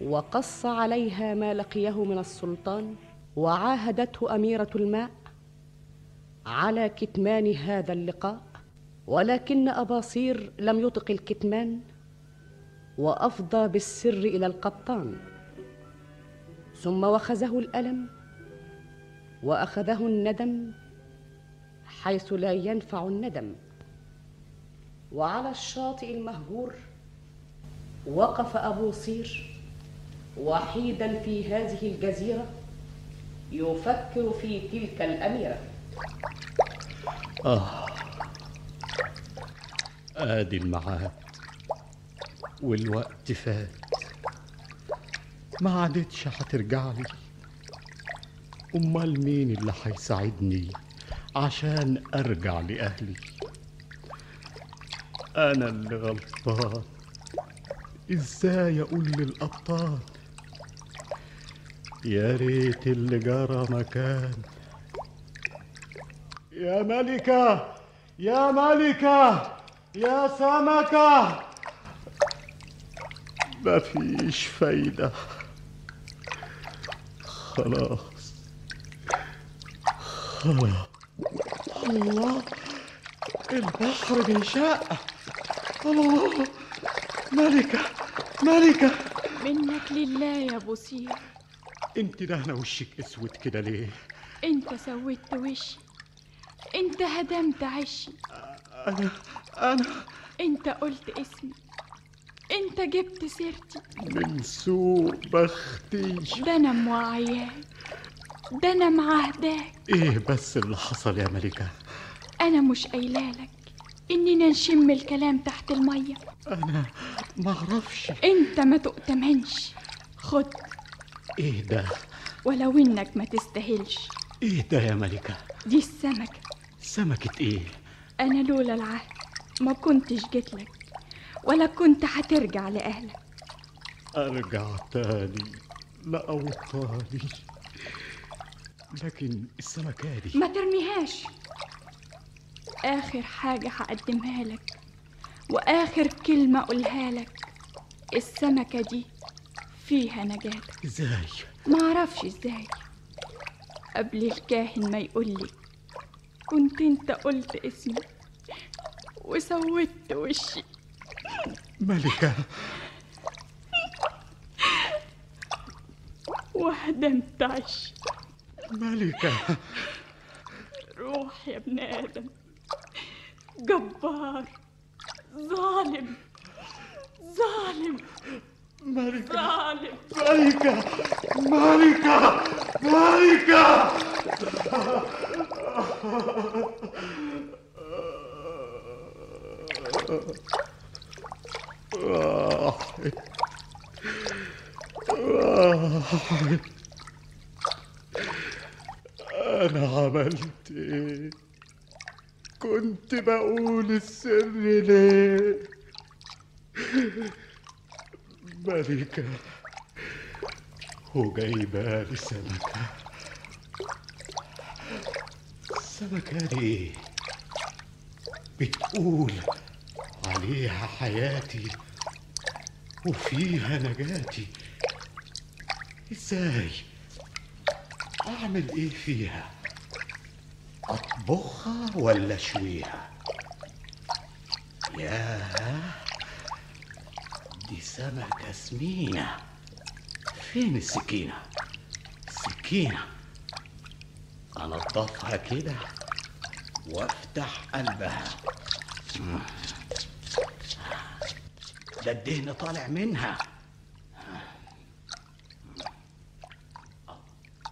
وقص عليها ما لقيه من السلطان وعاهدته أميرة الماء على كتمان هذا اللقاء ولكن ابا صير لم يطق الكتمان وأفضى بالسر إلى القبطان. ثم وخزه الألم وأخذه الندم حيث لا ينفع الندم. وعلى الشاطئ المهجور وقف أبو صير وحيدا في هذه الجزيرة يفكر في تلك الأميرة. آه. آدي الميعاد والوقت فات. ما عادتش هترجع لي. أمال مين اللي هيساعدني عشان أرجع لأهلي؟ أنا اللي غلطان. إزاي أقول للأبطال؟ يا ريت اللي جرى مكان. يا ملكة يا ملكة يا سمكة. مفيش فايدة. خلاص. خلاص الله البحر بيشق الله ملكة ملكة. منك لله يا ابو سير انت دهنة وشك أسود كده ليه؟ انت سويت وشي. انت هدمت عشي. أنا أنا انت قلت اسمي. انت جبت سيرتي. من سوء بختي ده أنا موعياك ده أنا معاهداك إيه بس اللي حصل يا ملكة؟ أنا مش قايلالك إننا نشم الكلام تحت المية. أنا ما أعرفش. أنت ما تؤتمنش. خد. إيه ده؟ ولو إنك ما تستاهلش. إيه ده يا ملكة؟ دي السمكة. سمكة إيه؟ أنا لولا العهد ما كنتش جيتلك ولا كنت هترجع لأهلك. أرجع تاني لاوطاني لكن السمكة دي ما ترميهاش. آخر حاجة هقدمها لك وآخر كلمة أقولها لك السمكة دي فيها نجاتك إزاي؟ معرفش إزاي. قبل الكاهن ما يقولي. كنت انت قلت اسمي وسودت وشي. ملكة. وهدمت عشي ملكة. روح يا ابن آدم. جبار. ظالم. ظالم. ملكة. ظالم. ملكة. ملكة. ملكة. أنا عملت إيه؟ كنت بقول السر ليه؟ ملكة وجايبة لي السمكة دي بتقول عليها حياتي وفيها نجاتي. إزاي؟ أعمل إيه فيها؟ أطبخها ولا أشويها؟ ياه دي سمكة سمينة. فين السكينة؟ سكينة. انضفها كده وافتح قلبها. ده الدهن طالع منها.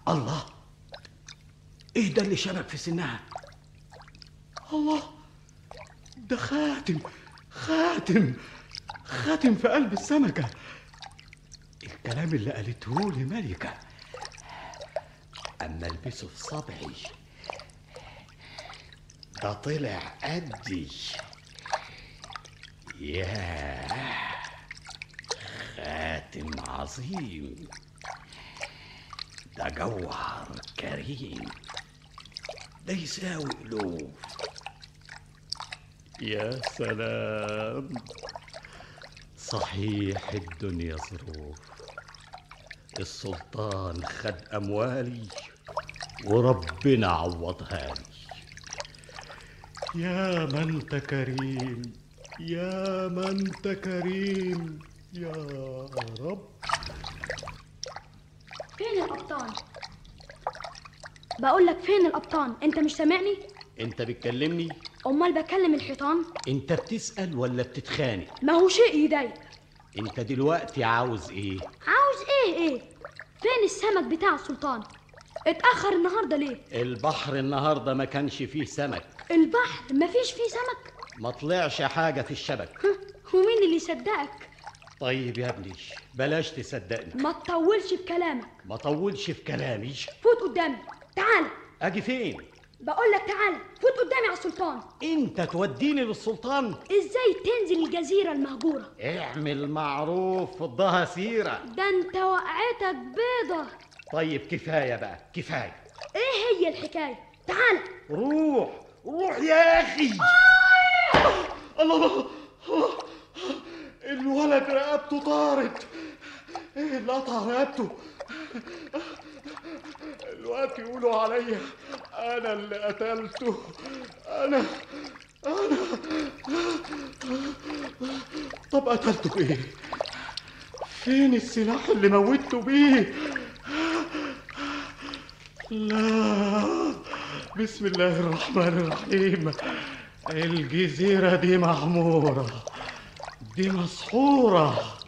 الله إيه ده اللي شبك في سنها؟ الله ده خاتم خاتم خاتم في قلب السمكة. الكلام اللي قالته لي ملكة. أما البسه في صبعي ده طلع قدي ياه خاتم عظيم. ده جوهر كريم. ده يساوي ألوف. يا سلام. صحيح الدنيا ظروف. السلطان خد أموالي. وربنا عوضها لي. يا من انت كريم يا من انت كريم يا رب. فين القبطان؟ بقول لك فين القبطان؟ انت مش سامعني؟ انت بتكلمني؟ أمال بكلم الحيطان؟ انت بتسأل ولا بتتخانق؟ ما هو شيء يضايق. انت دلوقتي عاوز إيه؟ عاوز إيه إيه؟ فين السمك بتاع السلطان؟ اتأخر النهارده ليه؟ البحر النهارده ما كانش فيه سمك. البحر مفيش فيه سمك؟ ما طلعش حاجة في الشبك. ومين اللي يصدقك؟ طيب يا ابني بلاش تصدقني. ما تطولش بكلامك ما طولش في كلامي. فوت قدامي. تعال. أجي فين؟ بقول لك تعال. فوت قدامي على السلطان. أنت توديني للسلطان؟ إزاي تنزل الجزيرة المهجورة؟ اعمل معروف فضها سيرة ده أنت وقعتك بيضة. طيب كفاية بقى كفاية. إيه هي الحكاية؟ تعال. روح روح يا أخي. الله الله الله. الولد رقبته طارت. إيه اللي قطع رقبته؟ الوقت يقولوا عليا أنا اللي قتلته. أنا أنا. طب قتلته بإيه؟ فين السلاح اللي موتته بيه؟ لا. بسم الله الرحمن الرحيم. الجزيرة دي معمورة دي مسحورة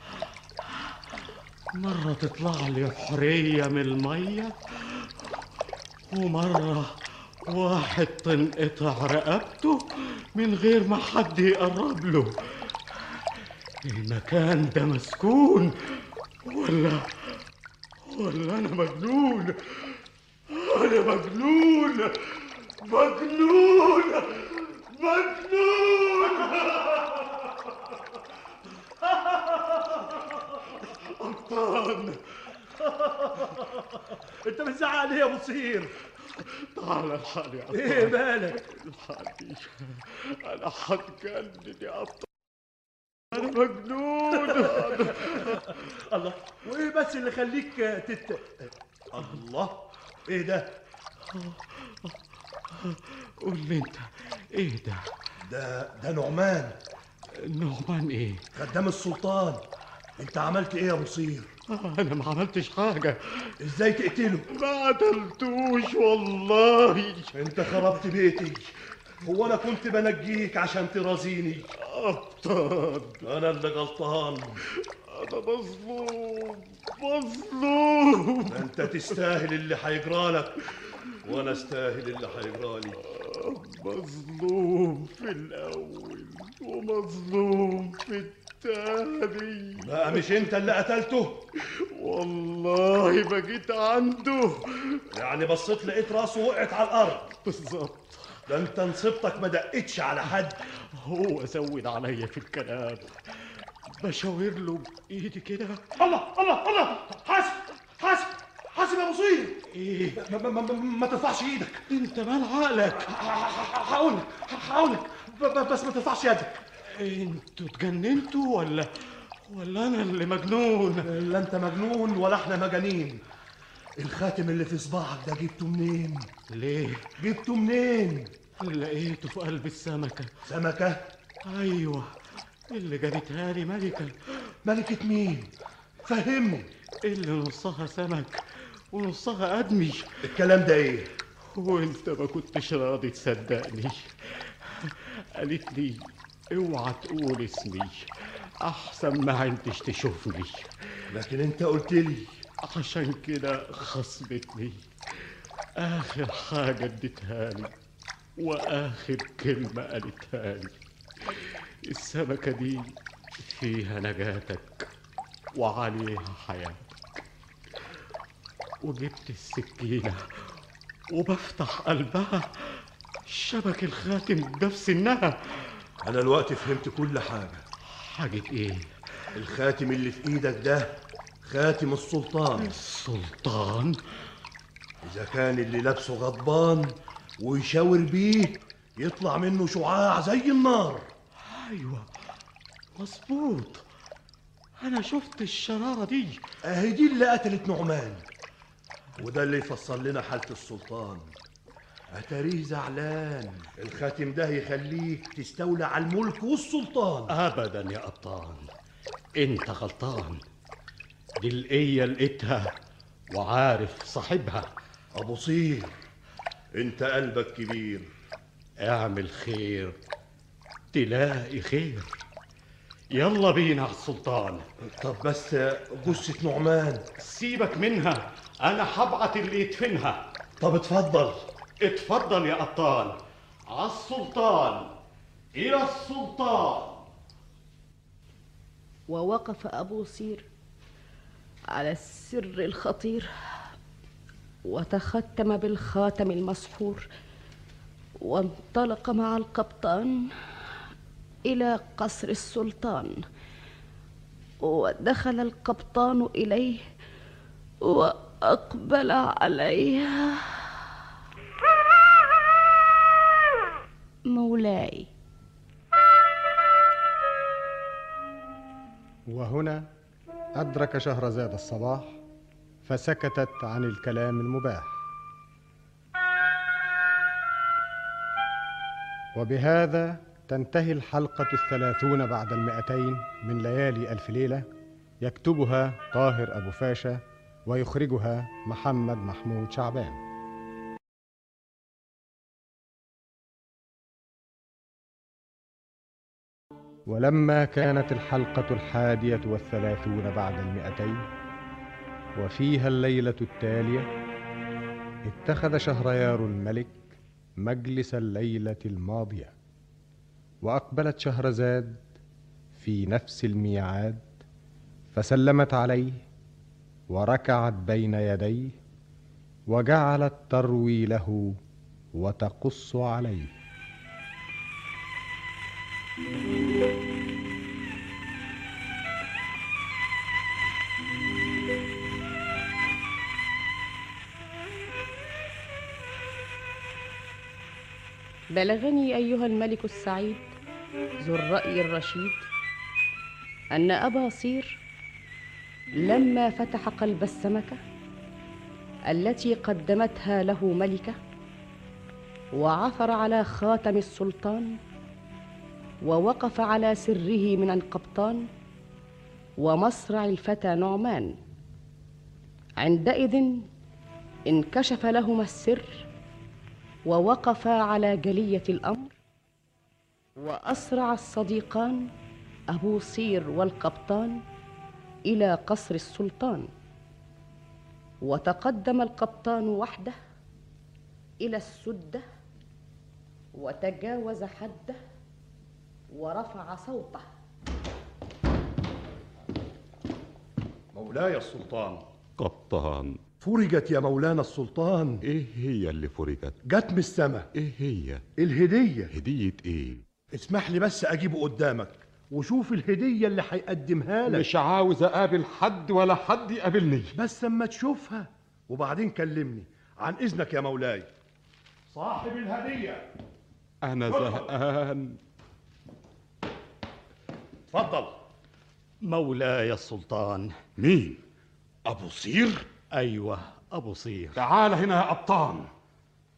مرة تطلع لي حرية من المية ومرة واحد تنقطع رقبته من غير ما حد يقرب له. المكان ده مسكون ولا ولا أنا مجنون. أنا مجنون. مجنون. مجنون. قبطان أنت بتزعق ليه يا أبو صير تعال الحقني يا إيه. مالك؟ الحقني أنا هتجنن يا قطان أنا مجنون. الله وإيه بس اللي خليك تت الله. إيه ده؟ قول لي أنت إيه ده؟ ده ده نعمان. نعمان إيه؟ خدام السلطان. أنت عملت إيه يا ابو صير أنا ما عملتش حاجة. إزاي تقتله؟ ما قتلتوش والله. أنت خربت بيتي. هو أنا كنت بنجيك عشان ترازيني. غلطان أنا اللي غلطان. أنا مظلوم مظلوم. أنت تستاهل اللي هيجرالك وأنا أستاهل اللي هيجرالي مظلوم في الأول ومظلوم في التاني. بقى مش أنت اللي قتلته؟ والله ما جيت عنده. يعني بصيت لقيت راسه وقعت على الأرض. بالظبط. ده أنت نصيبتك ما دقتش على حد. هو زود عليا في الكلام. بشاور له بإيدي كده. الله الله الله! حاسب حاسب حاسب يا مصير! إيه؟ ما, ما, ما, ما ترفعش إيدك! أنت مال عقلك؟ هقول لك هقول لك. بس ما ترفعش يدك. أنتوا اتجننتوا ولا ولا أنا اللي مجنون؟ لا أنت مجنون ولا إحنا مجانين. الخاتم اللي في صباعك ده جبته منين؟ ليه؟ جبته منين؟ لقيته في قلب السمكة. سمكة؟ أيوه. اللي جابتها لي ملكه ملكة مين؟ فهمني. اللي نصها سمك ونصها أدمي. الكلام ده إيه؟ وأنت ما كنتش راضي تصدقني. قالت لي اوعى تقول اسمي. أحسن ما عندش تشوفني. لكن أنت قلت لي. عشان كده خصبتني آخر حاجة اديتها لي وآخر كلمة قالتها لي. السمكة دي فيها نجاتك وعليها حياتك. وجبت السكينة وبفتح قلبها. شبك الخاتم ده في سنها أنا الوقت فهمت كل حاجة. حاجة إيه؟ الخاتم اللي في إيدك ده خاتم السلطان. السلطان؟ إذا كان اللي لابسه غضبان ويشاور بيه يطلع منه شعاع زي النار. أيوه مظبوط. أنا شفت الشرارة دي. أهي دي اللي قتلت نعمان. وده اللي يفصل لنا حالة السلطان. أتاريه زعلان. الخاتم ده يخليك تستولى على الملك والسلطان. ابدا يا قطان أنت غلطان. دي القيه لقيتها وعارف صاحبها. أبو صير أنت قلبك كبير. اعمل خير تلاقي خير. يلا بينا على السلطان. طب بس جثة نعمان. سيبك منها أنا هبعت اللي يدفنها. طب اتفضل. اتفضل يا قطان على السلطان إلى السلطان. ووقف أبو سير على السر الخطير وتختم بالخاتم المسحور وانطلق مع القبطان. إلى قصر السلطان ودخل القبطان إليه وأقبل عليه. مولاي. وهنا أدرك شهرزاد الصباح فسكتت عن الكلام المباح. وبهذا تنتهي الحلقة الثلاثون بعد المئتين من ليالي ألف ليلة يكتبها طاهر أبو فاشا ويخرجها محمد محمود شعبان. ولما كانت الحلقة الحادية والثلاثون بعد المئتين وفيها الليلة التالية اتخذ شهريار الملك مجلس الليلة الماضية. وأقبلت شهرزاد في نفس الميعاد فسلمت عليه وركعت بين يديه وجعلت تروي له وتقص عليه. بلغني أيها الملك السعيد ذو الرأي الرشيد أن أبا صير لما فتح قلب السمكة التي قدمتها له ملكة وعثر على خاتم السلطان ووقف على سره من القبطان ومصرع الفتى نعمان. عندئذ انكشف لهما السر ووقفا على جلية الأمر وأسرع الصديقان أبو صير والقبطان إلى قصر السلطان. وتقدم القبطان وحده إلى السدة وتجاوز حده ورفع صوته. مولاي السلطان. قبطان. فرجت يا مولانا السلطان. إيه هي اللي فرجت؟ جت من السما إيه هي؟ الهدية. هدية إيه؟ اسمح لي بس اجيبه قدامك وشوف الهدية اللي هيقدمها لك. مش عاوز أقابل حد ولا حد يقابلني. بس أما تشوفها وبعدين كلمني عن إذنك يا مولاي. صاحب الهدية. أنا. زهقان. اتفضل مولاي السلطان. مين؟ أبو صير؟ أيوه أبو صير. تعال هنا يا قبطان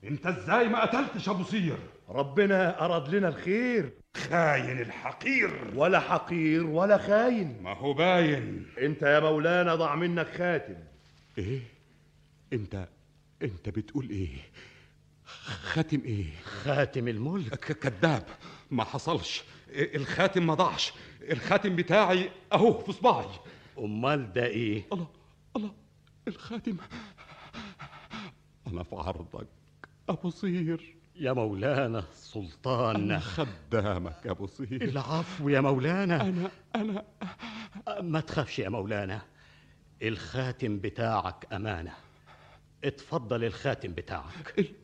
أنت إزاي ما قتلتش أبو صير؟ ربنا أراد لنا الخير. خاين الحقير. ولا حقير ولا خاين. ما هو باين. أنت يا مولانا ضاع منك خاتم. إيه؟ أنت أنت بتقول إيه؟ خاتم إيه؟ خاتم الملك. كذاب. ما حصلش. الخاتم ما ضاعش الخاتم بتاعي أهو في صباعي. أمال ده إيه؟ الله الله. الخاتم أنا في عرضك. أبو صير يا مولانا السلطان. أنا خدامك يا أبو صير العفو يا مولانا. أنا أنا ما تخافش يا مولانا. الخاتم بتاعك أمانة. اتفضل الخاتم بتاعك.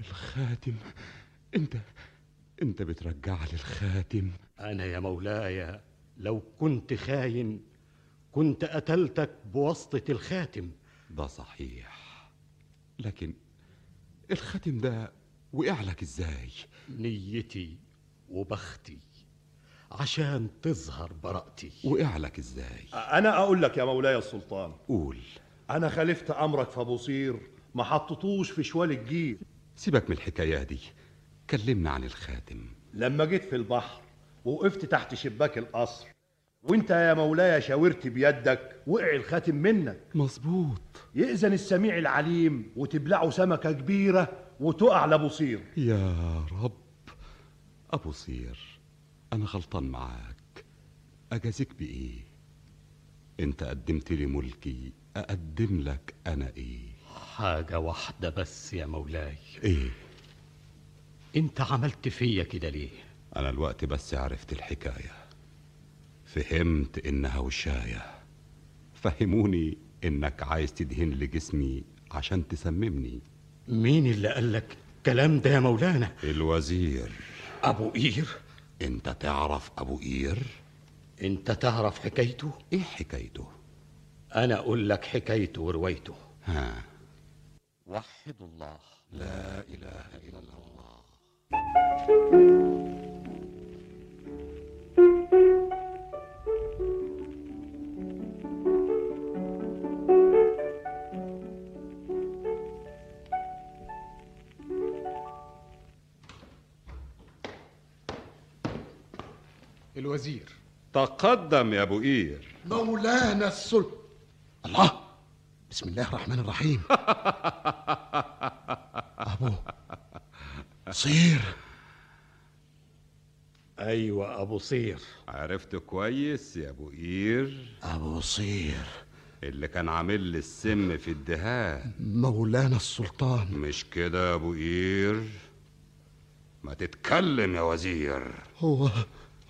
الخاتم. انت أنت بترجع لي الخاتم. أنا يا مولاي لو كنت خاين كنت قتلتك بواسطة الخاتم. ده صحيح. لكن الخاتم ده وقع لك إزاي؟ نيتي وبختي عشان تظهر براءتي. وقع لك إزاي؟ أنا أقول لك يا مولاي السلطان. قول. أنا خالفت أمرك في ابو صير ما حطيتوش في شوال الجيل سيبك من الحكاية دي. كلمنا عن الخاتم. لما جيت في البحر ووقفت تحت شباك القصر وانت يا مولاي شاورت بيدك وقع الخاتم منك. مظبوط. يأذن السميع العليم وتبلعه سمكة كبيرة وتقع لأبو صير يا رب ابو صير أنا غلطان معاك. أجازيك بإيه؟ أنت قدمت لي ملكي أقدم لك أنا إيه؟ حاجة واحدة بس يا مولاي. إيه؟ أنت عملت فيا كده ليه؟ أنا الوقت بس عرفت الحكاية. فهمت إنها وشاية. فهموني إنك عايز تدهن لي جسمي عشان تسممني. مين اللي قالك الكلام ده يا مولانا؟ الوزير. أبو قير. أنت تعرف أبو قير؟ أنت تعرف حكايته؟ إيه حكايته؟ أنا أقول لك حكايته وروايته. ها. وحدوا الله. لا إله إلا الله. الوزير. تقدم يا أبو قير مولانا السلطان الله. بسم الله الرحمن الرحيم. أبو. صير. أيوه أبو صير. عرفت كويس يا أبو قير أبو صير. اللي كان عامل لي السم في الدهان. مولانا السلطان. مش كده يا أبو قير ما تتكلم يا وزير. هو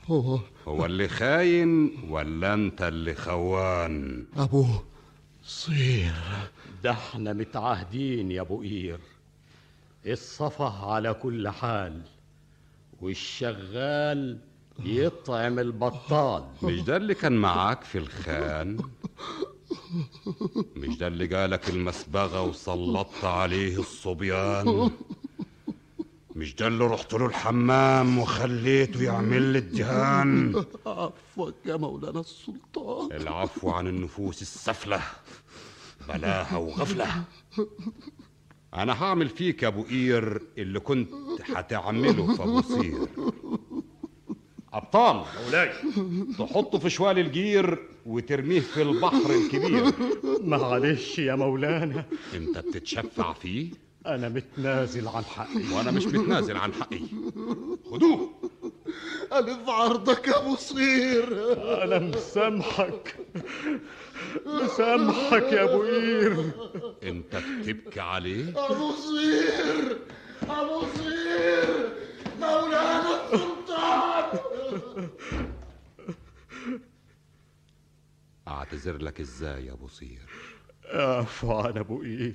هو هو اللي خاين ولا أنت اللي خوان؟ أبو صير. ده إحنا متعاهدين يا أبو قير. الصفا على كل حال والشغال يطعم البطال. مش ده اللي كان معاك في الخان؟ مش ده اللي جالك المسبغة وسلطت عليه الصبيان؟ مش ده اللي رحت له الحمام وخليته يعمل لي الدهان؟ عفوك يا مولانا السلطان. العفو عن النفوس السفلة بلاها وغفلة. أنا هعمل فيك يا أبو قير اللي كنت هتعمله في أبو صير. أبطال. مولاي. تحطه في شوال الجير وترميه في البحر الكبير. معلش يا مولانا. أنت بتتشفع فيه؟ أنا متنازل عن حقي. وأنا مش متنازل عن حقي. خدوه. ألف عرضك يا أبو صير أنا مسامحك. مسامحك يا أبو قير أنت بتبكي عليه؟ أبو صير أبو صير مولانا السلطان. أعتذر لك إزاي يا أبو صير؟ عفو عن أبو قير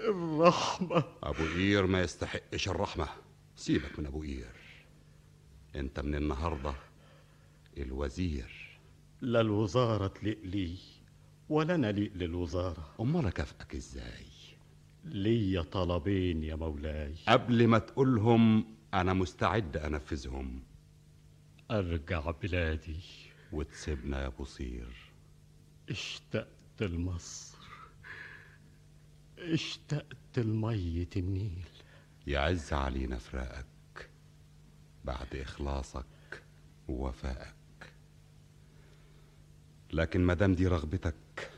الرحمة. أبو قير ما يستحقش الرحمة. سيبك من أبو قير أنت من النهاردة الوزير. لا الوزارة تليق لي ولا أنا ليق للوزارة. أمال أكافئك إزاي؟ ليا طلبين يا مولاي. قبل ما تقولهم أنا مستعد أنفذهم. أرجع بلادي. وتسيبنا يا أبو صير. اشتقت لمصر اشتقت لمية النيل يعز علينا فراقك بعد إخلاصك ووفائك. لكن مادام دي رغبتك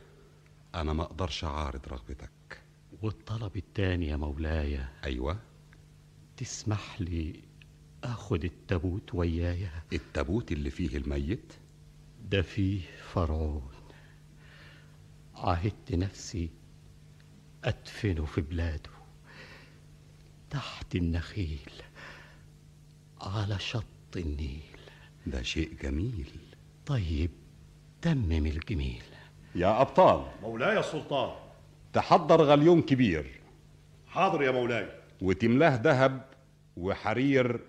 أنا ما أقدرش أعارض رغبتك. والطلب التاني يا مولاي أيوة. تسمح لي اخد التابوت ويايا التابوت اللي فيه الميت؟ ده فيه فرعون. عهدت نفسي ادفنه في بلاده تحت النخيل على شط النيل. ده شيء جميل. طيب تمم الجميل يا أبطال. مولاي السلطان تحضر غليون كبير. حاضر يا مولاي. وتملاه ذهب وحرير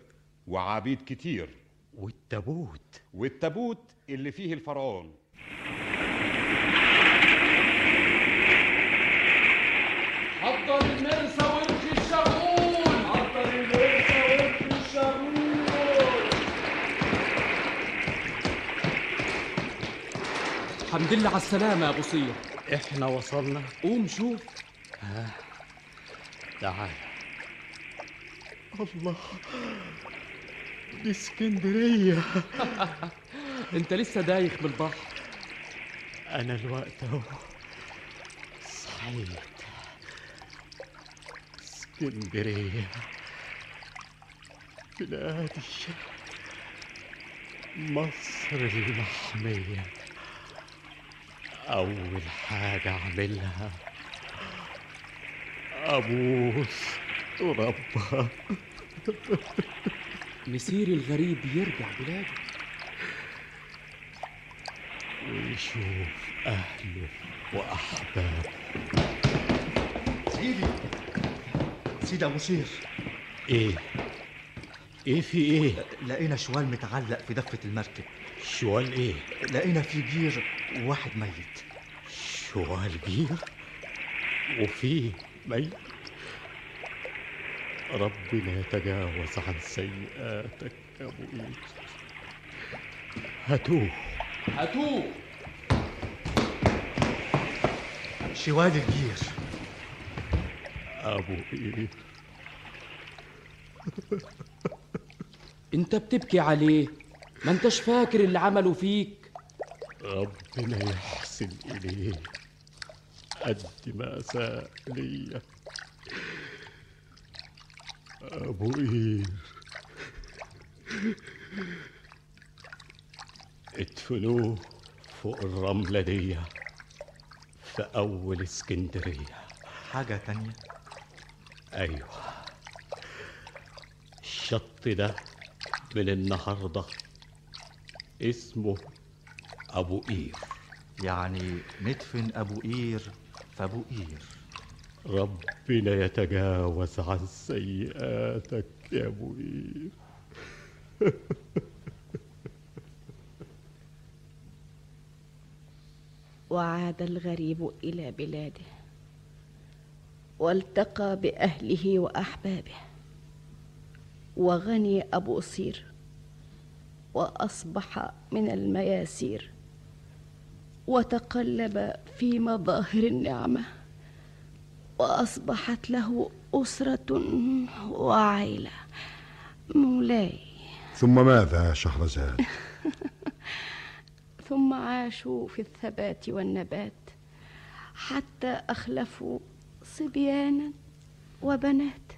وعبيد كتير. والتابوت. والتابوت اللي فيه الفرعون حضر المرسى وامشي الشغول حضر المرسى وامشي الشغول الحمد لله على السلامة يا أبو صير. إحنا وصلنا. قوم شوف. ها. تعال. الله. دي اسكندرية. أنت لسه دايخ من البحر أنا الوقت أهو. صحيت اسكندرية بلادي. مصر المحمية. أول حاجة أعملها. أبوس ربها مسير الغريب يرجع بلاده. ويشوف أهله وأحبابه. سيدي. سيدي أبو صير إيه؟ إيه في إيه؟ لقينا شوال متعلق في دفة المركب. شوال إيه؟ لقينا فيه جير وواحد ميت. شوال جير؟ وفيه ميت؟ ربنا يتجاوز عن سيئاتك يا ابو ايد هاتوه. هاتوه. شوال الجير. ابو ايد انت بتبكي عليه ما انتش فاكر اللي عمله فيك؟ ربنا يحسن إليه. قد ما اساء ليا. ابو ايد ادفنوه فوق الرملة دي في أول اسكندرية. حاجة تانية؟ أيوه. الشط ده من النهاردة اسمه أبو قير. يعني ندفن أبو قير في أبو قير. ربنا يتجاوز عن سيئاتك يا أبو قير. وعاد الغريب إلى بلاده. والتقى بأهله وأحبابه. وغني أبو صير وأصبح من المياسير وتقلب في مظاهر النعمة وأصبحت له أسرة وعيلة. مولاي. ثم ماذا يا شهرزاد؟ ثم عاشوا في الثبات والنبات حتى أخلفوا صبيانا وبنات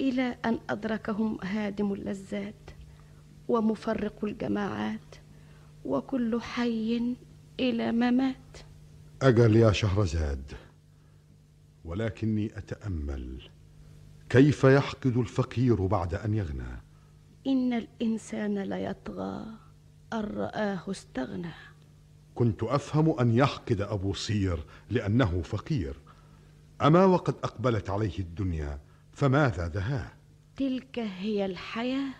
إلى أن أدركهم هادم اللذات ومفرق الجماعات وكل حي إلى ممات. أجل يا شهرزاد ولكني أتأمل كيف يحقد الفقير بعد أن يغنى؟ إن الإنسان ليطغى أن رآه استغنى. كنت أفهم أن يحقد أبو صير لأنه فقير. أما وقد أقبلت عليه الدنيا فماذا دهاه تلك هي الحياة؟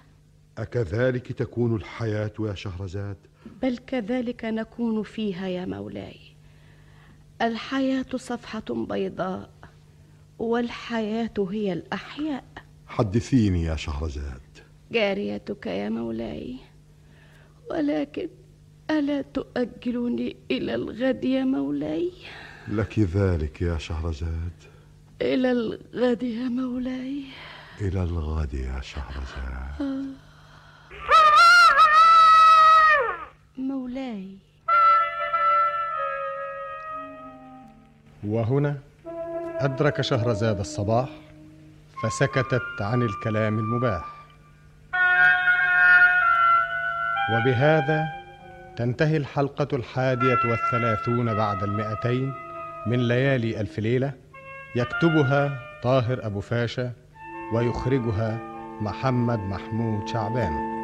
أكذلك تكون الحياة يا شهرزاد؟ بل كذلك نكون فيها يا مولاي. الحياة صفحة بيضاء والحياة هي الأحياء. حدثيني يا شهرزاد. جاريتك يا مولاي. ولكن ألا تؤجلني إلى الغد يا مولاي؟ لك ذلك يا شهرزاد. إلى الغد يا مولاي. إلى الغد يا شهرزاد. آه. مولاي. وهنا أدرك شهرزاد الصباح فسكتت عن الكلام المباح. وبهذا تنتهي الحلقة الحادية والثلاثون بعد المئتين. من ليالي ألف ليلة يكتبها طاهر أبو فاشا ويخرجها محمد محمود شعبان.